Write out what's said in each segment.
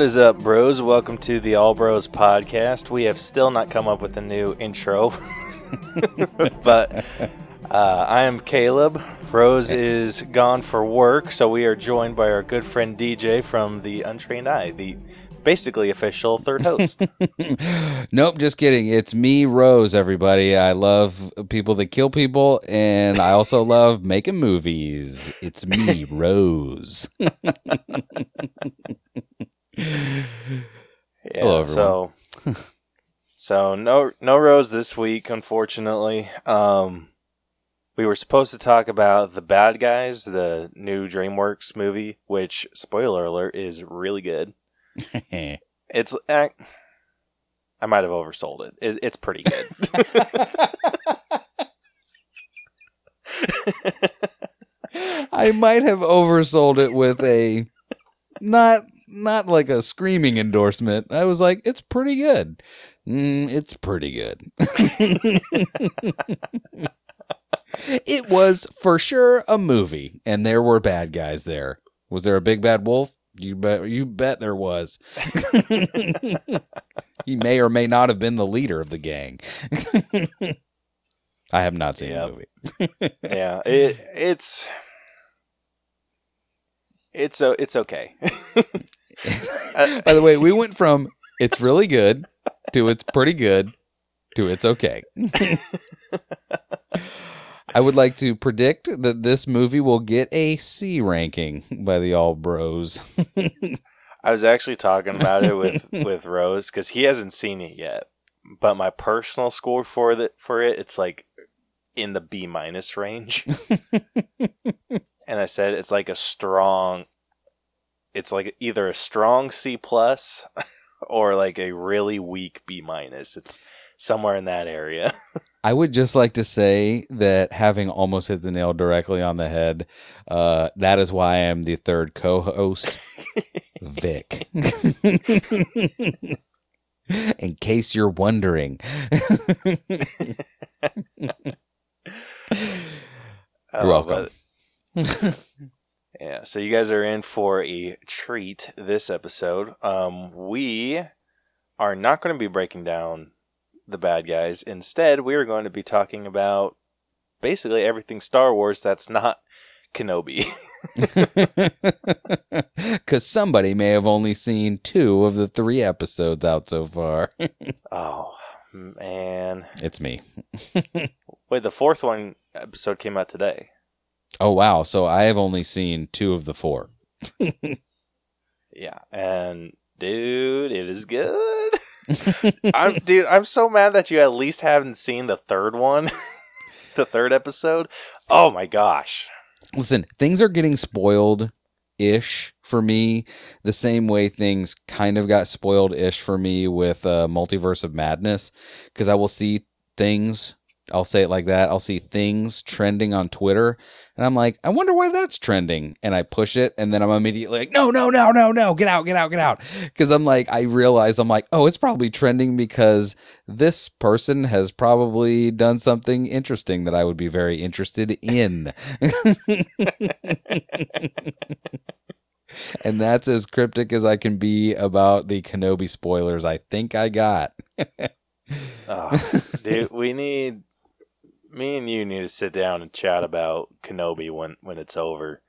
What is up, bros? Welcome to the All Bros podcast. We have still not come up with a new intro, but uh, I am Caleb. Rose is gone for work, so we are joined by our good friend DJ from the Untrained Eye, the basically official third host. nope, just kidding. It's me, Rose, everybody. I love people that kill people, and I also love making movies. It's me, Rose. yeah, Hello, everyone. So, so no, no Rose this week, unfortunately. Um, we were supposed to talk about the Bad Guys, the new DreamWorks movie, which spoiler alert is really good. it's eh, I might have oversold it. it it's pretty good. I might have oversold it with a not not like a screaming endorsement. I was like, it's pretty good. Mm, it's pretty good. it was for sure a movie, and there were bad guys there. Was there a big bad wolf? You bet. You bet there was. he may or may not have been the leader of the gang. I have not seen yep. the movie. yeah, it, it's it's uh, it's okay. Uh, by the way, we went from it's really good to it's pretty good to it's okay. I would like to predict that this movie will get a C ranking by the All Bros. I was actually talking about it with with Rose because he hasn't seen it yet. But my personal score for it for it, it's like in the B minus range. and I said it's like a strong it's like either a strong C plus or like a really weak B minus. It's somewhere in that area. I would just like to say that having almost hit the nail directly on the head, uh, that is why I am the third co-host, Vic. in case you're wondering. you're welcome. Yeah, so you guys are in for a treat this episode. Um, we are not going to be breaking down the bad guys. Instead, we are going to be talking about basically everything Star Wars that's not Kenobi. Because somebody may have only seen two of the three episodes out so far. oh, man. It's me. Wait, the fourth one episode came out today. Oh wow! So I have only seen two of the four. yeah, and dude, it is good. I'm dude. I'm so mad that you at least haven't seen the third one, the third episode. Oh my gosh! Listen, things are getting spoiled ish for me the same way things kind of got spoiled ish for me with uh, multiverse of madness because i will see things I'll say it like that. I'll see things trending on Twitter and I'm like, I wonder why that's trending. And I push it and then I'm immediately like, no, no, no, no, no, get out, get out, get out. Cause I'm like, I realize I'm like, oh, it's probably trending because this person has probably done something interesting that I would be very interested in. and that's as cryptic as I can be about the Kenobi spoilers I think I got. oh, dude, we need me and you need to sit down and chat about Kenobi when when it's over.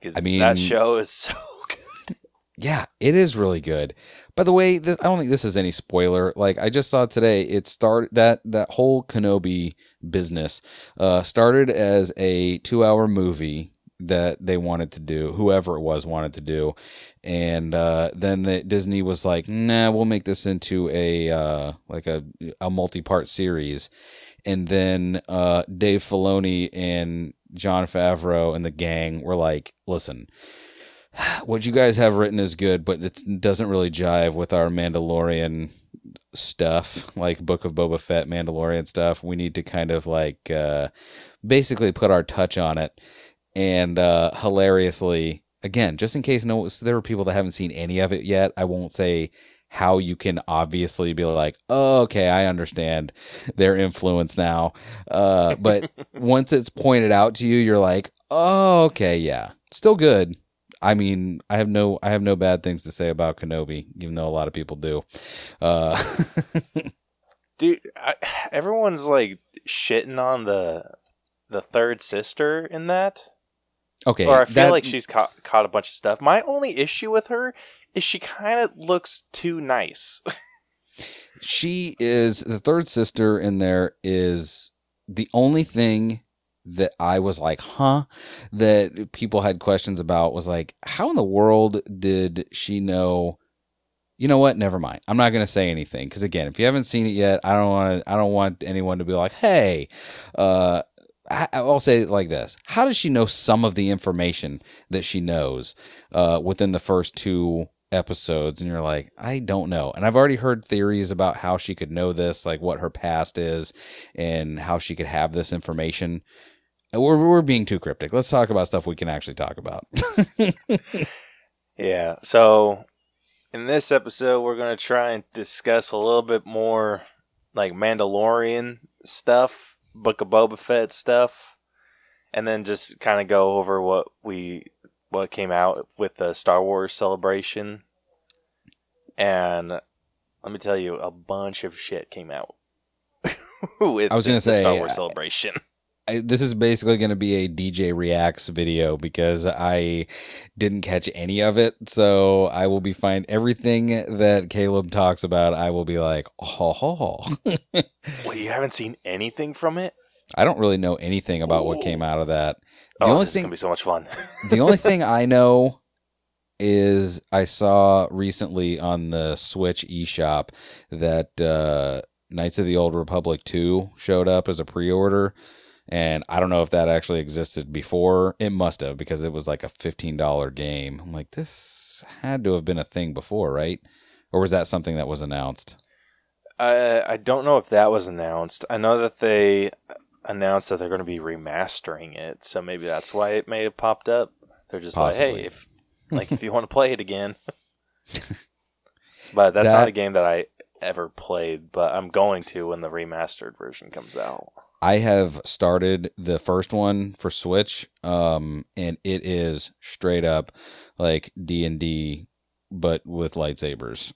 Because I mean, that show is so good. Yeah, it is really good. By the way, this, I don't think this is any spoiler. Like I just saw today, it started that that whole Kenobi business uh, started as a two hour movie that they wanted to do, whoever it was wanted to do, and uh, then the, Disney was like, "Nah, we'll make this into a uh, like a a multi part series." And then uh, Dave Filoni and Jon Favreau and the gang were like, "Listen, what you guys have written is good, but it doesn't really jive with our Mandalorian stuff, like Book of Boba Fett, Mandalorian stuff. We need to kind of like uh, basically put our touch on it." And uh, hilariously, again, just in case no, there are people that haven't seen any of it yet, I won't say how you can obviously be like, oh, okay, I understand their influence now. Uh, but once it's pointed out to you, you're like, oh, okay, yeah, still good. I mean, I have no I have no bad things to say about Kenobi, even though a lot of people do. Uh, Dude, I, everyone's like shitting on the the third sister in that. okay, or I feel that- like she's caught caught a bunch of stuff. My only issue with her is she kind of looks too nice. she is the third sister in there is the only thing that I was like, huh, that people had questions about was like, how in the world did she know? You know what? Never mind. I'm not going to say anything because again, if you haven't seen it yet, I don't want to. I don't want anyone to be like, hey, uh, I- I'll say it like this: How does she know some of the information that she knows uh, within the first two episodes? And you're like, I don't know. And I've already heard theories about how she could know this, like what her past is, and how she could have this information. We're we're being too cryptic. Let's talk about stuff we can actually talk about. yeah. So in this episode, we're gonna try and discuss a little bit more like Mandalorian stuff, Book of Boba Fett stuff, and then just kind of go over what we what came out with the Star Wars celebration. And let me tell you, a bunch of shit came out. with I was gonna the- the Star Wars celebration. I, this is basically going to be a DJ reacts video because I didn't catch any of it. So I will be fine. Everything that Caleb talks about, I will be like, oh. Wait, you haven't seen anything from it? I don't really know anything about what came out of that. The oh, only this thing- is gonna be so much fun. the only thing I know is I saw recently on the Switch eShop that uh, Knights of the Old Republic 2 showed up as a pre order. And I don't know if that actually existed before. It must have because it was like a $15 game. I'm like, this had to have been a thing before, right? Or was that something that was announced? I I don't know if that was announced. I know that they announced that they're going to be remastering it, so maybe that's why it may have popped up. They're just like, hey, if like if you want to play it again. but that's not a game that I ever played, but I'm going to when the remastered version comes out. I have started the first one for Switch, um, and it is straight up like D and D, but with lightsabers,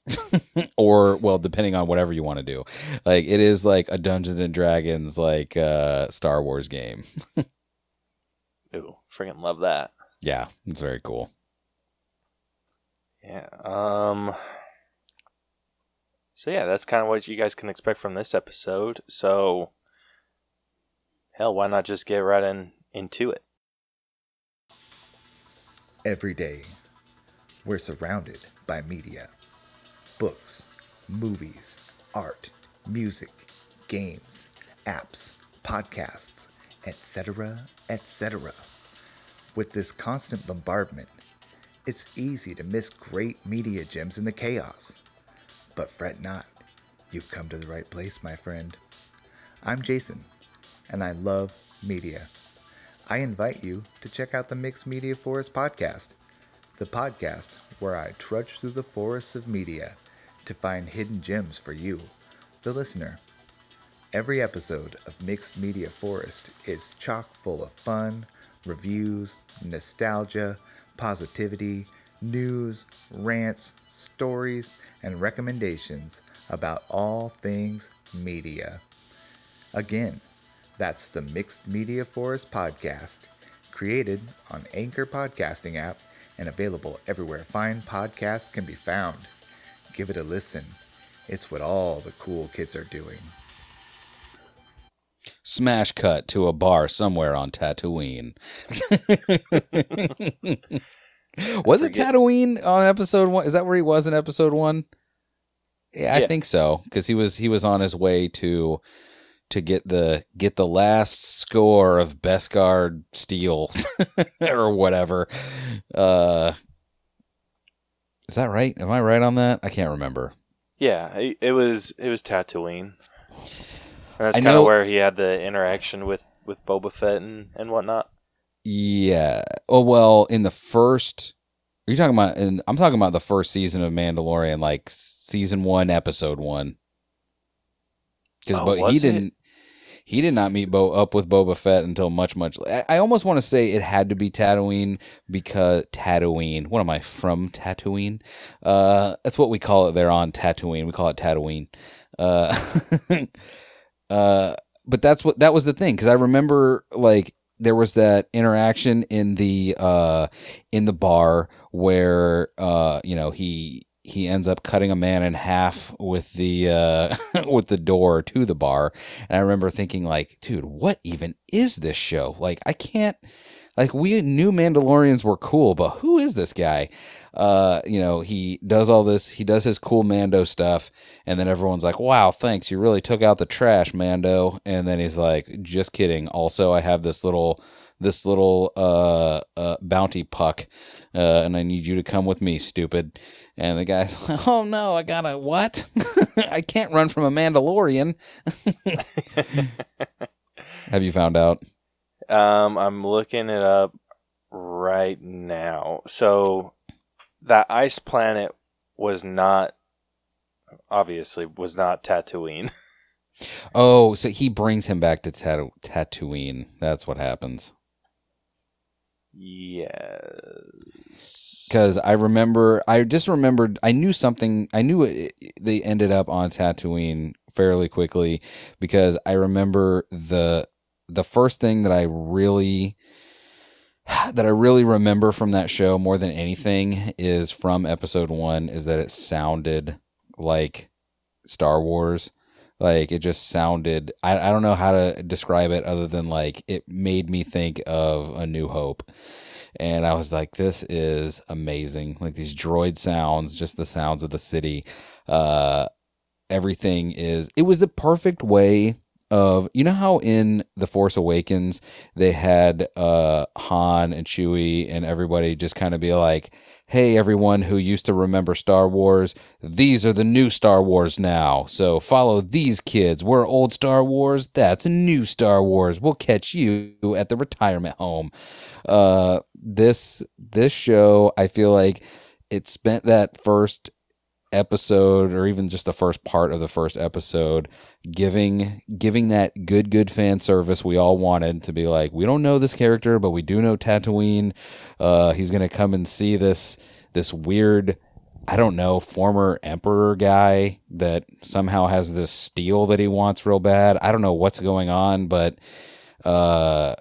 or well, depending on whatever you want to do. Like it is like a Dungeons and Dragons like uh, Star Wars game. Ooh, freaking love that. Yeah, it's very cool. Yeah. Um. So yeah, that's kind of what you guys can expect from this episode. So, hell, why not just get right in into it? Every day, we're surrounded by media books, movies, art, music, games, apps, podcasts, etc., etc. With this constant bombardment, it's easy to miss great media gems in the chaos. But fret not, you've come to the right place, my friend. I'm Jason, and I love media. I invite you to check out the Mixed Media Forest podcast, the podcast where I trudge through the forests of media to find hidden gems for you, the listener. Every episode of Mixed Media Forest is chock full of fun, reviews, nostalgia, positivity, news, rants, stories, and recommendations about all things media. Again, that's the Mixed Media Forest podcast, created on Anchor Podcasting app and available everywhere fine podcasts can be found. Give it a listen. It's what all the cool kids are doing. Smash cut to a bar somewhere on Tatooine. was it forget- Tatooine on episode one? Is that where he was in episode one? Yeah, I Yeah. think so because he was he was on his way to to get the get the last score of Beskar Steel or whatever. Uh, is that right? Am I right on that? I can't remember. Yeah, it, it was it was Tatooine. And that's kind of where he had the interaction with with Boba Fett and and whatnot. Yeah. Oh well, in the first, are you talking about? In, I'm talking about the first season of Mandalorian, like season one, episode one. Because Oh, but he it? He did not meet Bo up with Boba Fett until much, much. I, I almost want to say it had to be Tatooine because Tatooine. What am I from Tatooine? Uh, that's what we call it there on Tatooine. We call it Tatooine. Uh, uh, but that's what that was the thing because I remember like there was that interaction in the uh in the bar where uh you know he he ends up cutting a man in half with the uh with the door to the bar. And i remember thinking like dude what even is this show? Like i can't like we knew mandalorians were cool but who is this guy? Uh you know he does all this he does his cool mando stuff and then everyone's like wow thanks you really took out the trash mando. And then he's like just kidding. Also i have this little this little uh, uh bounty puck uh and i need you to come with me stupid and the guy's like oh no i gotta what i can't run from a mandalorian have you found out Um, I'm looking it up right now. So that ice planet was not obviously was not Tatooine. oh so he brings him back to Tat- tatooine that's what happens yes. Because I remember, I just remembered, I knew something, I knew it, they ended up on Tatooine fairly quickly because I remember the the first thing that I really that I really remember from that show more than anything is from episode one is that it sounded like Star Wars. Like it just sounded I, I don't know how to describe it other than like it made me think of A New Hope and I was like, "This is amazing!" Like these droid sounds, just the sounds of the city. Uh, everything is. It was the perfect way of you know how in the Force Awakens they had uh, Han and Chewie and everybody just kind of be like, "Hey, everyone who used to remember Star Wars, these are the new Star Wars now. So follow these kids. We're old Star Wars. That's new Star Wars. We'll catch you at the retirement home." Uh, this this show, I feel like it spent that first episode or even just the first part of the first episode giving giving that good good fan service we all wanted to be like we don't know this character but we do know Tatooine. Uh he's going to come and see this this weird I don't know former emperor guy that somehow has this steel that he wants real bad. I don't know what's going on but uh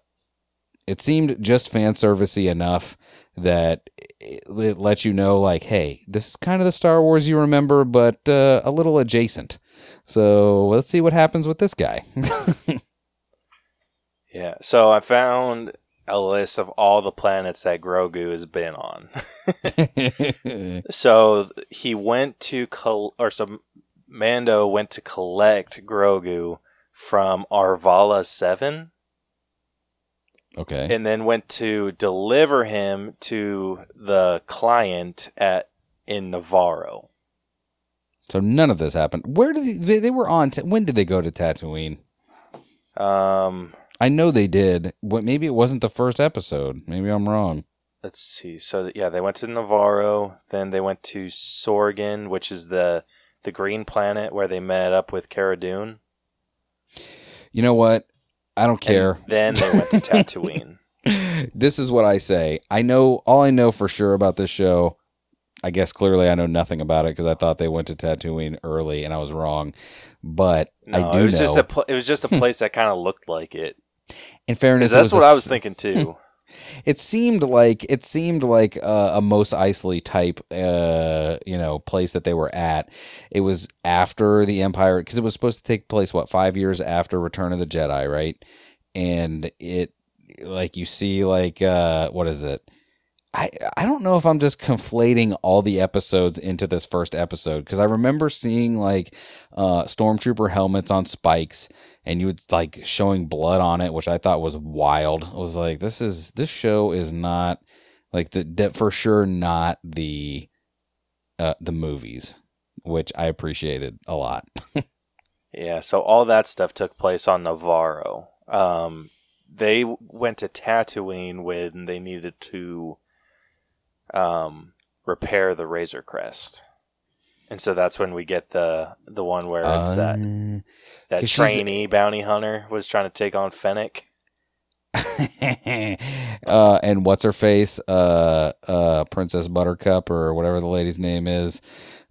it seemed just fan servicey enough that it it lets you know like hey this is kind of the star wars you remember but uh, a little adjacent so let's see what happens with this guy Yeah. So I found a list of all the planets that Grogu has been on. so he went to col- or some Mando went to collect Grogu from Arvala 7 okay. And then went to deliver him to the client at in Nevarro. so none of this happened. Where did they, they were on t- when did they go to tatooine? Um i know they did. What maybe it wasn't the first episode. Maybe i'm wrong. Let's see. So yeah, they went to Nevarro, then they went to Sorgan, which is the the green planet where they met up with Cara Dune. you know what i don't And care then they went to Tatooine. this is what I say. I know all I know for sure about this show. I guess clearly I know nothing about it because I thought they went to Tatooine early and I was wrong. But No, I do it was know. just a pl- it was just a place that kind of looked like it. In fairness, That's what I was thinking too. It seemed like it seemed like uh, a Mos Eisley type, uh, you know, place that they were at. It was after the Empire because it was supposed to take place what five years after Return of the Jedi, right? And it, like, you see, like, uh, what is it? I I don't know if I'm just conflating all the episodes into this first episode because I remember seeing like uh stormtrooper helmets on spikes and you would like showing blood on it which I thought was wild. I was like this is this show is not like the that for sure not the uh the movies which I appreciated a lot. Yeah, so all that stuff took place on Nevarro. Um, they went to Tatooine when they needed to um, repair the Razor Crest. And so that's when we get the the one where it's that Uh, that she's- trainee bounty hunter was trying to take on Fennec. uh, and what's her face? Uh, uh, Princess Buttercup or whatever the lady's name is.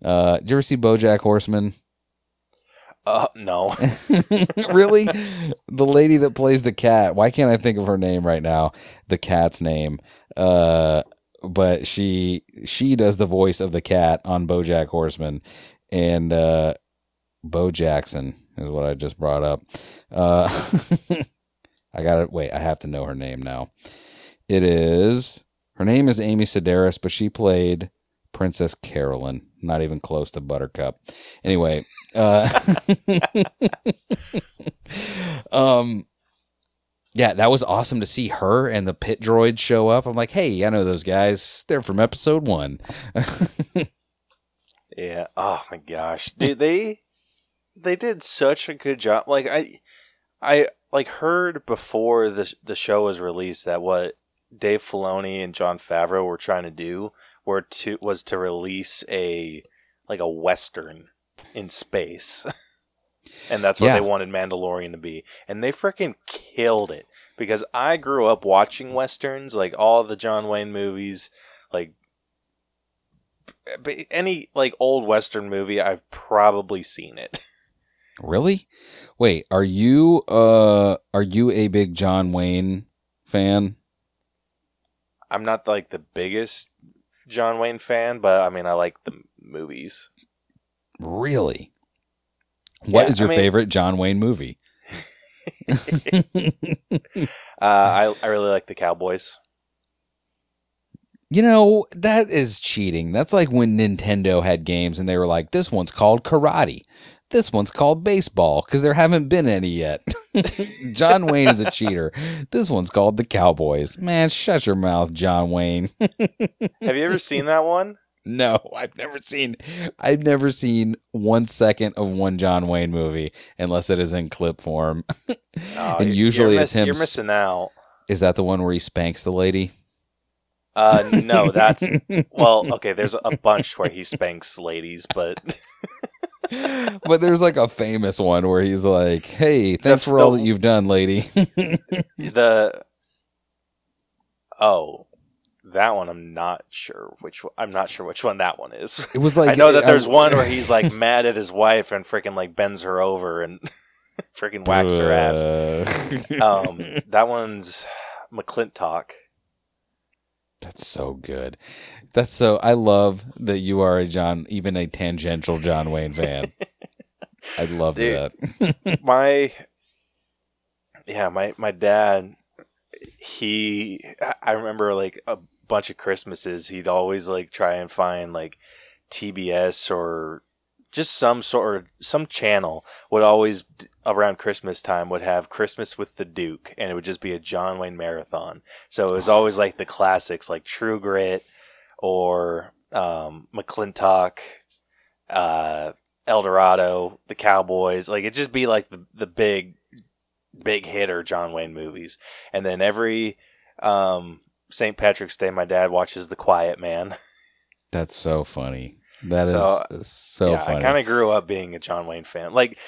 Uh, did you ever see BoJack Horseman? Uh, no, really? The lady that plays the cat. Why can't I think of her name right now? The cat's name. Uh, but she she does the voice of the cat on BoJack Horseman, and uh, Bo Jackson is what I just brought up. Uh, I got to Wait, I have to know her name now. It is her name is Amy Sedaris, but she played Princess Carolyn. Not even close to Buttercup. Anyway, uh, um, yeah, that was awesome to see her and the pit droids show up. I'm like, hey, I know those guys. They're from episode one. yeah. Oh my gosh, dude, they they did such a good job. Like I, I like heard before the the show was released that what Dave Filoni and Jon Favreau were trying to do were to was to release a like a western in space. and that's what Yeah. they wanted Mandalorian to be. And they freaking killed it because I grew up watching westerns, like all the John Wayne movies, like any like old western movie, I've probably seen it. really? Wait, are you uh are you a big John Wayne fan? I'm not like the biggest John Wayne fan, but I mean I like the movies. Really? What Yeah, is your I mean- favorite John Wayne movie? Uh, I I really like the Cowboys. You know, that is cheating. That's like when Nintendo had games and they were like, this one's called karate. This one's called baseball because there haven't been any yet. John Wayne is a cheater. This one's called the Cowboys. Man, shut your mouth, John Wayne. Have you ever seen that one? No, I've never seen I've never seen one second of one John Wayne movie unless it is in clip form. And usually you're it's him You're missing out. Is that the one where he spanks the lady? Uh, no, that's well, okay. There's a bunch where he spanks ladies, but but there's like a famous one where he's like, "Hey, thanks for all that you've done, lady." the oh, that one I'm not sure which one, I'm not sure which one that one is. it was like I know that there's I- one where he's like mad at his wife and freaking like bends her over and freaking whacks her ass. Um, that one's McLintock. That's so good. That's so. I love that you are a John, even a tangential John Wayne fan. I love Dude. that. my yeah my my dad he i remember like a bunch of christmases he'd always like try and find like tbs or just some sort of some channel would always around christmas time would have christmas with the duke and it would just be a john wayne marathon so it was always like the classics like true grit or um mclintock uh El Dorado, the Cowboys. Like it'd just be like the the big big hitter John Wayne movies. And then every um St. Patrick's Day my dad watches The Quiet Man. That's so funny. That is So, so yeah, funny. I kind of grew up being a John Wayne fan. Like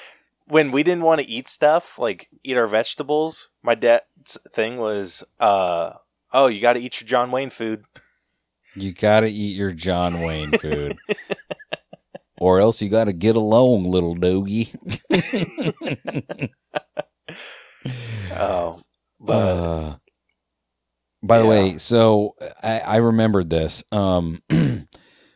when we didn't want to eat stuff, like eat our vegetables, my dad's thing was uh oh, you got to eat your John Wayne food. you got to eat your John Wayne food. Or else you got to get along, little doggy. Oh, but Uh, by the way, so I, I remembered this. Um,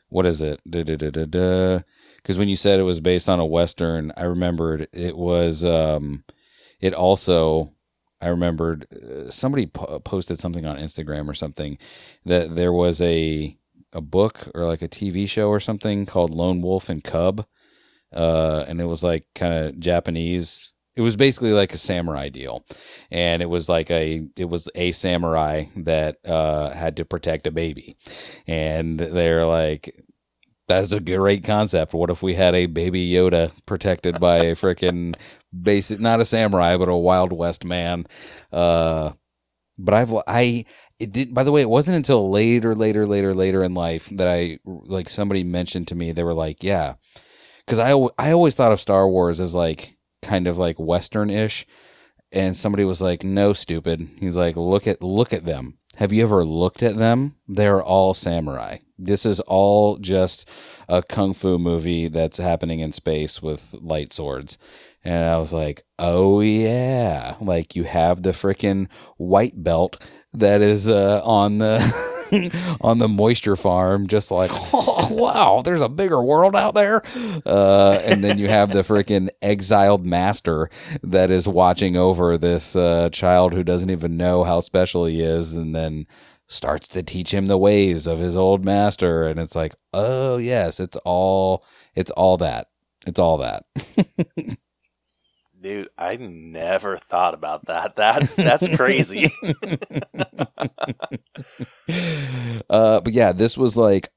what is it? Because when you said it was based on a western, I remembered it was. Um, it also, I remembered uh, somebody po- posted something on Instagram or something that there was a a book or like a TV show or something called Lone Wolf and Cub, uh, and it was like kind of Japanese. It was basically like a samurai deal, and it was like a it was a samurai that uh, had to protect a baby, and they're like. That's a great concept. What if we had a baby Yoda protected by a freaking basic, not a samurai, but a Wild West man? Uh, but I've I it did. By the way, it wasn't until later, later, later, later in life that I like somebody mentioned to me. They were like, "Yeah," because I I always thought of Star Wars as like kind of like Western ish, and somebody was like, "No, stupid." He's like, "Look at look at them. Have you ever looked at them? They're all samurai. This is all just a kung fu movie that's happening in space with light swords." And I was like, "Oh yeah!" Like you have the freaking white belt that is uh, on the on the moisture farm, just like, oh wow, there's a bigger world out there. Uh, and then you have the freaking exiled master that is watching over this uh, child who doesn't even know how special he is, and then starts to teach him the ways of his old master. And it's like, oh yes, it's all it's all that. It's all that. Dude, I never thought about that. That that's crazy. uh, but yeah, this was like,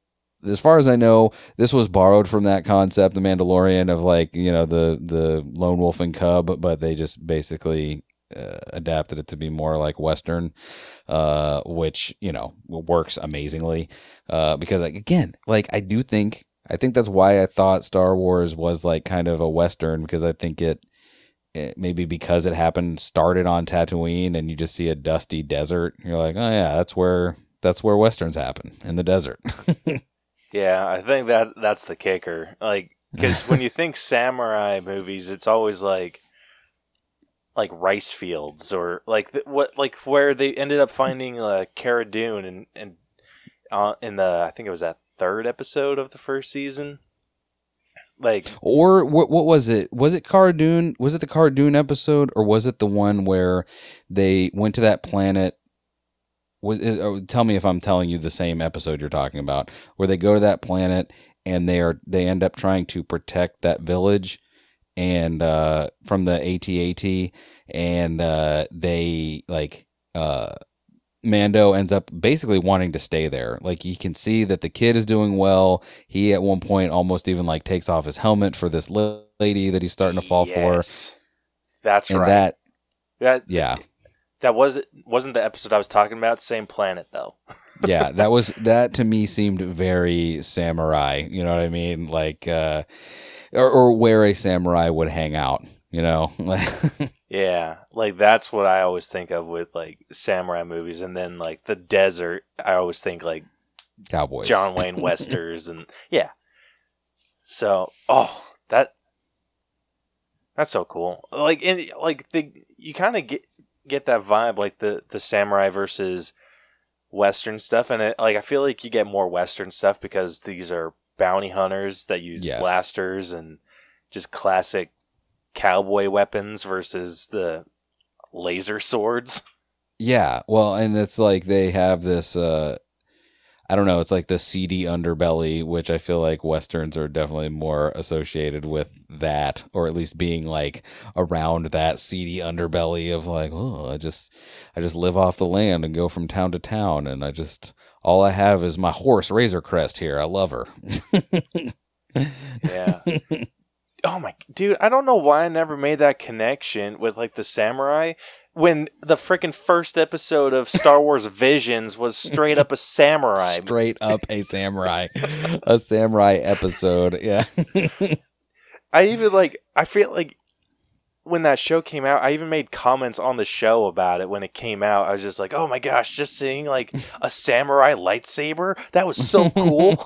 as far as I know, this was borrowed from that concept, the Mandalorian, of like you know the the lone wolf and cub, but they just basically uh, adapted it to be more like Western, uh, which you know works amazingly. Uh, because like again, like I do think I think that's why I thought Star Wars was like kind of a Western because I think it it, maybe because it happened started on Tatooine and you just see a dusty desert, you're like, oh yeah, that's where that's where westerns happen in the desert. yeah, I think that that's the kicker. Like, because when you think samurai movies, it's always like like rice fields or like the, what like where they ended up finding uh, Cara Dune and and uh, in the I think it was that third episode of the first season like or what what was it? Was it Cara Dune? Was it the Cara Dune episode or was it the one where they went to that planet was it, uh, tell me if I'm telling you the same episode you're talking about where they go to that planet and they are they end up trying to protect that village and uh from the AT-AT and uh they like uh Mando ends up basically wanting to stay there. Like you can see that the kid is doing well. He at one point almost even like takes off his helmet for this lady that he's starting to fall yes. for. That's and right. That that yeah. That was wasn't the episode I was talking about. Same planet though. yeah, that was that to me seemed very samurai. You know what I mean? Like, uh, or, or where a samurai would hang out. You know? yeah, like that's what I always think of with like samurai movies, and then like the desert. I always think like cowboys, John Wayne westerns, and yeah. So, oh, that that's so cool. Like, and like the you kind of get get that vibe, like the the samurai versus western stuff, and it like I feel like you get more western stuff because these are bounty hunters that use Yes. blasters and just classic cowboy weapons versus the laser swords. Yeah, well, and it's like they have this uh I don't know, it's like the seedy underbelly, which I feel like westerns are definitely more associated with that or at least being like around that seedy underbelly of like, oh, I just I just live off the land and go from town to town and I just all I have is my horse Razor Crest here. I love her. Yeah. oh my dude, I don't know why I never made that connection with like the samurai when the freaking first episode of Star Wars Visions was straight up a samurai. Straight up a samurai. a samurai episode. Yeah. I even like I feel like when that show came out, I even made comments on the show about it when it came out. I was just like, "Oh my gosh, just seeing like a samurai lightsaber, that was so cool."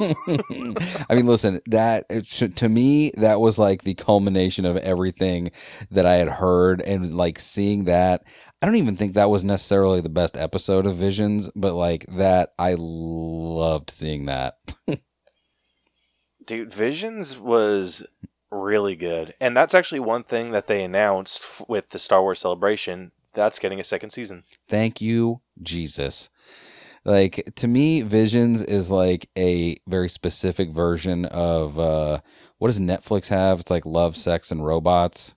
I mean, listen, that to me that was like the culmination of everything that I had heard and like seeing that. I don't even think that was necessarily the best episode of Visions, but like that I loved seeing that. Dude, Visions was really good. And that's actually one thing that they announced f- with the Star Wars celebration. That's getting a second season. Thank you, Jesus. Like to me, Visions is like a very specific version of uh what does Netflix have? It's like Love, Sex, and Robots.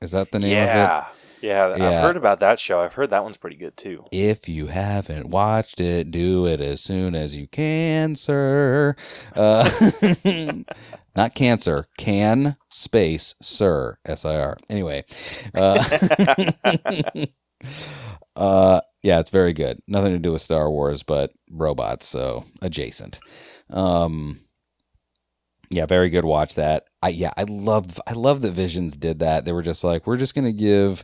Is that the name of it? Yeah. Yeah, I've heard about that show. I've heard that one's pretty good too. If you haven't watched it, do it as soon as you can, sir. Uh, not cancer, can space sir, S I R. Anyway, uh, uh, yeah, it's very good. Nothing to do with Star Wars, but robots, so adjacent. Um, yeah, very good. Watch that. I yeah, I love I love that Visions did that. They were just like, we're just gonna give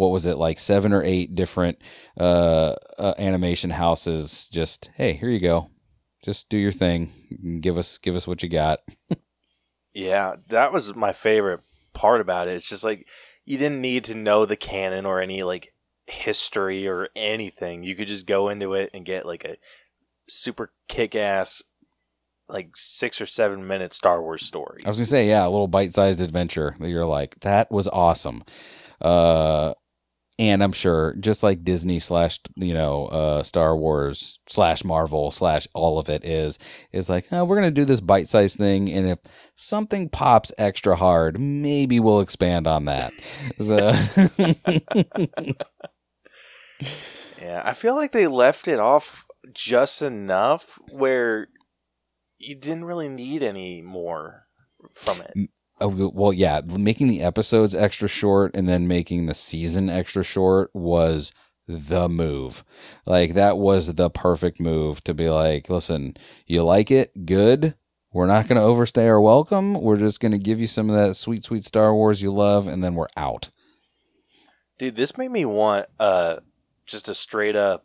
what was it like seven or eight different uh, uh animation houses. Just hey, here you go. Just do your thing. Give us give us what you got. Yeah, that was my favorite part about it. It's just like you didn't need to know the canon or any like history or anything. You could just go into it and get like a super kick ass like six or seven minute Star Wars story. I was gonna say, yeah, a little bite sized adventure that you're like, that was awesome. Uh, and I'm sure, just like Disney slash, you know, uh, Star Wars slash Marvel slash all of it is, is like, oh, we're gonna do this bite sized thing, and if something pops extra hard, maybe we'll expand on that. So, yeah, I feel like they left it off just enough where you didn't really need any more from it. Oh, well, yeah, making the episodes extra short and then making the season extra short was the move. Like that was the perfect move to be like, listen, you like it, good. We're not going to overstay our welcome. We're just going to give you some of that sweet, sweet Star Wars you love, and then we're out. Dude, this made me want uh just a straight up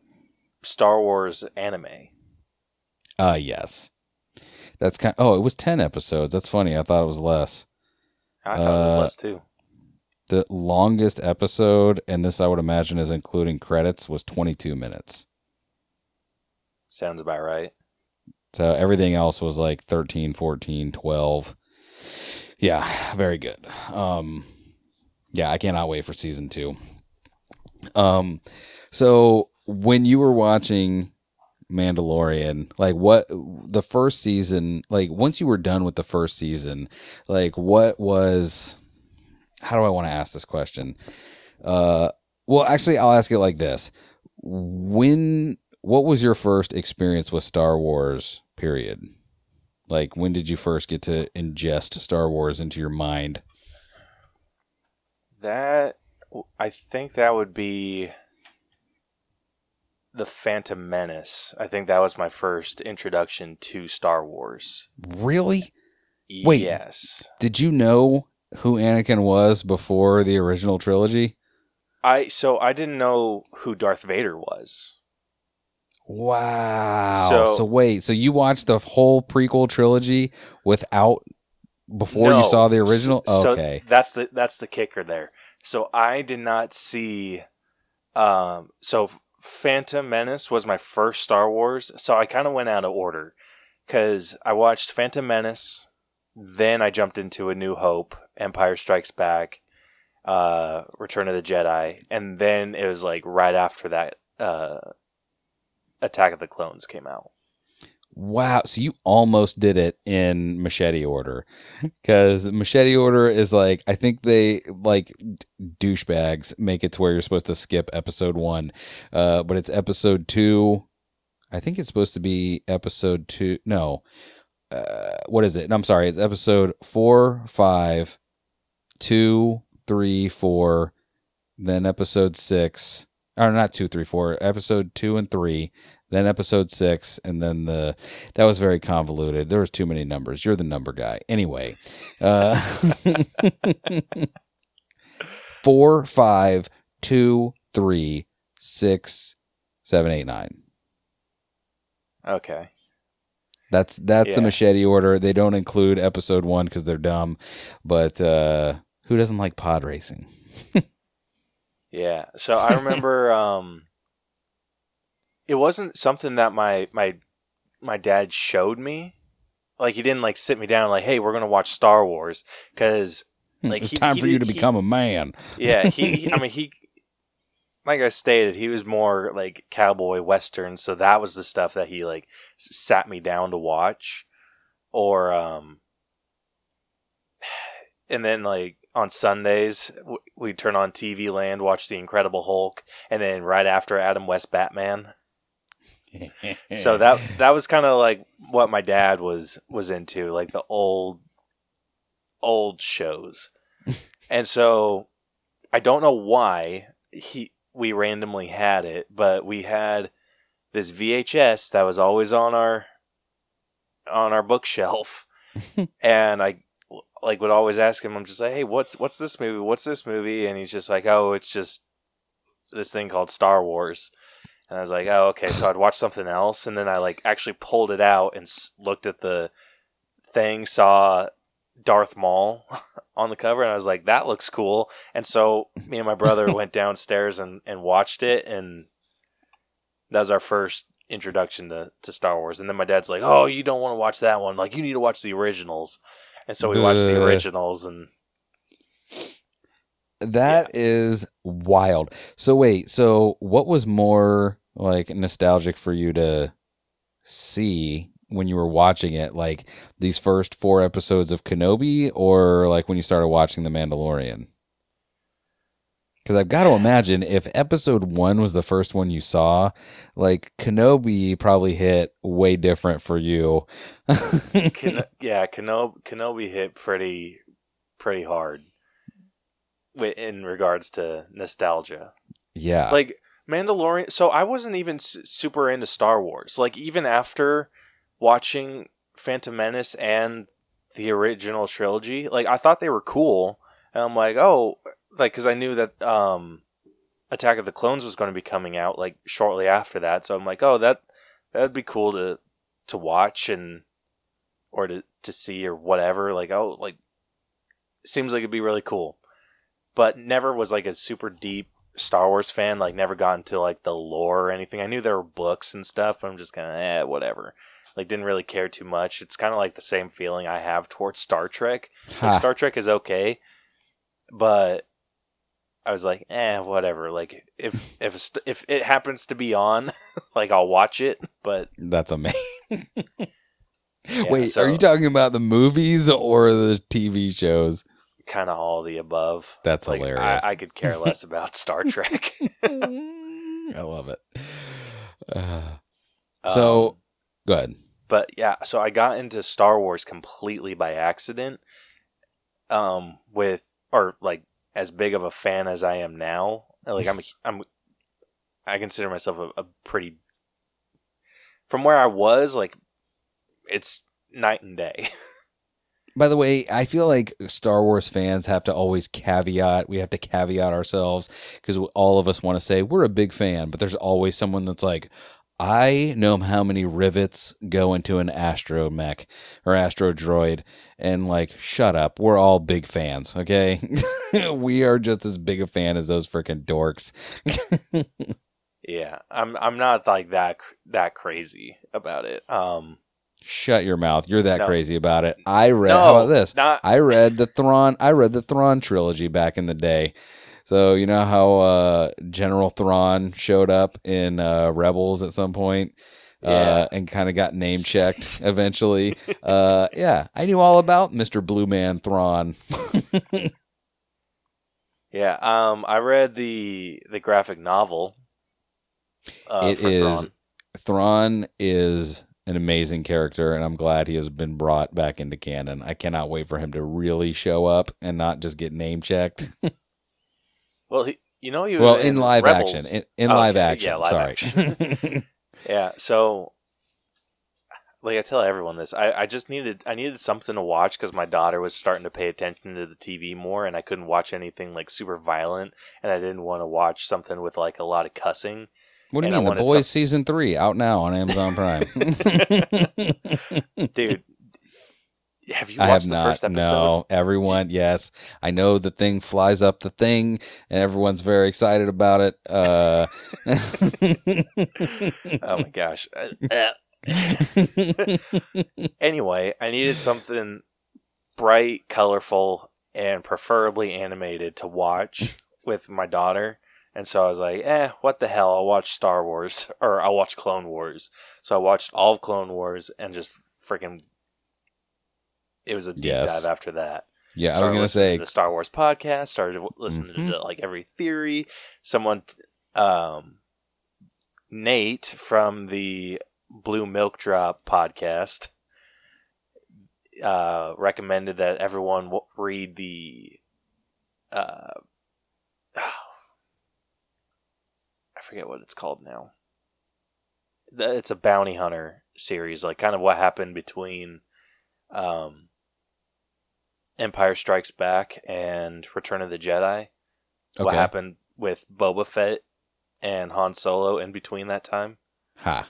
Star Wars anime. Uh yes. That's kind. oh, it was ten episodes. That's funny. I thought it was less. I thought it was Uh, less too. The longest episode, and this I would imagine is including credits, was twenty-two minutes. Sounds about right. So everything else was like 13, 14, 12. Yeah, very good. Um yeah, I cannot wait for season 2. Um so when you were watching Mandalorian, like what the first season, like once you were done with the first season, like what was how do I want to ask this question? Uh well, actually I'll ask it like this. When what was your first experience with Star Wars period? Like when did you first get to ingest Star Wars into your mind? That I think that would be the Phantom Menace. I think that was my first introduction to Star Wars. Really? Wait. Yes. Did you know who Anakin was before the original trilogy? I so I didn't know who Darth Vader was. Wow. So, So- wait, so you watched the whole prequel trilogy without before you saw the original? So okay. that's the that's the kicker there. So I did not see um so Phantom Menace was my first Star Wars, so I kind of went out of order cuz I watched Phantom Menace, then I jumped into A New Hope, Empire Strikes Back, uh Return of the Jedi, and then it was like right after that uh Attack of the Clones came out. Wow. So you almost did it in machete order. Because machete order is like, I think they, like, douchebags make it to where you're supposed to skip episode one. Uh, but it's episode two. I think it's supposed to be episode two. No. Uh, what is it? I'm sorry. It's episode four, five, two, three, four, then episode six. Or not two, three, four. Episode two and three then episode six, and then the that was very convoluted. There was too many numbers. You're the number guy. Anyway, uh, four, five, two, three, six, seven, eight, nine. Okay. That's that's the machete order. They don't include episode one because they're dumb. But uh, who doesn't like pod racing? Yeah. So I remember um it wasn't something that my my my dad showed me. Like he didn't like sit me down like, "Hey, we're going to watch Star Wars" cuz Like, it's he- time he for you to he- become a man. yeah, he, I mean he like I stated, he was more like cowboy western, so that was the stuff that he like sat me down to watch or um and then like on Sundays we'd turn on TV Land, watch The Incredible Hulk, and then right after Adam West Batman. So that that was kind of like what my dad was was into, like the old old shows. and so I don't know why he we randomly had it, but we had this VHS that was always on our on our bookshelf, and I like would always ask him. I'm just like, hey, what's what's this movie? What's this movie? And he's just like, oh, it's just this thing called Star Wars. And I was like, oh, okay. So I'd watch something else, and then I like actually pulled it out and s- looked at the thing, saw Darth Maul on the cover, and I was like, that looks cool. And so me and my brother went downstairs and, and watched it, and that was our first introduction to, to Star Wars. And then my dad's like, oh, you don't want to watch that one. Like, you need to watch the originals. And so we watched the originals, and That is wild. So wait, so what was more like nostalgic for you to see when you were watching it? Like these first four episodes of Kenobi or like when you started watching The Mandalorian? Because I've got to imagine if episode one was the first one you saw, like Kenobi probably hit way different for you. Ken- yeah, Kenobi, Kenobi hit pretty pretty hard in regards to nostalgia. yeah. like Mandalorian. So I wasn't even s- super into Star Wars. Like even after watching Phantom Menace and the original trilogy, like I thought they were cool, and I'm like, oh, like because I knew that um, Attack of the Clones was going to be coming out like shortly after that, so I'm like, oh, that that'd be cool to to watch and or to to see or whatever. Like oh, like seems like it'd be really cool, but never was like a super deep Star Wars fan. Like never got into like the lore or anything. I knew there were books and stuff, but I'm just kind of eh, whatever. Like didn't really care too much. It's kind of like the same feeling I have towards Star Trek. Like Star Trek is okay, but I was like, eh, whatever. Like if if if it happens to be on, like I'll watch it. But That's amazing. Yeah, Wait, so- are you talking about the movies or the TV shows? Kind of all the above. That's Like, hilarious. I, I could care less about Star Trek. I love it. Uh, so, Um, go ahead. but yeah, so I got into Star Wars completely by accident. Um, with or like as big of a fan as I am now, like I'm, I'm, I consider myself a, a pretty. From where I was, like, it's night and day. By the way, I feel like Star Wars fans have to always caveat. We have to caveat ourselves because all of us want to say we're a big fan, but there's always someone that's like, I know how many rivets go into an astromech or astro droid, and like, shut up. We're all big fans, okay? we are just as big a fan as those freaking dorks. yeah, I'm, I'm not like that that crazy about it. Um, Shut your mouth. You're that No. crazy about it. I read. no, how about this? Not I read the Thrawn. I read the Thrawn trilogy back in the day. So you know how uh, General Thrawn showed up in uh, Rebels at some point, uh, and kind of got name checked eventually. uh, yeah, I knew all about Mister Blue Man Thrawn. Yeah, um, I read the the graphic novel. Uh, It is- Thrawn. Thrawn is an amazing character, and I'm glad he has been brought back into canon. I cannot wait for him to really show up and not just get name checked. Well, he, you know, he was well, in live Rebels. action, in, in Oh, live action. yeah, live sorry. action. Yeah, so like I tell everyone this, I, I just needed I needed something to watch because my daughter was starting to pay attention to the TV more, and I couldn't watch anything like super violent, and I didn't want to watch something with like a lot of cussing. What do you mean? The Boys season three out now on Amazon Prime. Dude, have you I watched have the not. first episode? No, everyone. Yes, I know the thing flies up the thing, and everyone's very excited about it. Uh, Oh my gosh. Anyway, I needed something bright, colorful, and preferably animated to watch with my daughter. And so I was like, eh, what the hell? I'll watch Star Wars or I'll watch Clone Wars. So I watched all of Clone Wars and just freaking. It was a deep Yes. dive after that. yeah, I was gonna say to the Star Wars podcast. Started listening Mhm. to like every theory. Someone, um, Nate from the Blue Milk Drop podcast, uh, recommended that everyone w- read the, uh, forget what it's called now. It's a bounty hunter series, like kind of what happened between um, Empire Strikes Back and Return of the Jedi. What happened with Boba Fett and Han Solo in between that time? Ha.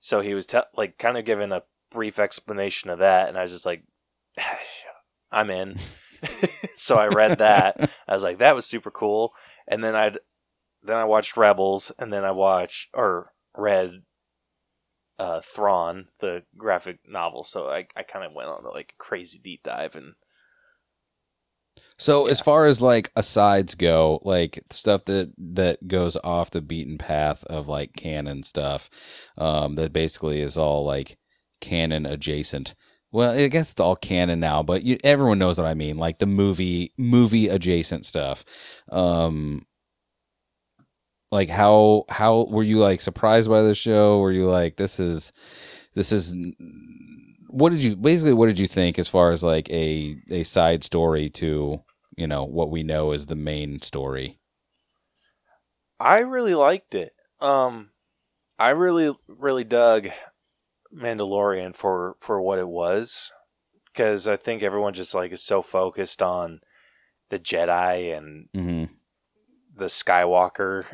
So he was te- like kind of giving a brief explanation of that, and I was just like, I'm in. so I read that. I was like, that was super cool. And then I'd then I watched Rebels, and then I watched or read uh, Thrawn, the graphic novel. So I, I kind of went on a like crazy deep dive and So as far as like asides go, like stuff that that goes off the beaten path of like canon stuff, um, that basically is all like canon adjacent. Well, I guess it's all canon now, but you, everyone knows what I mean, like the movie movie adjacent stuff. Um, like how how were you like surprised by the show? Were you like this is this is what did you basically what did you think as far as like a a side story to you know what we know is the main story I really liked it. Um, I really, really dug Mandalorian for for what it was, because I think everyone just like is so focused on the Jedi and mm-hmm. the Skywalker.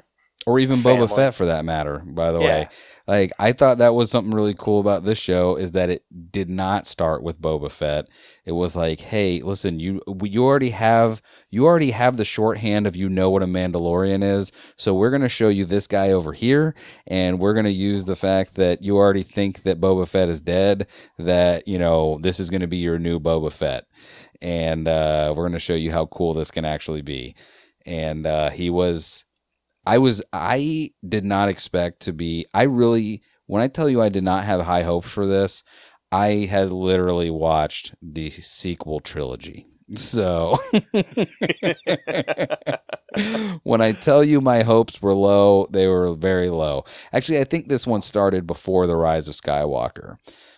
Or even Boba Fett for that matter by the Yeah. way like I thought that was something really cool about this show is that it did not start with Boba Fett. It was like hey listen you you already have you already have the shorthand of you know what a Mandalorian is. So we're going to show you this guy over here and we're going to use the fact that you already think that Boba Fett is dead that you know this is going to be your new Boba Fett. And uh, we're going to show you how cool this can actually be. And uh, he was I was I did not expect to be I really when I tell you I did not have high hopes for this, I had literally watched the sequel trilogy. So when I tell you my hopes were low, they were very low. Actually, I think this one started before the rise of Skywalker.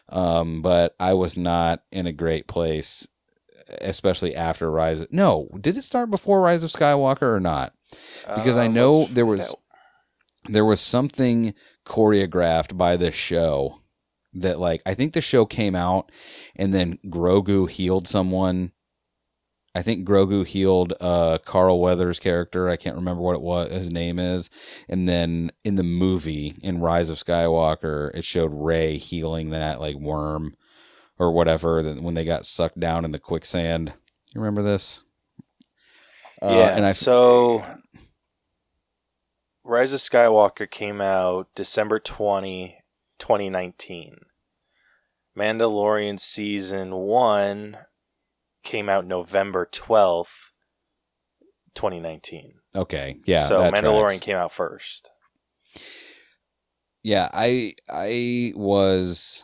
Um, but I was not in a great place especially after Rise. No, did it start before Rise of Skywalker or not? Because I Um, know there was there was something choreographed by the show that like I think the show came out and then Grogu healed someone. I think Grogu healed uh Carl Weathers' character. I can't remember what it was his name is. And then in the movie in Rise of Skywalker, it showed Rey healing that like worm or whatever that when they got sucked down in the quicksand. You remember this? Uh, yeah, and I so Rise of Skywalker came out December 20, 2019. Mandalorian season 1 came out November 12th, 2019. okay, yeah. so Mandalorian tracks. came out first. Yeah, I I was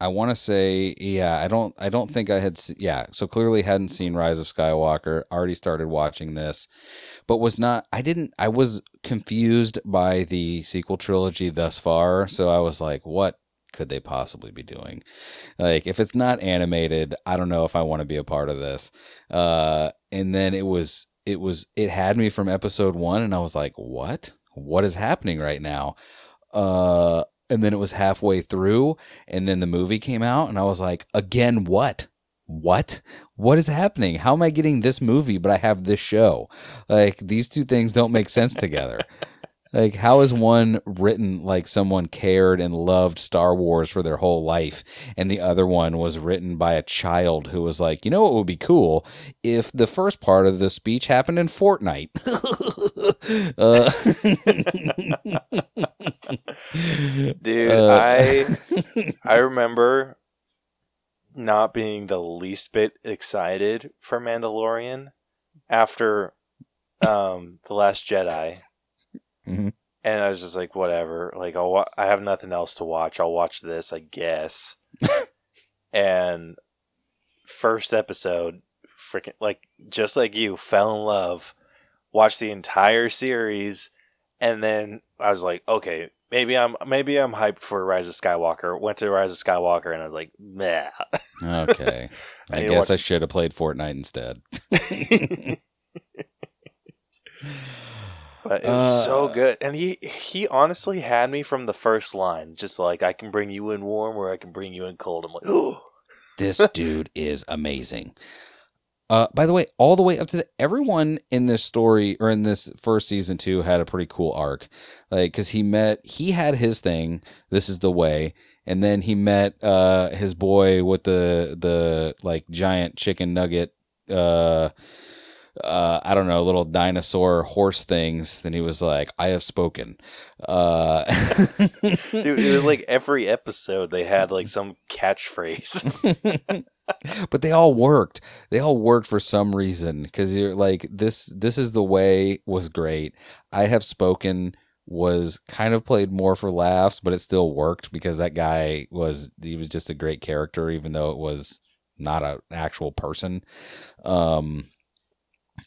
I want to say yeah, I don't I don't think I had se- yeah, so clearly hadn't seen Rise of Skywalker, already started watching this, but was not I didn't I was confused by the sequel trilogy thus far, so I was like what could they possibly be doing? Like if it's not animated, I don't know if I want to be a part of this. Uh and then it was it was it had me from episode 1 and I was like, "What? What is happening right now?" Uh and then it was halfway through and then the movie came out and I was like, "Again what?" What? What is happening? How am I getting this movie but I have this show? Like these two things don't make sense together. Like, how is one written like someone cared and loved Star Wars for their whole life, and the other one was written by a child who was like, you know what would be cool if the first part of the speech happened in Fortnite? uh, Dude, uh, I I remember not being the least bit excited for Mandalorian after um the Last Jedi, Mhm. and I was just like, whatever. Like, I'll wa- I have nothing else to watch. I'll watch this, I guess. and first episode, freaking like just like you, fell in love. Watched the entire series, and then I was like, okay, maybe I'm maybe I'm hyped for Rise of Skywalker. Went to Rise of Skywalker, and I was like, meh. okay. I I guess watch- I should have played Fortnite instead. But it was so Uh, good, and he he honestly had me from the first line, just like I can bring you in warm or I can bring you in cold. I'm like, oh, this dude is amazing. Uh, by the way, all the way up to the, everyone in this story or in this first season two had a pretty cool arc, like because he met he had his thing. This is the way, and then he met uh his boy with the the like giant chicken nugget. Uh, uh, I don't know, little dinosaur horse things. Then he was like, "I have spoken." Uh, dude, it was like every episode they had like some catchphrase. but they all worked. They all worked for some reason because you're like this. This is the way was great. I have spoken was kind of played more for laughs, but it still worked because that guy was he was just a great character, even though it was not an actual person. Um,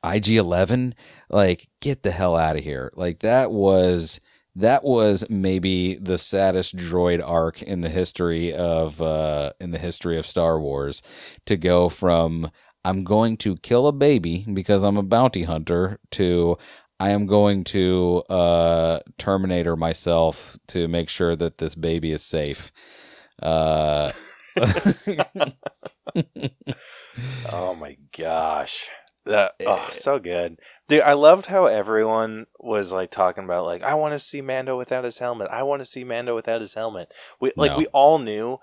IG Eleven, like get the hell out of here! Like that was that was maybe the saddest droid arc in the history of uh in the history of Star Wars to go from I'm going to kill a baby because I'm a bounty hunter to I am going to uh terminator myself to make sure that this baby is safe. Uh oh my gosh. That oh, so good. Dude, I loved how everyone was like talking about like I want to see Mando without his helmet. I want to see Mando without his helmet. We like No. we all knew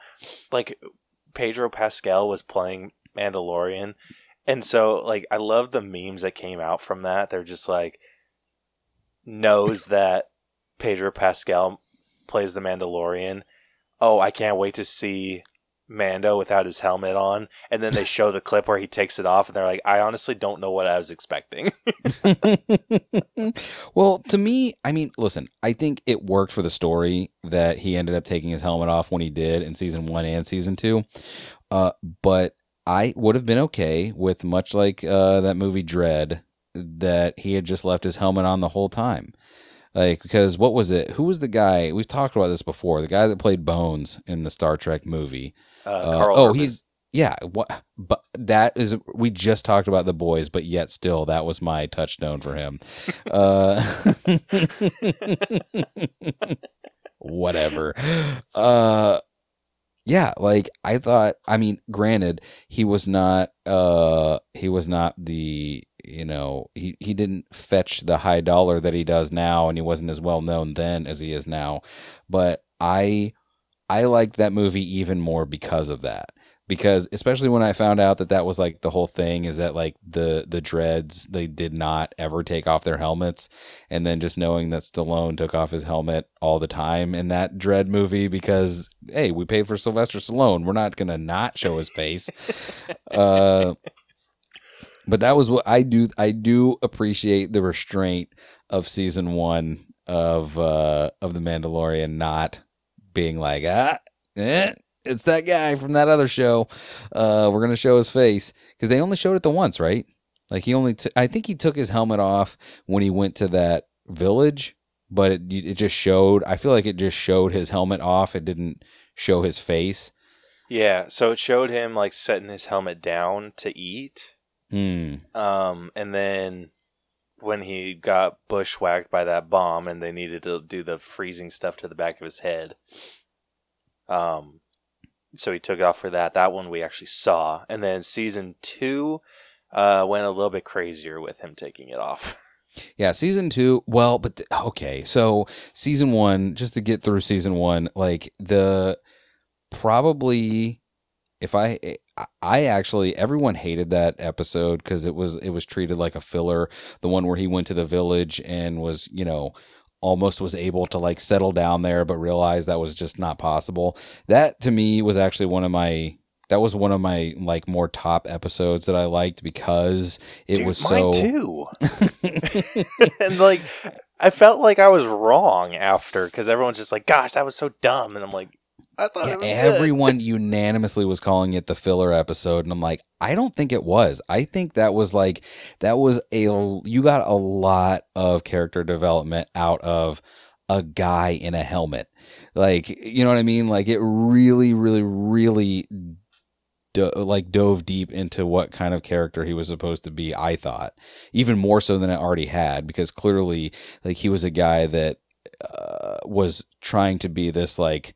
like Pedro Pascal was playing Mandalorian. And so like I love the memes that came out from that. They're just like knows that Pedro Pascal plays the Mandalorian. Oh, I can't wait to see Mando without his helmet on, and then they show the clip where he takes it off, and they're like, "I honestly don't know what I was expecting." well, to me, I mean, listen, I think it worked for the story that he ended up taking his helmet off when he did in season one and season two. Uh, but I would have been okay with much like uh, that movie Dredd that he had just left his helmet on the whole time. Like, because what was it? Who was the guy? We've talked about this before. The guy that played Bones in the Star Trek movie. Uh, Uh, Karl oh, Urban. he's yeah. What? But that is we just talked about the boys, but yet still that was my touchstone for him. uh, whatever. Uh, yeah, like I thought. I mean, granted, he was not. Uh, he was not the. You know, he he didn't fetch the high dollar that he does now, and he wasn't as well known then as he is now. But I I liked that movie even more because of that. Because especially when I found out that that was like the whole thing is that like the the dreads they did not ever take off their helmets, and then just knowing that Stallone took off his helmet all the time in that Dredd movie because hey we paid for Sylvester Stallone we're not gonna not show his face. uh, but that was what I do. I do appreciate the restraint of season one of uh of the Mandalorian not being like ah eh, it's that guy from that other show. Uh, we're gonna show his face because they only showed it the once, right? Like he only, t- I think he took his helmet off when he went to that village, but it, it just showed. I feel like it just showed his helmet off. It didn't show his face. yeah. So it showed him like setting his helmet down to eat, Hmm. um, and then when he got bushwhacked by that bomb, and they needed to do the freezing stuff to the back of his head, um, so he took it off for that. That one we actually saw, and then season two uh, went a little bit crazier with him taking it off. Yeah, season two. Well, but th- okay, so season one, just to get through season one, like the probably if I I actually everyone hated that episode because it was it was treated like a filler. The one where he went to the village and was you know almost was able to like settle down there, but realized that was just not possible. That to me was actually one of my that was one of my like more top episodes that I liked because it Dude, was mine so too. and like, I felt like I was wrong after because everyone's just like, "Gosh, that was so dumb," and I'm like, "I thought Yeah, it was good." everyone unanimously was calling it the filler episode, and I'm like, I don't think it was. I think that was like that was a you got a lot of character development out of a guy in a helmet, like you know what I mean. Like it really, really, really do- like dove deep into what kind of character he was supposed to be. I thought even more so than it already had because clearly, like he was a guy that uh, was trying to be this like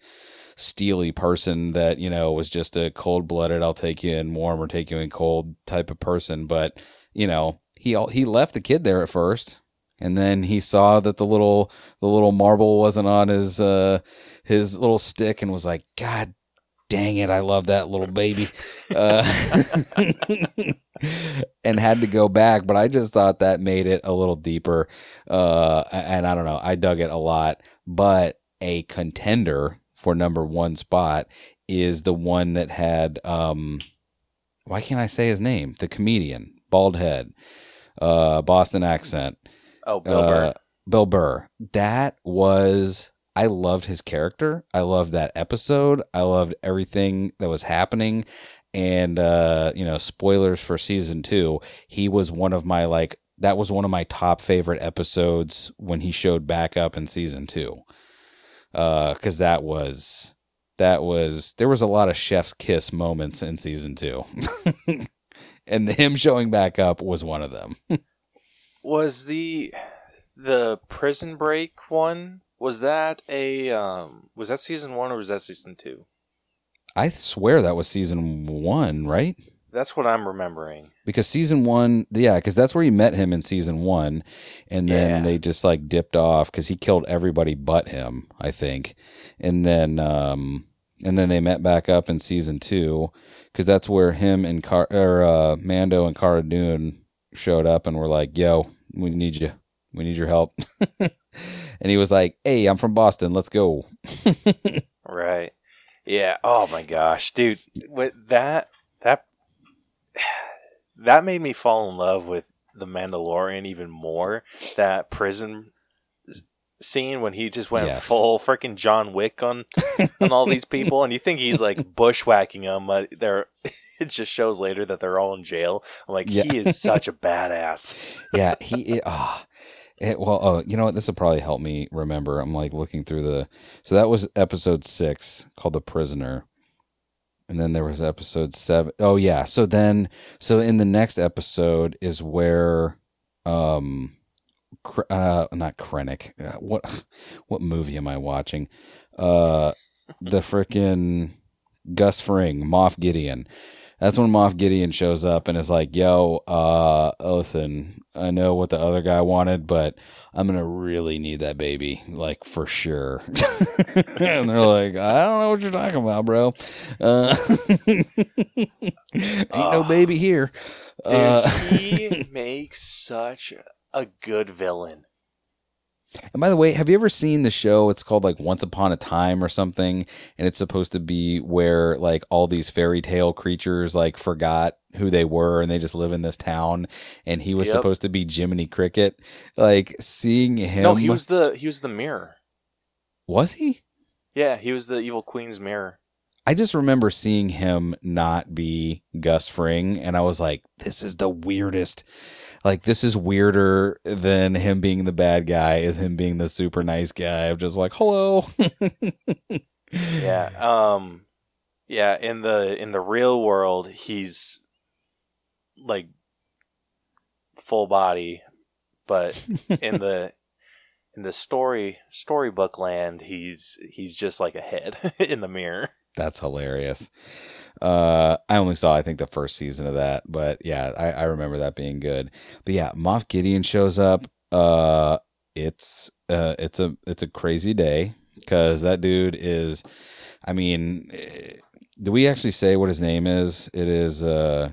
steely person that you know was just a cold blooded I'll take you in warm or take you in cold type of person. But you know he he left the kid there at first and then he saw that the little the little marble wasn't on his uh his little stick and was like god dang it I love that little baby uh, and had to go back. But I just thought that made it a little deeper uh and I don't know I dug it a lot. But a contender for number one spot is the one that had um why can't I say his name? The comedian, bald head, uh Boston accent. Oh, Bill Burr. Uh, Bill Burr. That was I loved his character. I loved that episode. I loved everything that was happening. And uh, you know, spoilers for season two, he was one of my like that was one of my top favorite episodes when he showed back up in season two. Uh, cause that was that was there was a lot of chef's kiss moments in season two. and him showing back up was one of them. Was the the prison break one? Was that a um? Was that season one or was that season two? I swear that was season one, right? That's what I'm remembering. Because season one, yeah, because that's where you met him in season one, and then Yeah. they just like dipped off because he killed everybody but him, I think, and then um, and then they met back up in season two because that's where him and Car or uh, Mando and Cara Dune showed up and were like, "Yo, we need you, we need your help," and he was like, "Hey, I'm from Boston, let's go." Right. Yeah. Oh my gosh, dude. With that that made me fall in love with the Mandalorian even more. That prison scene when he just went Yes. full freaking John Wick on on all these people, and you think he's like bushwhacking them, but they're. It just shows later that they're all in jail. I'm like, Yeah. he is such a badass. yeah, he. Ah, it, well, oh, you know what? This will probably help me remember. I'm like looking through the. So that was episode six called "The Prisoner," and then there was episode seven. Oh yeah. So then, so in the next episode is where, um, uh, not Krennic. Uh, what, what movie am I watching? Uh, the frickin' Gus Fring, Moff Gideon. That's when Moff Gideon shows up and is like, "Yo, uh, listen, I know what the other guy wanted, but I'm gonna really need that baby, like for sure." and they're like, "I don't know what you're talking about, bro. Uh, ain't no Ah. baby here." Dude, Uh, he makes such a good villain. And by the way, have you ever seen the show? It's called like Once Upon a Time or something, and it's supposed to be where like all these fairy tale creatures like forgot who they were and they just live in this town. And he was Yep. supposed to be Jiminy Cricket. Like seeing him. No, he was the he was the mirror. Was he? Yeah, he was the evil queen's mirror. I just remember seeing him not be Gus Fring, and I was like, "This is the weirdest." Like this is weirder than him being the bad guy, is him being the super nice guy. I'm just like, "Hello." Yeah. Um yeah, in the in the real world he's like full body, but in the in the story storybook land he's he's just like a head in the mirror. That's hilarious. Uh, I only saw I think the first season of that, but yeah, I, I remember that being good. But yeah, Moff Gideon shows up. Uh, it's uh, it's a it's a crazy day because that dude is. I mean, eh, do we actually say what his name is? It is uh,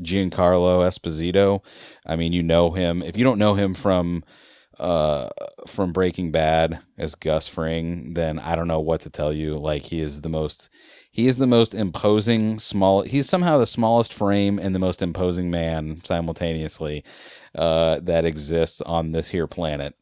Giancarlo Esposito. I mean, you know him. If you don't know him from uh from Breaking Bad as Gus Fring, then I don't know what to tell you. Like he is the most he is the most imposing small he's somehow the smallest frame and the most imposing man simultaneously uh that exists on this here planet.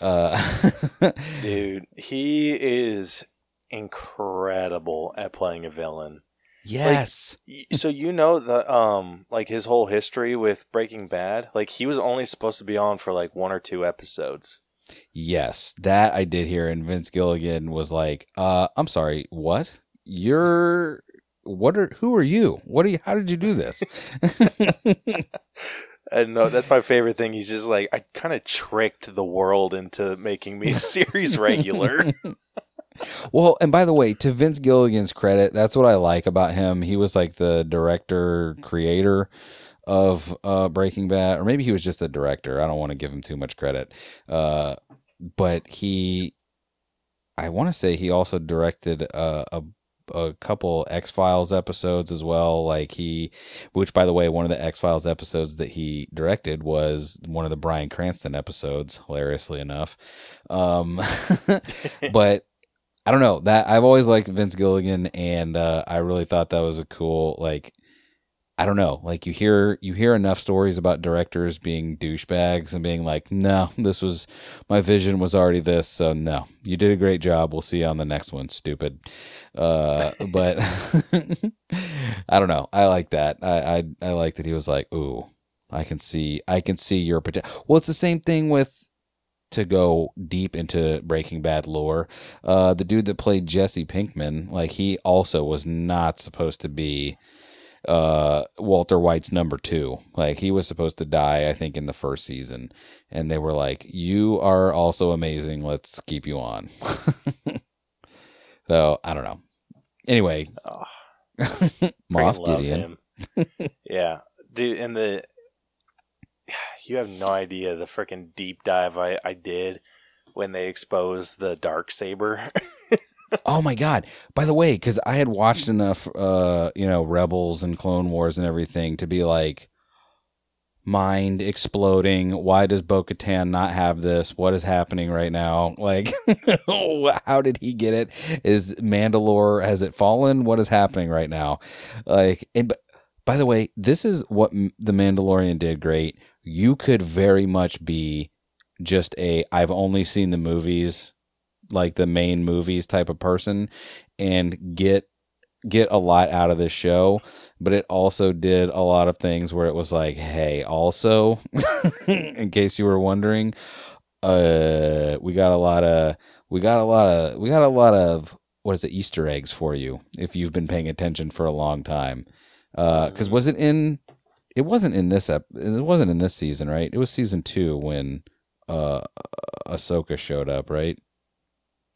Uh Dude, he is incredible at playing a villain. yes. Y- so you know the um like his whole history with Breaking Bad, like he was only supposed to be on for like one or two episodes. Yes, that I did hear and Vince Gilligan was like, "Uh, I'm sorry, what? You're what are who are you? What are you? How did you do this? And no, that's my favorite thing. He's just like, I kind of tricked the world into making me a series regular. Well, and by the way, to Vince Gilligan's credit, that's what I like about him. He was like the director, creator of uh, Breaking Bad, or maybe he was just a director. I don't want to give him too much credit. Uh, but he, I want to say he also directed uh, a a couple X Files episodes as well. Like he, which by the way, one of the X Files episodes that he directed was one of the Bryan Cranston episodes. Hilariously enough, um, but I don't know that I've always liked Vince Gilligan, and uh, I really thought that was a cool like. I don't know, like you hear you hear enough stories about directors being douchebags and being like, "No, this was my vision was already this, so no, you did a great job. We'll see you on the next one, stupid." Uh, but I don't know. I like that. I, I I like that he was like, "Ooh, I can see, I can see your potential." Well, it's the same thing with to go deep into Breaking Bad lore. Uh, the dude that played Jesse Pinkman, like he also was not supposed to be uh Walter White's number 2 like he was supposed to die I think in the first season. And they were like you are also amazing. Let's keep you on. So I don't know. Anyway. Oh, Moff Gideon. yeah, dude, and the you have no idea the freaking deep dive I, I did when they exposed the dark saber. Oh my god! By the way, because I had watched enough, uh, you know, Rebels and Clone Wars and everything to be like, mind exploding. Why does Bo-Katan not have this? What is happening right now? Like, how did he get it? Is Mandalore has it fallen? What is happening right now? Like, and by the way, this is what the Mandalorian did great. You could very much be just a I've only seen the movies like the main movies type of person and get get a lot out of this show but it also did a lot of things where it was like hey also in case you were wondering uh we got a lot of we got a lot of we got a lot of what is it easter eggs for you if you've been paying attention for a long time. Uh cuz was it in it wasn't in this ep- it wasn't in this season right? It was season 2 when uh Ahsoka showed up right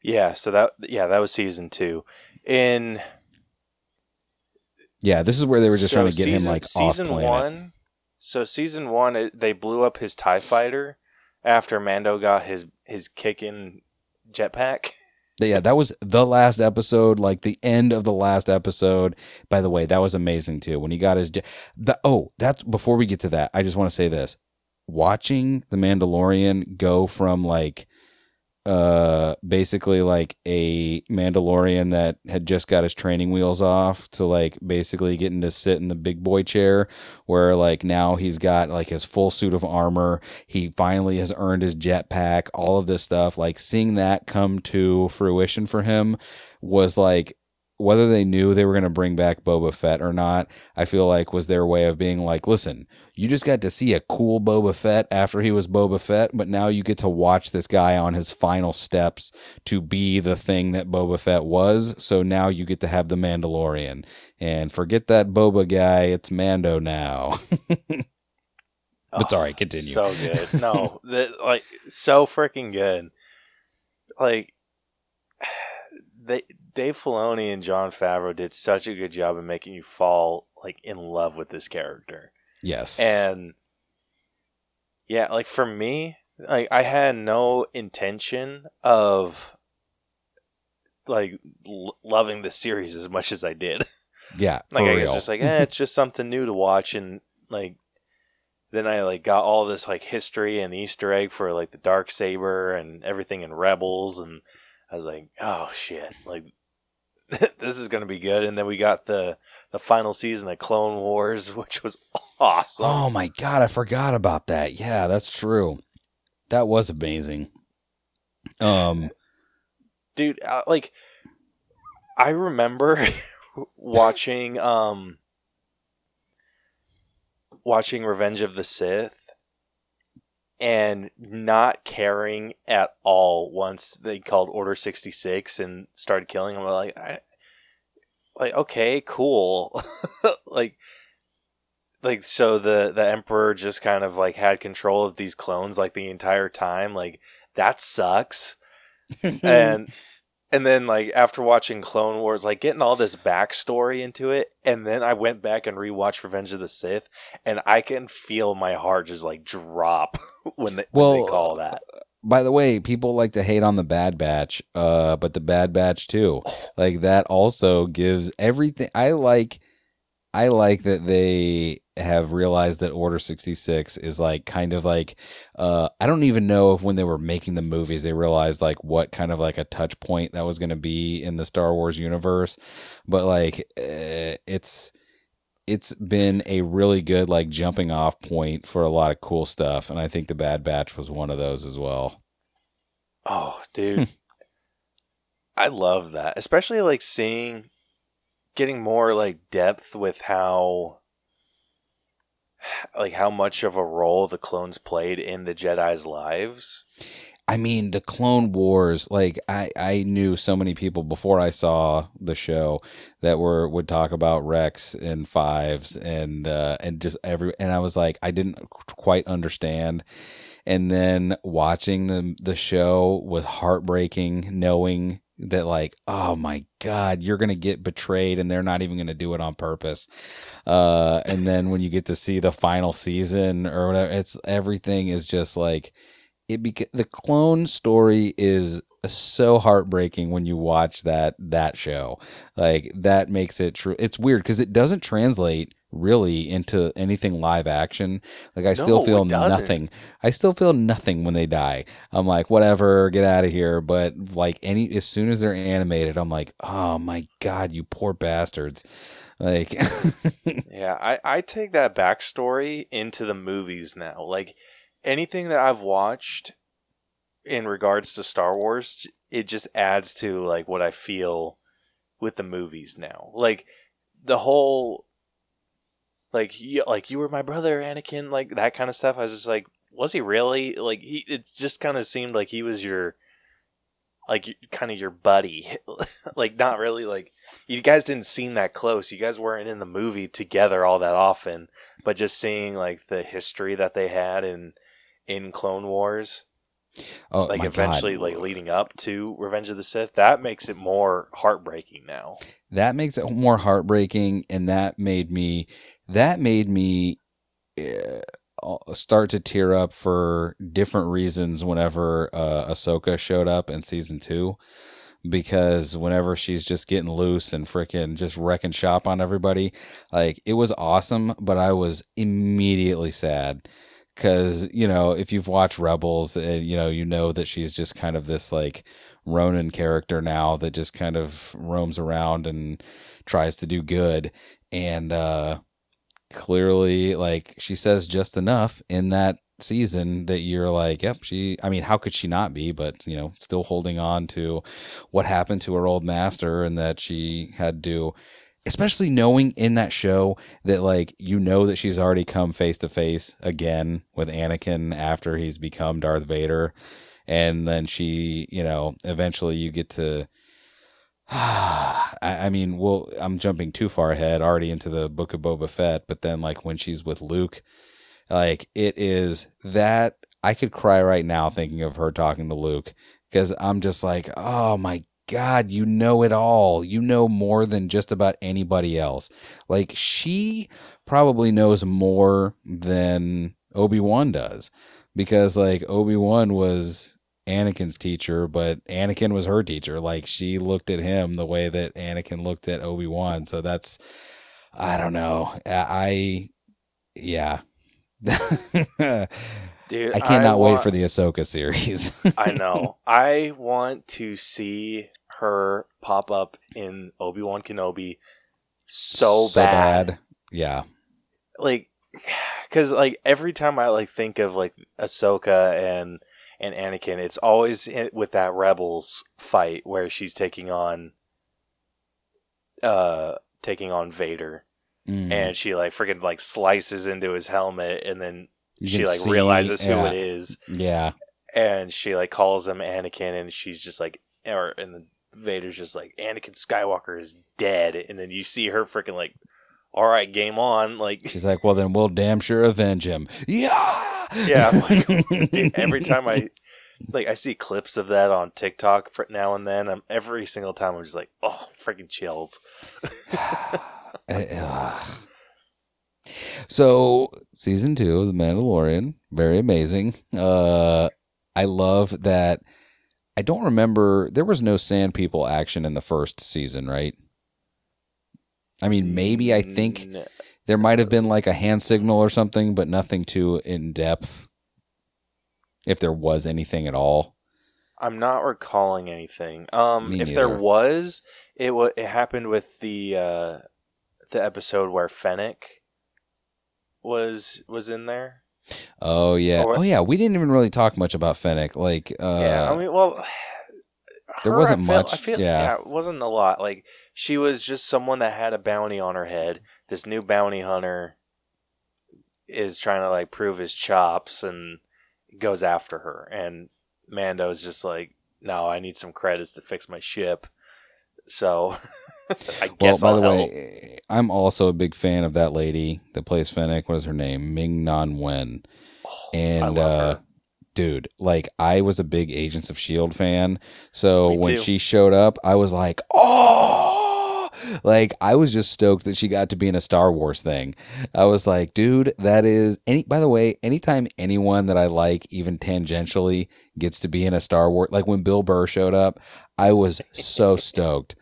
yeah, so that yeah that was season two. In Yeah, this is where they were just so trying to get him season- like off season planet. one. So season one, it, they blew up his Tie Fighter after Mando got his his kicking jetpack. Yeah, that was the last episode, like the end of the last episode. By the way, that was amazing too. When he got his, jet- the, oh, that's before we get to that. I just want to say this: watching the Mandalorian go from like, uh, basically like a Mandalorian that had just got his training wheels off to like basically getting to sit in the big boy chair, where like now he's got like his full suit of armor. He finally has earned his jetpack. All of this stuff, like seeing that come to fruition for him, was like whether they knew they were going to bring back Boba Fett or not, I feel like was their way of being like, listen, you just got to see a cool Boba Fett after he was Boba Fett, but now you get to watch this guy on his final steps to be the thing that Boba Fett was. So now you get to have the Mandalorian. And forget that Boba guy, it's Mando now. but sorry, continue. So good. No, that like so freaking good. Like they Dave Filoni and Jon Favreau did such a good job of making you fall like in love with this character. yes. And yeah, like for me, like I had no intention of like l- loving the series as much as I did. yeah, like I real. was just like, eh, it's just something new to watch, and like then I like got all this like history and Easter egg for like the dark saber and everything in Rebels, and I was like, oh shit, like this is gonna be good. And then we got the the final season of Clone Wars, which was awesome. Oh my god, I forgot about that. Yeah, that's true. That was amazing. Um dude uh, like i remember watching um watching revenge of the sith and not caring at all once they called order 66 and started killing them like I, like okay, cool. like like so the the emperor just kind of like had control of these clones like the entire time. Like that sucks. and and then like after watching Clone Wars, like getting all this backstory into it, and then I went back and rewatched Revenge of the Sith, and I can feel my heart just like drop when they, when they call that. By the way, people like to hate on the Bad Batch, uh, but the Bad Batch too, like that also gives everything. I like, I like that they have realized that Order sixty six is like kind of like, uh, I don't even know if when they were making the movies they realized like what kind of like a touch point that was going to be in the Star Wars universe, but like, uh, it's it's been a really good like jumping off point for a lot of cool stuff and i think the bad batch was one of those as well Oh, dude. I love that. Especially like seeing getting more like depth with how like how much of a role the clones played in the Jedi's lives. i mean the clone wars like i i knew so many people before i saw the show that were would talk about rex and fives and uh and just every and i was like i didn't quite understand and then watching the the show was heartbreaking knowing that like oh my god you're gonna get betrayed and they're not even gonna do it on purpose. Uh and then when you get to see the final season or whatever it's everything is just like it beca- the clone story is so heartbreaking when you watch that that show. Like that makes it true it's weird because it doesn't translate really into anything live action. Like i still feel nothing. I still feel nothing when they die. I'm like whatever get out of here. But like any as soon as they're animated i'm like oh my god you poor bastards. Like Yeah, I, I take that backstory into the movies now. Like anything that I've watched in regards to Star Wars, it just adds to like what I feel with the movies now. Like the whole like you, like you were my brother, Anakin, like that kind of stuff. I was just like, was he really? Like he, it just kind of seemed like he was your like kind of your buddy, like not really like you guys didn't seem that close. You guys weren't in the movie together all that often, but just seeing like the history that they had in in Clone Wars, oh like my eventually God. like leading up to Revenge of the Sith, that makes it more heartbreaking now. that makes it more heartbreaking and that made me that made me uh, start to tear up for different reasons whenever uh, Ahsoka showed up in season two because whenever she's just getting loose and freaking just wrecking shop on everybody like it was awesome but I was immediately sad because you know if you've watched Rebels and you know you know that she's just kind of this like Ronin character now that just kind of roams around and tries to do good. And uh clearly like she says just enough in that season that you're like yep she i mean how could she not be? But you know still holding on to what happened to her old master and that she had to especially knowing in that show that like you know that she's already come face to face again with Anakin after he's become Darth Vader. And then she you know eventually you get to I, I mean well I'm jumping too far ahead already into the book of Boba Fett but then like when she's with Luke like it is that I could cry right now thinking of her talking to Luke because I'm just like oh my God, you know it all. You know more than just about anybody else. Like, she probably knows more than Obi Wan does because, like, Obi Wan was Anakin's teacher, but Anakin was her teacher. Like, she looked at him the way that Anakin looked at Obi Wan. So that's, I don't know. I, yeah. Dude, I cannot wait want- for the Ahsoka series. I know. I want to see her pop up in Obi Wan Kenobi so, bad. Yeah. Like, because like every time I like think of like Ahsoka and and Anakin, it's always with that Rebels fight where she's taking on, uh, taking on Vader, Mm. and she like freaking like slices into his helmet, and then You she like see- realizes who it is, Yeah. and she like calls him Anakin, and she's just like, or in the Vader's just like Anakin Skywalker is dead, and then you see her freaking like, all right, game on, like She's like, well, then we'll damn sure avenge him. Yeah. yeah. Like, every time I like I see clips of that on TikTok for now and then, I'm every single time I'm just like, oh, freaking chills. Uh, so season two of the Mandalorian, very amazing. Uh, I love that. I don't remember there was no Sand People action in the first season, right? I mean, maybe I think N- there might have been like a hand signal or something, but nothing too in depth. If there was anything at all, I'm not recalling anything. Um, if there was, it wa it happened with the uh, the episode where Fennec was was in there. Oh yeah, Or- oh yeah, we didn't even really talk much about Fennec. Like, uh, yeah, I mean, well, there wasn't I feel, much, I feel, yeah. it wasn't a lot. Like she was just someone that had a bounty on her head. This new bounty hunter is trying to like prove his chops and goes after her, and Mando's just like, "No, I need some credits to fix my ship." So, I Well, by I'll the help. way, I'm also a big fan of that lady that plays Fennec. What is her name? Ming-Na Wen. Oh, And uh, dude, like I was a big Agents of Shield fan, so Me when too. she showed up, I was like, oh, like I was just stoked that she got to be in a Star Wars thing. I was like, dude, that is any. By the way, anytime anyone that I like, even tangentially, gets to be in a Star Wars, like when Bill Burr showed up, I was so stoked.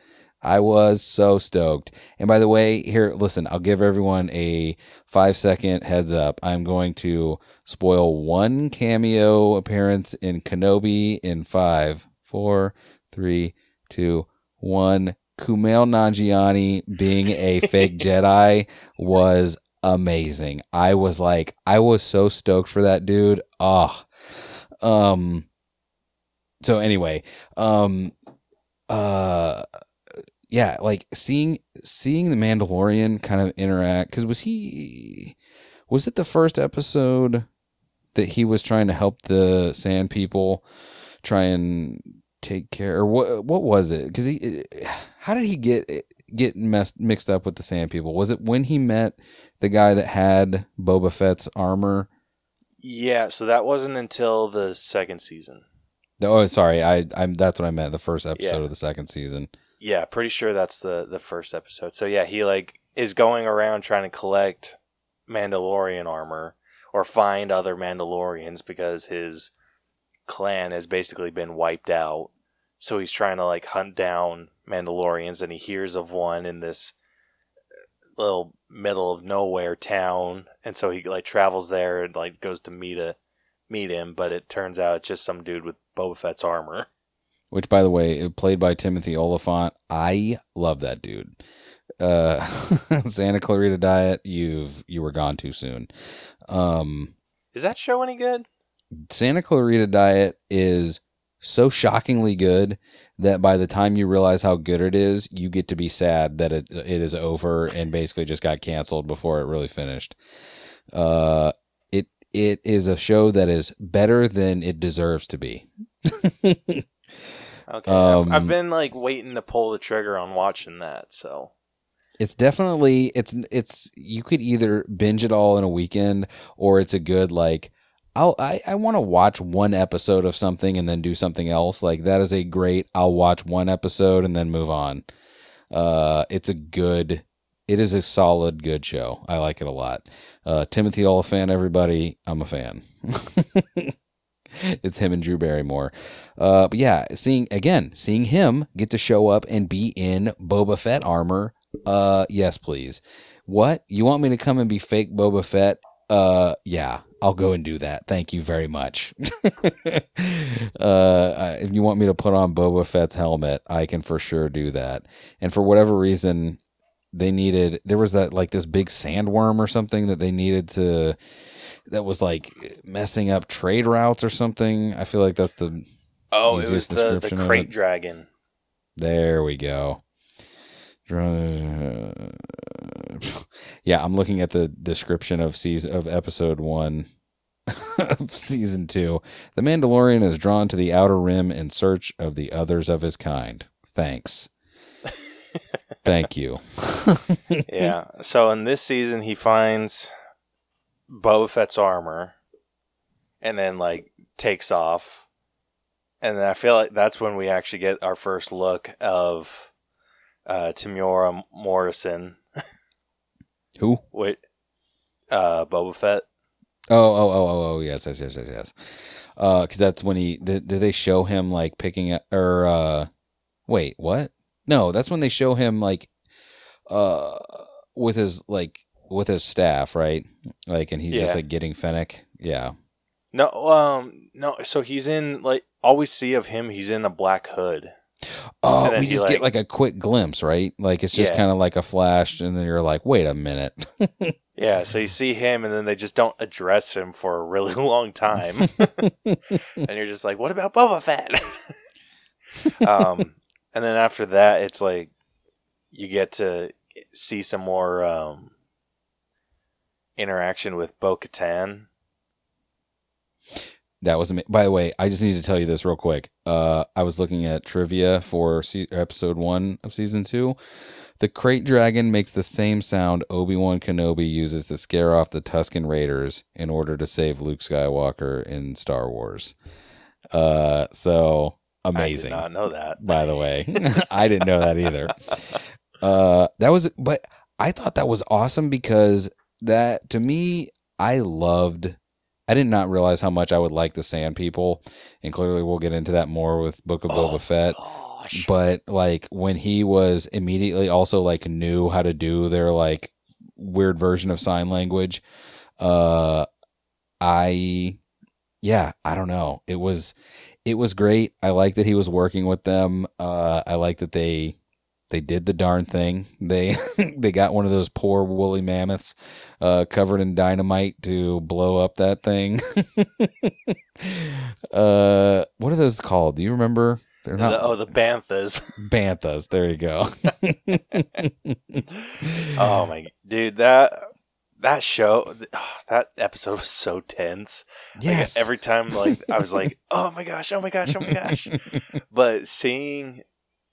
I was so stoked. And by the way, here, listen, I'll give everyone a five second heads up. I'm going to spoil one cameo appearance in Kenobi in five, four, three, two, one. Kumail Nanjiani being a fake Jedi was amazing. I was like, I was so stoked for that dude. Oh, um. So anyway, um, uh, yeah, like seeing seeing the Mandalorian kind of interact because was he was it the first episode that he was trying to help the Sand People try and take care or what what was it because he how did he get get messed mixed up with the Sand People was it when he met the guy that had Boba Fett's armor Yeah, so that wasn't until the second season. oh sorry I I'm that's what I meant the first episode Yeah. of the second season Yeah, pretty sure that's the the first episode. So yeah, he like is going around trying to collect Mandalorian armor or find other Mandalorians because his clan has basically been wiped out. So he's trying to like hunt down Mandalorians and he hears of one in this uh, little middle of nowhere town and so he like travels there and like goes to meet a meet him, but it turns out it's just some dude with Boba Fett's armor. which by the way, it played by Timothy Olyphant. I love that dude. Uh, Santa Clarita Diet, you've you were gone too soon. Um, Is that show any good? Santa Clarita Diet is so shockingly good that by the time you realize how good it is, you get to be sad that it it is over and basically just got canceled before it really finished. Uh, it it is a show that is better than it deserves to be. Okay, I've, Um, I've been like waiting to pull the trigger on watching that. So it's definitely it's it's you could either binge it all in a weekend or it's a good like I'll I, I want to watch one episode of something and then do something else. Like that is a great I'll watch one episode and then move on. Uh it's a good it is a solid good show. I like it a lot. Uh Timothy Olyphant, everybody, I'm a fan. it's him and Drew Barrymore. Uh but yeah, seeing again, seeing him get to show up and be in Boba Fett armor uh, yes, please. What? You want me to come and be fake Boba Fett? Uh, yeah, I'll go and do that. Thank you very much. uh, if you want me to put on Boba Fett's helmet, I can for sure do that. And for whatever reason, they needed, there was that like this big sandworm or something that they needed to, that was like messing up trade routes or something. I feel like that's the, oh, it was the, the krayt dragon. There we go. Yeah, I'm looking at the description of season of episode one of season two. The Mandalorian is drawn to the outer rim in search of the others of his kind. Thanks. Thank you. yeah. So in this season, he finds Boba Fett's armor, and then like takes off, and then I feel like that's when we actually get our first look of uh, Temuera Morrison. Who? Wait, uh, Boba Fett. Oh, oh, oh, oh, oh, yes, yes, yes, yes, yes. Uh, because that's when he did. Did they show him like picking up or uh, wait, what? No, that's when they show him like, uh, with his like with his staff, right? Like, and he's Yeah. just like getting Fennec. Yeah. No, um, no. So he's in like all we see of him. He's in a black hood. Oh, we just like- get like a quick glimpse, right? Like it's just Yeah. kind of like a flash, and then you're like, wait a minute. Yeah, so you see him, and then they just don't address him for a really long time, and you're just like, "What about Boba Fett?" um, and then after that, it's like you get to see some more um, interaction with Bo Katan. That was ama- by the way. I just need to tell you this real quick. Uh, I was looking at trivia for se- episode one of season two. The krayt dragon makes the same sound Obi Wan Kenobi uses to scare off the Tusken Raiders in order to save Luke Skywalker in Star Wars. Uh, so amazing. I did not know that. by the way. I didn't know that either. Uh, that was, but I thought that was awesome because that to me, I loved. I did not realize how much I would like the Sand People, and clearly we'll get into that more with Book of Oh, Boba Fett. Gosh. But like when he was immediately also like knew how to do their like weird version of sign language, uh, I, yeah, I don't know. It was, it was great. I like that he was working with them. Uh, I like that they they did the darn thing. They they got one of those poor woolly mammoths uh, covered in dynamite to blow up that thing. uh, what are those called? Do you remember? They're not The- oh, the Banthas. banthas. There you go. oh my god. dude, that that show, that episode was so tense. Like, Yes. every time, like I was like, "Oh my gosh! Oh my gosh! Oh my gosh!" but seeing,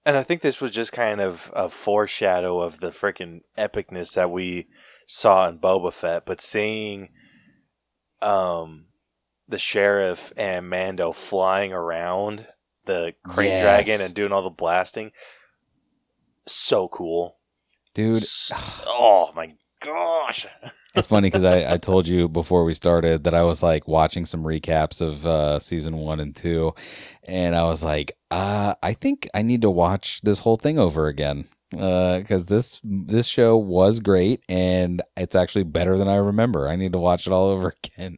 and I think this was just kind of a foreshadow of the freaking epicness that we saw in Boba Fett. But seeing, um, the sheriff and Mando flying around the krayt Yes. dragon and doing all the blasting, so cool, Dude, S- oh my gosh! it's funny because I, I told you before we started that I was like watching some recaps of uh, season one and two, and I was like, uh, I think I need to watch this whole thing over again because this this show was great and it's actually better than I remember. I need to watch it all over again.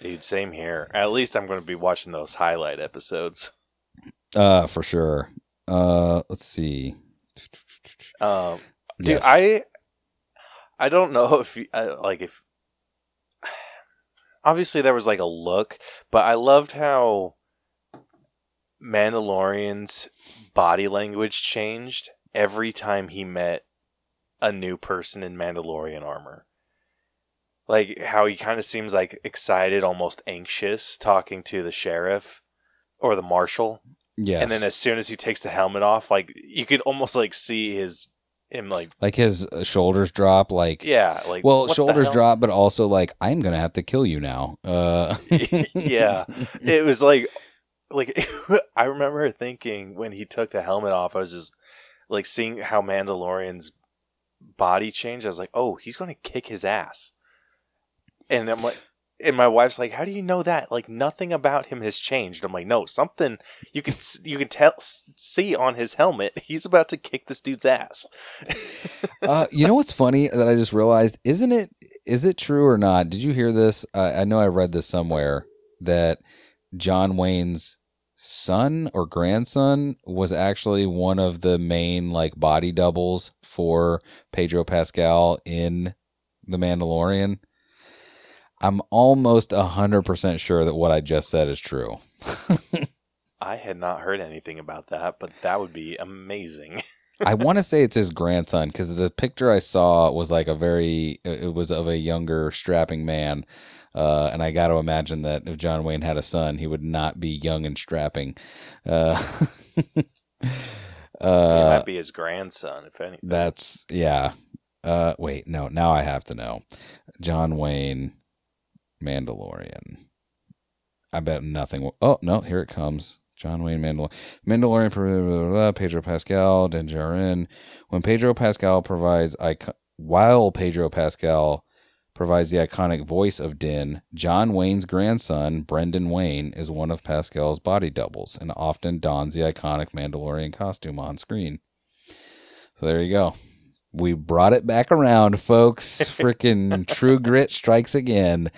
Dude, same here. At least I'm going to be watching those highlight episodes. Uh, for sure. Uh, let's see. Um, dude, Yes. I I don't know if you, uh, like if obviously there was like a look, but I loved how Mandalorian's body language changed every time he met a new person in Mandalorian armor. Like how he kind of seems like excited, almost anxious talking to the sheriff or the marshal. yes. And then as soon as he takes the helmet off, like you could almost like see his him like like his uh, shoulders drop. Like yeah, like well, shoulders drop, but also like I'm gonna have to kill you now. Uh, Yeah. It was like like I remember thinking when he took the helmet off, I was just like seeing how Mandalorian's body changed. I was like, oh, he's going to kick his ass. And I'm like, and my wife's like, how do you know that? Like nothing about him has changed. I'm like, no, something you can you can tell see on his helmet. He's about to kick this dude's ass. uh, you know what's funny that I just realized? Isn't it? Is it true or not? Did you hear this? Uh, I know I read this somewhere that John Wayne's son or grandson was actually one of the main like body doubles for Pedro Pascal in The Mandalorian. I'm almost a hundred percent sure that what I just said is true. I had not heard anything about that, but that would be amazing. I want to say it's his grandson because the picture I saw was like a very, it was of a younger, strapping man. Uh, and I got to imagine that if John Wayne had a son, he would not be young and strapping. Uh, He uh, might be his grandson, if anything. that's yeah. Uh, wait, no. Now I have to know. John Wayne, Mandalorian. I bet nothing. Will, oh no, here it comes. John Wayne Mandalorian. Mandalorian, Pedro Pascal, Din Djarin. When Pedro Pascal provides, icon- while Pedro Pascal provides the iconic voice of Din, John Wayne's grandson, Brendan Wayne, is one of Pascal's body doubles and often dons the iconic Mandalorian costume on screen. So there you go. We brought it back around, folks. Freaking True Grit strikes again.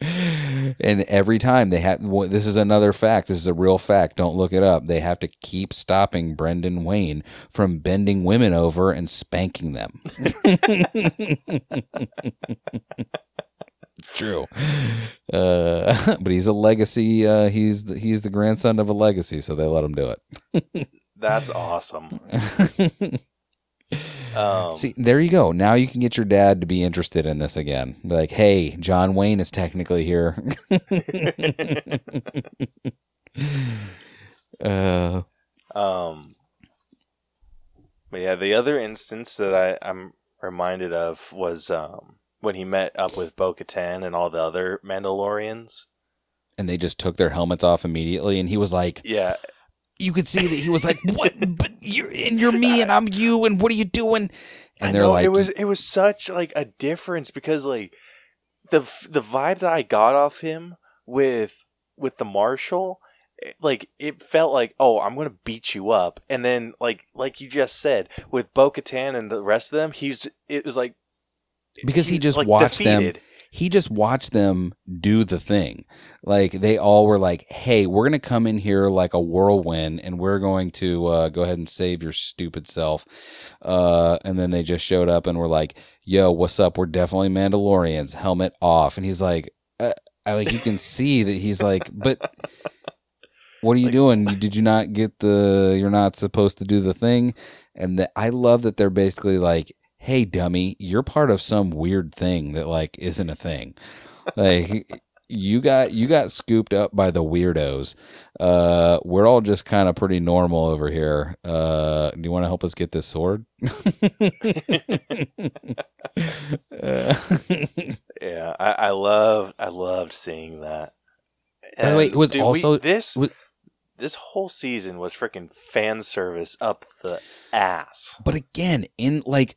and every time they have this is another fact this is a real fact don't look it up they have to keep stopping brendan wayne from bending women over and spanking them it's true uh, but he's a legacy uh, he's the, he's the grandson of a legacy so they let him do it That's awesome. Um, See, there you go. Now you can get your dad to be interested in this again. Be like, hey, John Wayne is technically here. uh, Um, but yeah, the other instance that I, I'm reminded of was um, when he met up with Bo Katan and all the other Mandalorians. and they just took their helmets off immediately, and he was like, Yeah, you could see that he was like, what? But you're and you're me, and I'm you, and what are you doing? And I they're know, like, it was it was such like a difference because like the the vibe that I got off him with with the marshal, eh, like it felt like oh I'm gonna beat you up, and then like like you just said with Bo Katan and the rest of them, he's it was like because he just like, watched them defeated. He just watched them do the thing. Like they all were like, "Hey, we're gonna come in here like a whirlwind, and we're going to uh, go ahead and save your stupid self." Uh, and then they just showed up and were like, "Yo, what's up? We're definitely Mandalorians. Helmet off." And he's like, uh, "I like you can see that he's like, but." What are you Like- doing? Did you not get the? You're not supposed to do the thing, and that I love that they're basically like, "Hey, dummy, you're part of some weird thing that like isn't a thing." Like you got you got scooped up by the weirdos. Uh, we're all just kind of pretty normal over here. Uh, do you want to help us get this sword? Uh, Yeah, I, I loved I loved seeing that. By the way, it was dude, we- also- this was- this whole season was freaking fan service up the ass. but again in like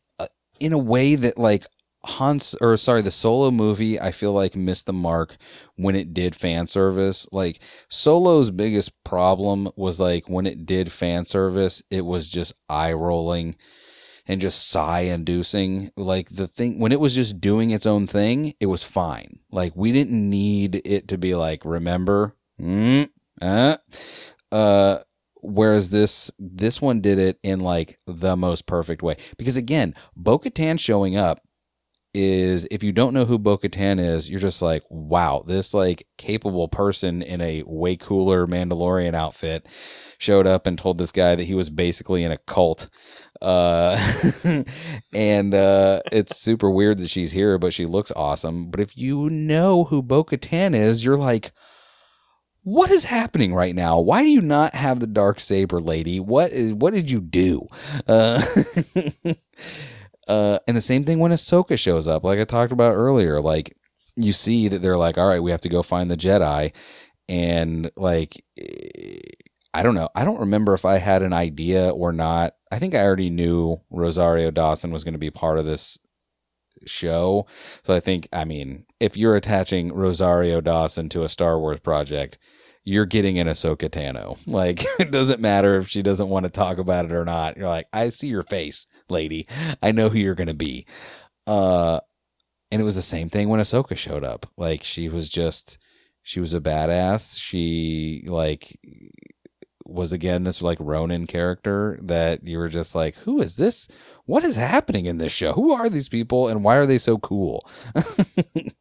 in a way that like Hans or sorry the solo movie I feel like missed the mark when it did fan service. Like solo's biggest problem was like when it did fan service it was just eye rolling and just sigh inducing. Like the thing when it was just doing its own thing it was fine. Like we didn't need it to be like remember? Mm, uh, uh whereas this this one did it in like the most perfect way. Because again bo-katan showing up is if you don't know who bo-katan is you're just like wow this like capable person in a way cooler mandalorian outfit showed up and told this guy that he was basically in a cult uh and uh it's super weird that she's here but she looks awesome. But if you know who bo-katan is you're like what is happening right now? Why do you not have the dark saber lady? What is what did you do? Uh, uh, and the same thing when Ahsoka shows up, like I talked about earlier. Like you see that they're like, all right, we have to go find the Jedi, and like eh, I don't know. I don't remember if I had an idea or not. I think I already knew Rosario Dawson was going to be part of this show. So I think, I mean, if you're attaching Rosario Dawson to a Star Wars project, you're getting an Ahsoka Tano. Like, it doesn't matter if she doesn't want to talk about it or not. You're like, I see your face, lady. I know who you're going to be. Uh, and it was the same thing when Ahsoka showed up. Like, she was just, she was a badass. She, like, was again this like Ronin character that you were just like, who is this? What is happening in this show? Who are these people and why are they so cool?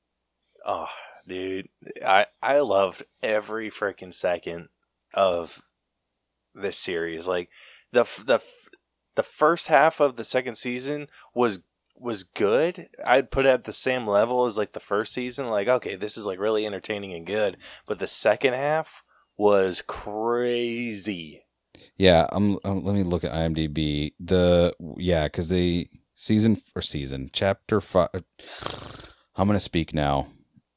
Oh, dude, I I loved every freaking second of this series. Like the the the first half of the second season was was good. I'd put it at the same level as like the first season. Like, okay, this is like really entertaining and good. But the second half was crazy. Yeah, I'm, um let me look at IMDb. The yeah, because the season or season chapter five. I'm gonna speak now.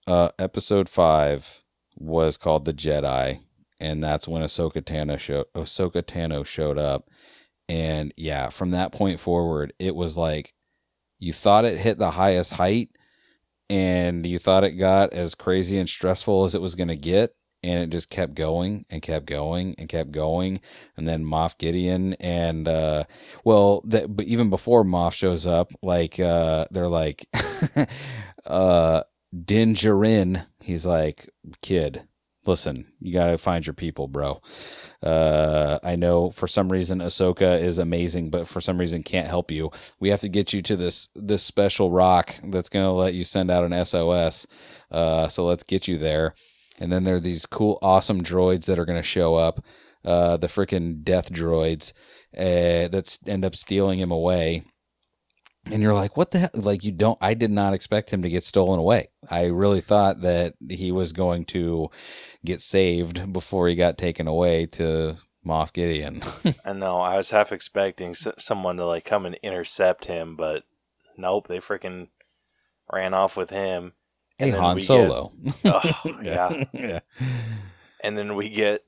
Uh, episode five was called the Jedi, and that's when Ahsoka Tano show Ahsoka Tano showed up, and yeah, from that point forward, it was like you thought it hit the highest height, and you thought it got as crazy and stressful as it was gonna get, and it just kept going and kept going and kept going. And then Moff Gideon and uh well that but even before Moff shows up like uh they're like uh Din Djarin. He's like kid listen you got to find your people bro. Uh I know for some reason Ahsoka is amazing but for some reason can't help you. We have to get you to this this special rock that's to let you send out an SOS uh so let's get you there. And then there are these cool, awesome droids that are to show up. Uh, the freaking death droids uh, that end up stealing him away. And you're like, what the hell? Like, you don't, I did not expect him to get stolen away. I really thought that he was going to get saved before he got taken away to Moff Gideon. I know. I was half expecting s- someone to like come and intercept him, but nope. They freaking ran off with him. hey, And Han we get- Solo. Oh, yeah. yeah. and then we get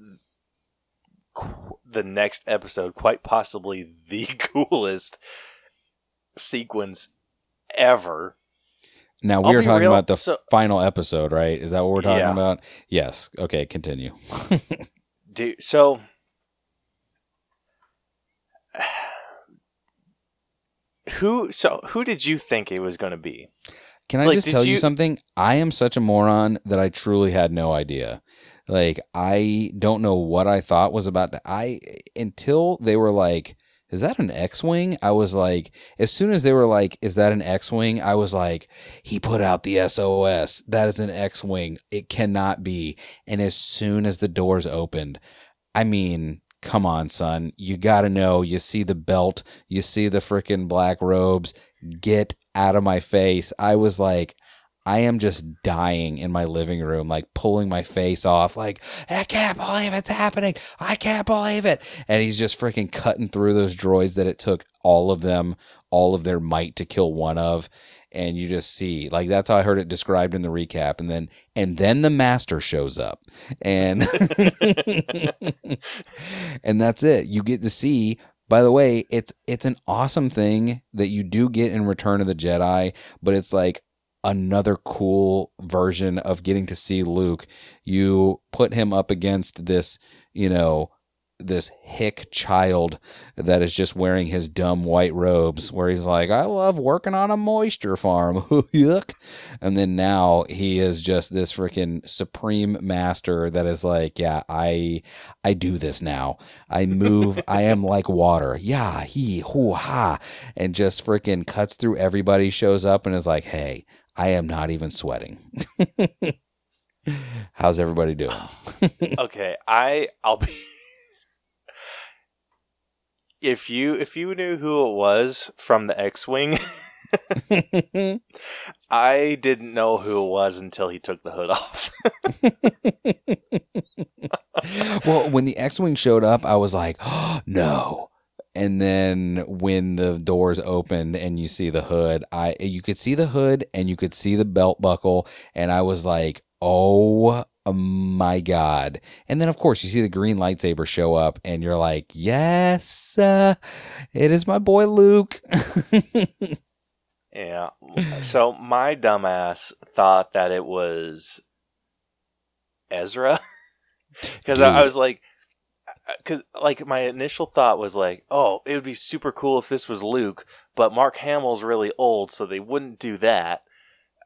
qu- the next episode, quite possibly the coolest sequence ever. Now I'll we were be talking real, about the so- final episode, right? Is that what we're talking Yeah. about? Yes. Okay, continue. Dude, so who so who did you think it was going to be? Can I Like, just tell you you- something? I am such a moron that I truly had no idea. Like I don't know what I thought was about to I until they were like is that an X-wing? I was like as soon as they were like is that an X-wing? I was like he put out the SOS. That is an X-wing. It cannot be. And as soon as the doors opened, I mean, come on, son. You got to know. You see the belt, you see the freaking black robes. Get out of my face. I was like, I am just dying in my living room, like pulling my face off, like, I can't believe it's happening. I can't believe it. And he's just freaking cutting through those droids that it took all of them, all of their might to kill one of. And you just see, like, that's how I heard it described in the recap. And then, and then the master shows up. And, and that's it. You get to see by the way, it's it's an awesome thing that you do get in Return of the Jedi, but it's like another cool version of getting to see Luke. You put him up against this, you know, this hick child that is just wearing his dumb white robes where he's like, I love working on a moisture farm. Yuck. And then now he is just this freaking supreme master that is like, yeah, I I do this now. I move, I am like water. Yeah, he hoo ha and just freaking cuts through everybody, shows up and is like, Hey, I am not even sweating. How's everybody doing? okay, I I'll be if you if you knew who it was from the X-wing, I didn't know who it was until he took the hood off. well, when the X-wing showed up, I was like, oh, "No." And then when the doors opened and you see the hood, I you could see the hood and you could see the belt buckle, and I was like, "Oh my god!" And then of course you see the green lightsaber show up, and you're like, "Yes, uh, it is my boy Luke." yeah. So my dumbass thought that it was Ezra because I, I was like because like my initial thought was like oh it would be super cool if this was luke but mark hamill's really old so they wouldn't do that.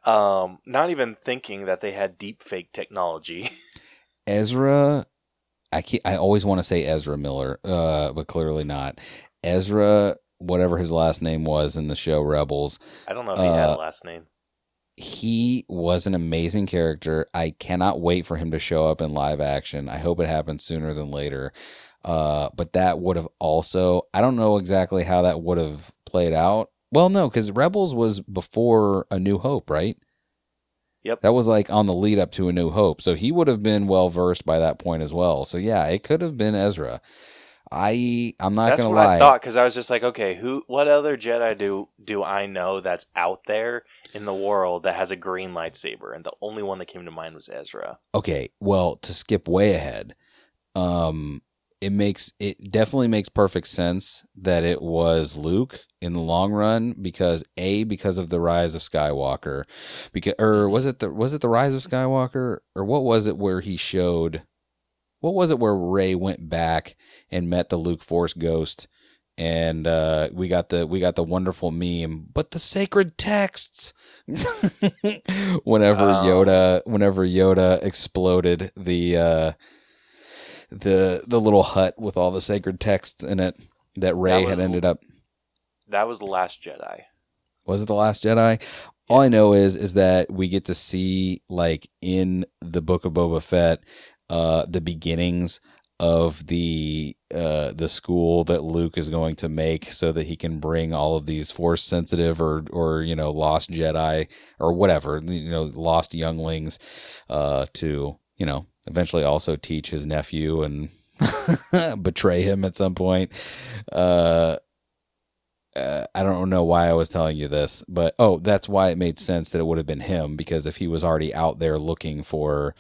Um not even thinking that they had deep fake technology. Ezra, I can't, I always want to say Ezra Miller, uh, but clearly not. Ezra, whatever his last name was in the show Rebels, i don't know if he had a Uh, last name he was an amazing character. I cannot wait for him to show up in live action. I hope it happens sooner than later. Uh, but that would have also, I don't know exactly how that would have played out. Well, no, because Rebels was before A New Hope, right? Yep. That was like on the lead up to A New Hope. So he would have been well versed by that point as well. So yeah, it could have been Ezra. I I'm not That's gonna what lie. I thought because I was just like, okay, who? What other Jedi do do I know that's out there in the world that has a green lightsaber? And the only one that came to mind was Ezra. okay, well, to skip way ahead, um, it makes it definitely makes perfect sense that it was Luke in the long run because a because of the rise of Skywalker, because or was it the was it the rise of Skywalker or what was it where he showed, what was it where Rey went back and met the Luke Force ghost. And uh, we got the we got the wonderful meme, but the sacred texts. whenever Oh. Yoda, whenever Yoda exploded the uh, the the little hut with all the sacred texts in it that Rey was- had ended up. That was the Last Jedi. Was it the Last Jedi? All I know is is that we get to see like in the Book of Boba Fett, uh, the beginnings of the uh the school that Luke is going to make so that he can bring all of these force sensitive or or you know lost Jedi or whatever you know lost younglings uh to you know eventually also teach his nephew and betray him at some point. Uh uh, I don't know why I was telling you this, but oh, that's why it made sense that it would have been him because if he was already out there looking for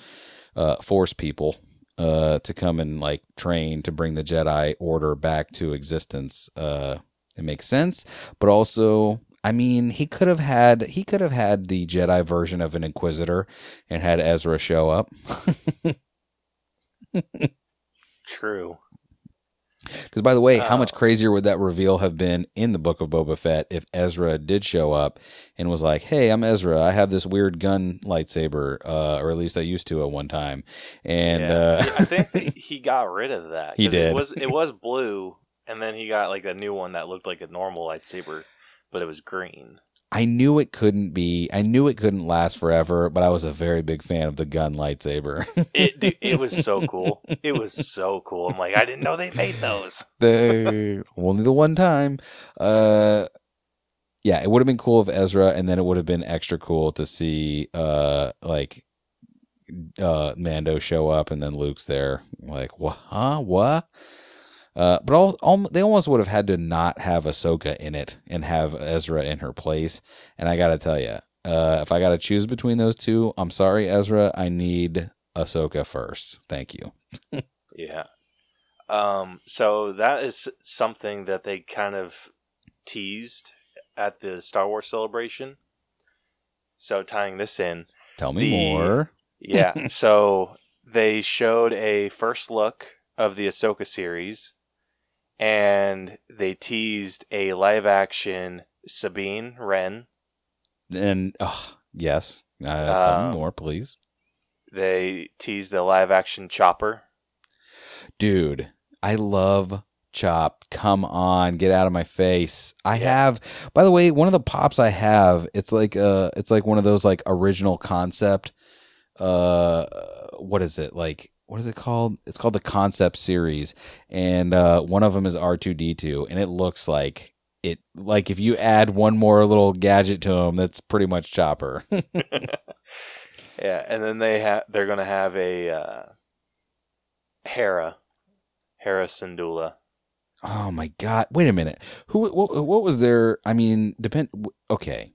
uh, Force people uh, to come and like train to bring the Jedi Order back to existence, uh, it makes sense. But also, I mean, he could have had he could have had the Jedi version of an Inquisitor and had Ezra show up. True. Because by the way, how much Oh. crazier would that reveal have been in the Book of Boba Fett if Ezra did show up and was like, "Hey, I'm Ezra. I have this weird gun lightsaber, uh, or at least I used to at one time." And Yeah. uh, I think that he got rid of that. He did. It was it was blue, and then he got like a new one that looked like a normal lightsaber, but it was green. I knew it couldn't be. I knew it couldn't last forever, but I was a very big fan of the gun lightsaber. It dude, it was so cool. It was so cool. I'm like, I didn't know they made those. they only the one time. Uh, yeah, it would have been cool if Ezra, and then it would have been extra cool to see uh like uh Mando show up, and then Luke's there. Like, what? Huh? What? Uh, but all, all they almost would have had to not have Ahsoka in it and have Ezra in her place. And I gotta tell you, uh, if I gotta choose between those two, I'm sorry, Ezra. I need Ahsoka first. Thank you. Yeah. Um. So that is something that they kind of teased at the Star Wars celebration. So tying this in, Tell me The- more. yeah. so they showed a first look of the Ahsoka series, and they teased a live action Sabine Wren. And oh, yes, uh, Um, more, please, They teased a live action Chopper. dude. I love Chop. Come on, get out of my face. I Yeah. have. By the way, one of the pops I have, it's like uh, it's like one of those like original concept. Uh, what is it like? What is it called? It's called the concept series, and uh, one of them is R two D two, and it looks like it. Like if you add one more little gadget to him, that's pretty much Chopper. Yeah, and then they have they're gonna have a uh, Hera, Hera Syndulla. Oh my god! Wait a minute. Who? What, what was their? I mean, depend. Okay,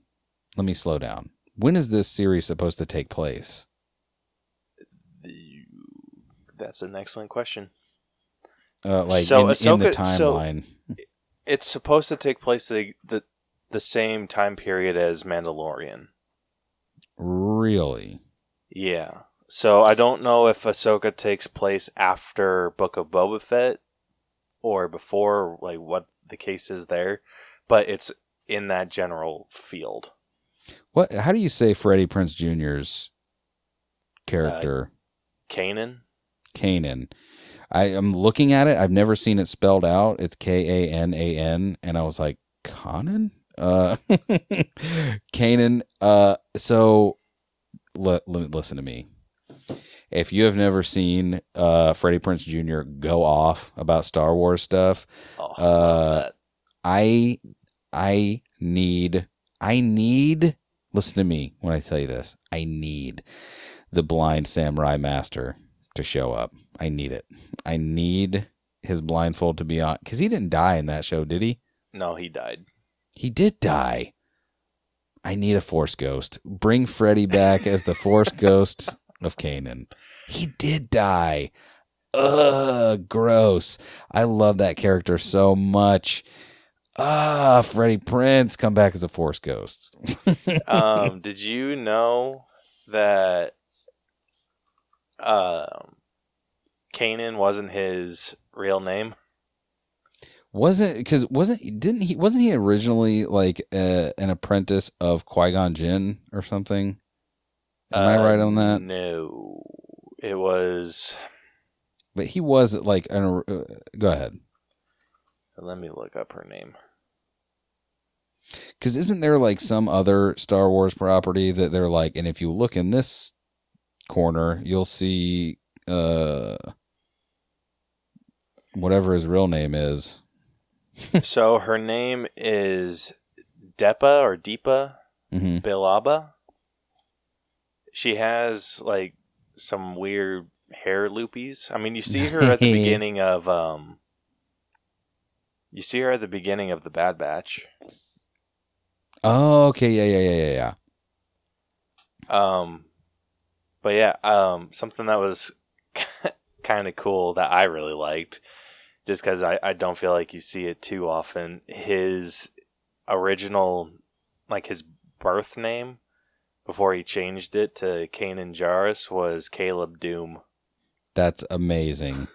let me slow down. When is this series supposed to take place? That's an excellent question. Uh, like So in, in the Ahsoka- so- timeline. It's supposed to take place the the, the same time period as Mandalorian. really? Yeah. So I don't know if Ahsoka takes place after Book of Boba Fett or before, like what the case is there, but it's in that general field. What? How do you say Freddie Prinze Jr.'s character, Kanan. Kanan? I am looking at it. I've never seen it spelled out. It's K A N A N, and I was like, Conan. Uh, Kanan. Uh, so let, let listen to me. If you have never seen uh, Freddie Prinze Jr. go off about Star Wars stuff, Oh, Uh. I I need I need listen to me when I tell you this. I need the blind samurai master to show up. I need it. I need his blindfold to be on because he didn't die in that show, did he? No, he died. He did die. I need a force ghost. Bring Freddy back as the force ghost of Kanan. He did die. Ugh, gross. I love that character so much. Ah, Freddie Prinze, come back as a force ghost. Um, did you know that um, Kanan wasn't his real name? wasn't because wasn't didn't he wasn't he originally like uh, an apprentice of Qui Gon Jinn or something? Am I Uh, right on that? No, it was. But he was like an. Uh, go ahead. Let me look up her name. Because isn't there like some other Star Wars property that they're like, and if you look in this corner, you'll see uh whatever his real name is. so her name is Depa or Deepa hmm Billaba. She has like some weird hair loopies. I mean, you see her at the beginning of um. You see her at the beginning of the Bad Batch. Oh, okay, yeah, yeah, yeah, yeah, yeah. Um, but yeah, um, something that was kind of cool that I really liked, just because I, I don't feel like you see it too often. His original, like his birth name, before he changed it to Kanan Jarrus, was Caleb Dume. That's amazing.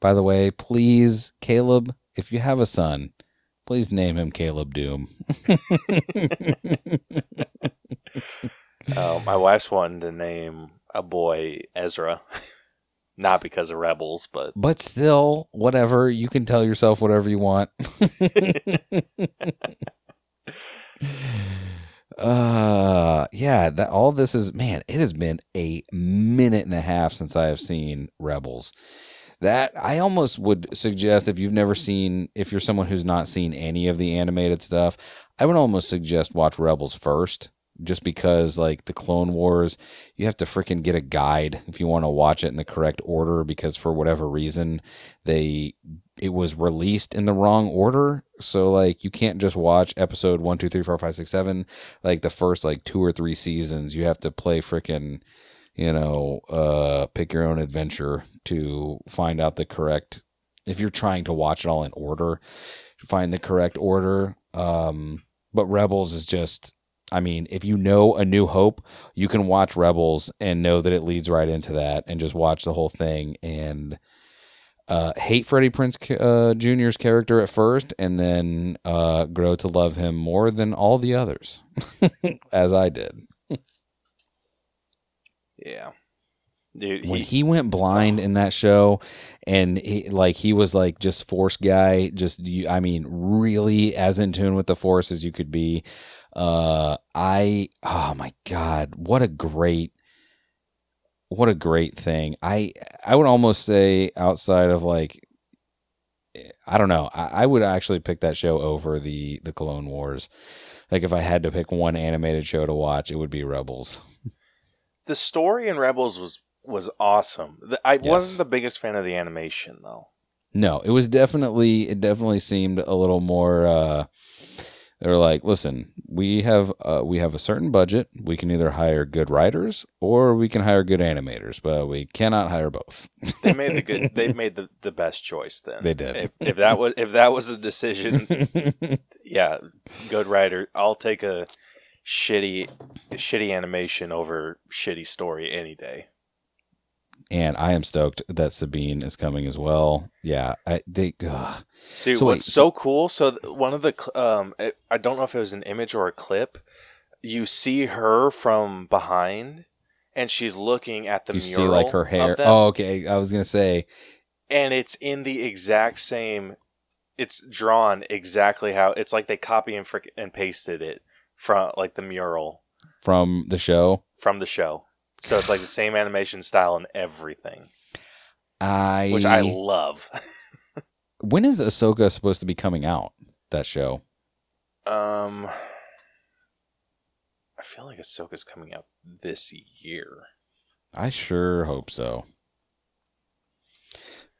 By the way, please, Caleb, if you have a son, please name him Caleb Dume. Uh, my wife's wanting to name a boy Ezra, not because of Rebels, but but still, whatever. You can tell yourself whatever you want. uh yeah, that all this is man, it has been a minute and a half since I have seen Rebels. That I almost would suggest if you've never seen if you're someone who's not seen any of the animated stuff, I would almost suggest watch Rebels first just because like the Clone Wars, you have to freaking get a guide if you want to watch it in the correct order because for whatever reason they it was released in the wrong order. So like you can't just watch episode one, two, three, four, five, six, seven, like the first like two or three seasons. You have to play freaking, you know, uh pick your own adventure to find out the correct if you're trying to watch it all in order, find the correct order. Um but Rebels is just I mean, if you know A New Hope, you can watch Rebels and know that it leads right into that and just watch the whole thing and uh, hate Freddie Prinze uh, Jr.'s character at first and then uh, grow to love him more than all the others, as I did. yeah, dude, when he, he went blind in that show and he, like he was like just force guy just you, i mean really as in tune with the force as you could be uh i oh my god what a great what a great thing i i would almost say outside of like i don't know i, I would actually pick that show over the the clone wars like if i had to pick one animated show to watch it would be rebels the story in Rebels was was awesome. The- I Yes. wasn't the biggest fan of the animation though. No, it was definitely it definitely seemed a little more uh they're like, listen, we have uh we have a certain budget. We can either hire good writers or we can hire good animators, but we cannot hire both. They made the good. they made the, the best choice then. They did. If, if that was if that was the decision, yeah, good writer. I'll take a shitty shitty animation over shitty story any day. And I am stoked that Sabine is coming as well. Yeah, I they ugh. Dude, So wait, what's so cool? So one of the um, I- I don't know if it was an image or a clip. You see her from behind, and she's looking at the you see like her hair. Oh, okay. I was gonna say and it's in the exact same. It's drawn exactly how it's like they copy and frick and pasted it from like the mural from the show. from the show. So it's like the same animation style and everything, I which I love. when is Ahsoka supposed to be coming out? That show. Um, I feel like Ahsoka's coming out this year. I sure hope so.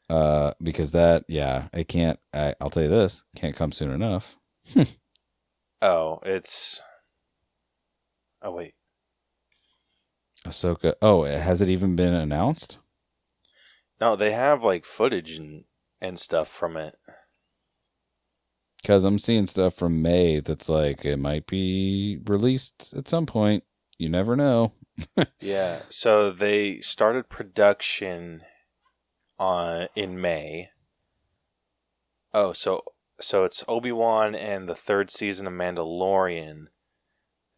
Uh, because that, yeah, it can't. I, I'll tell you this, can't come soon enough. Oh, it's. Oh wait, Ahsoka. Oh, has it even been announced? no, they have like footage and and stuff from it. Because I'm seeing stuff from May that's like it might be released at some point. You never know. Yeah, so they started production on in May. Oh, so so it's Obi Wan and the third season of Mandalorian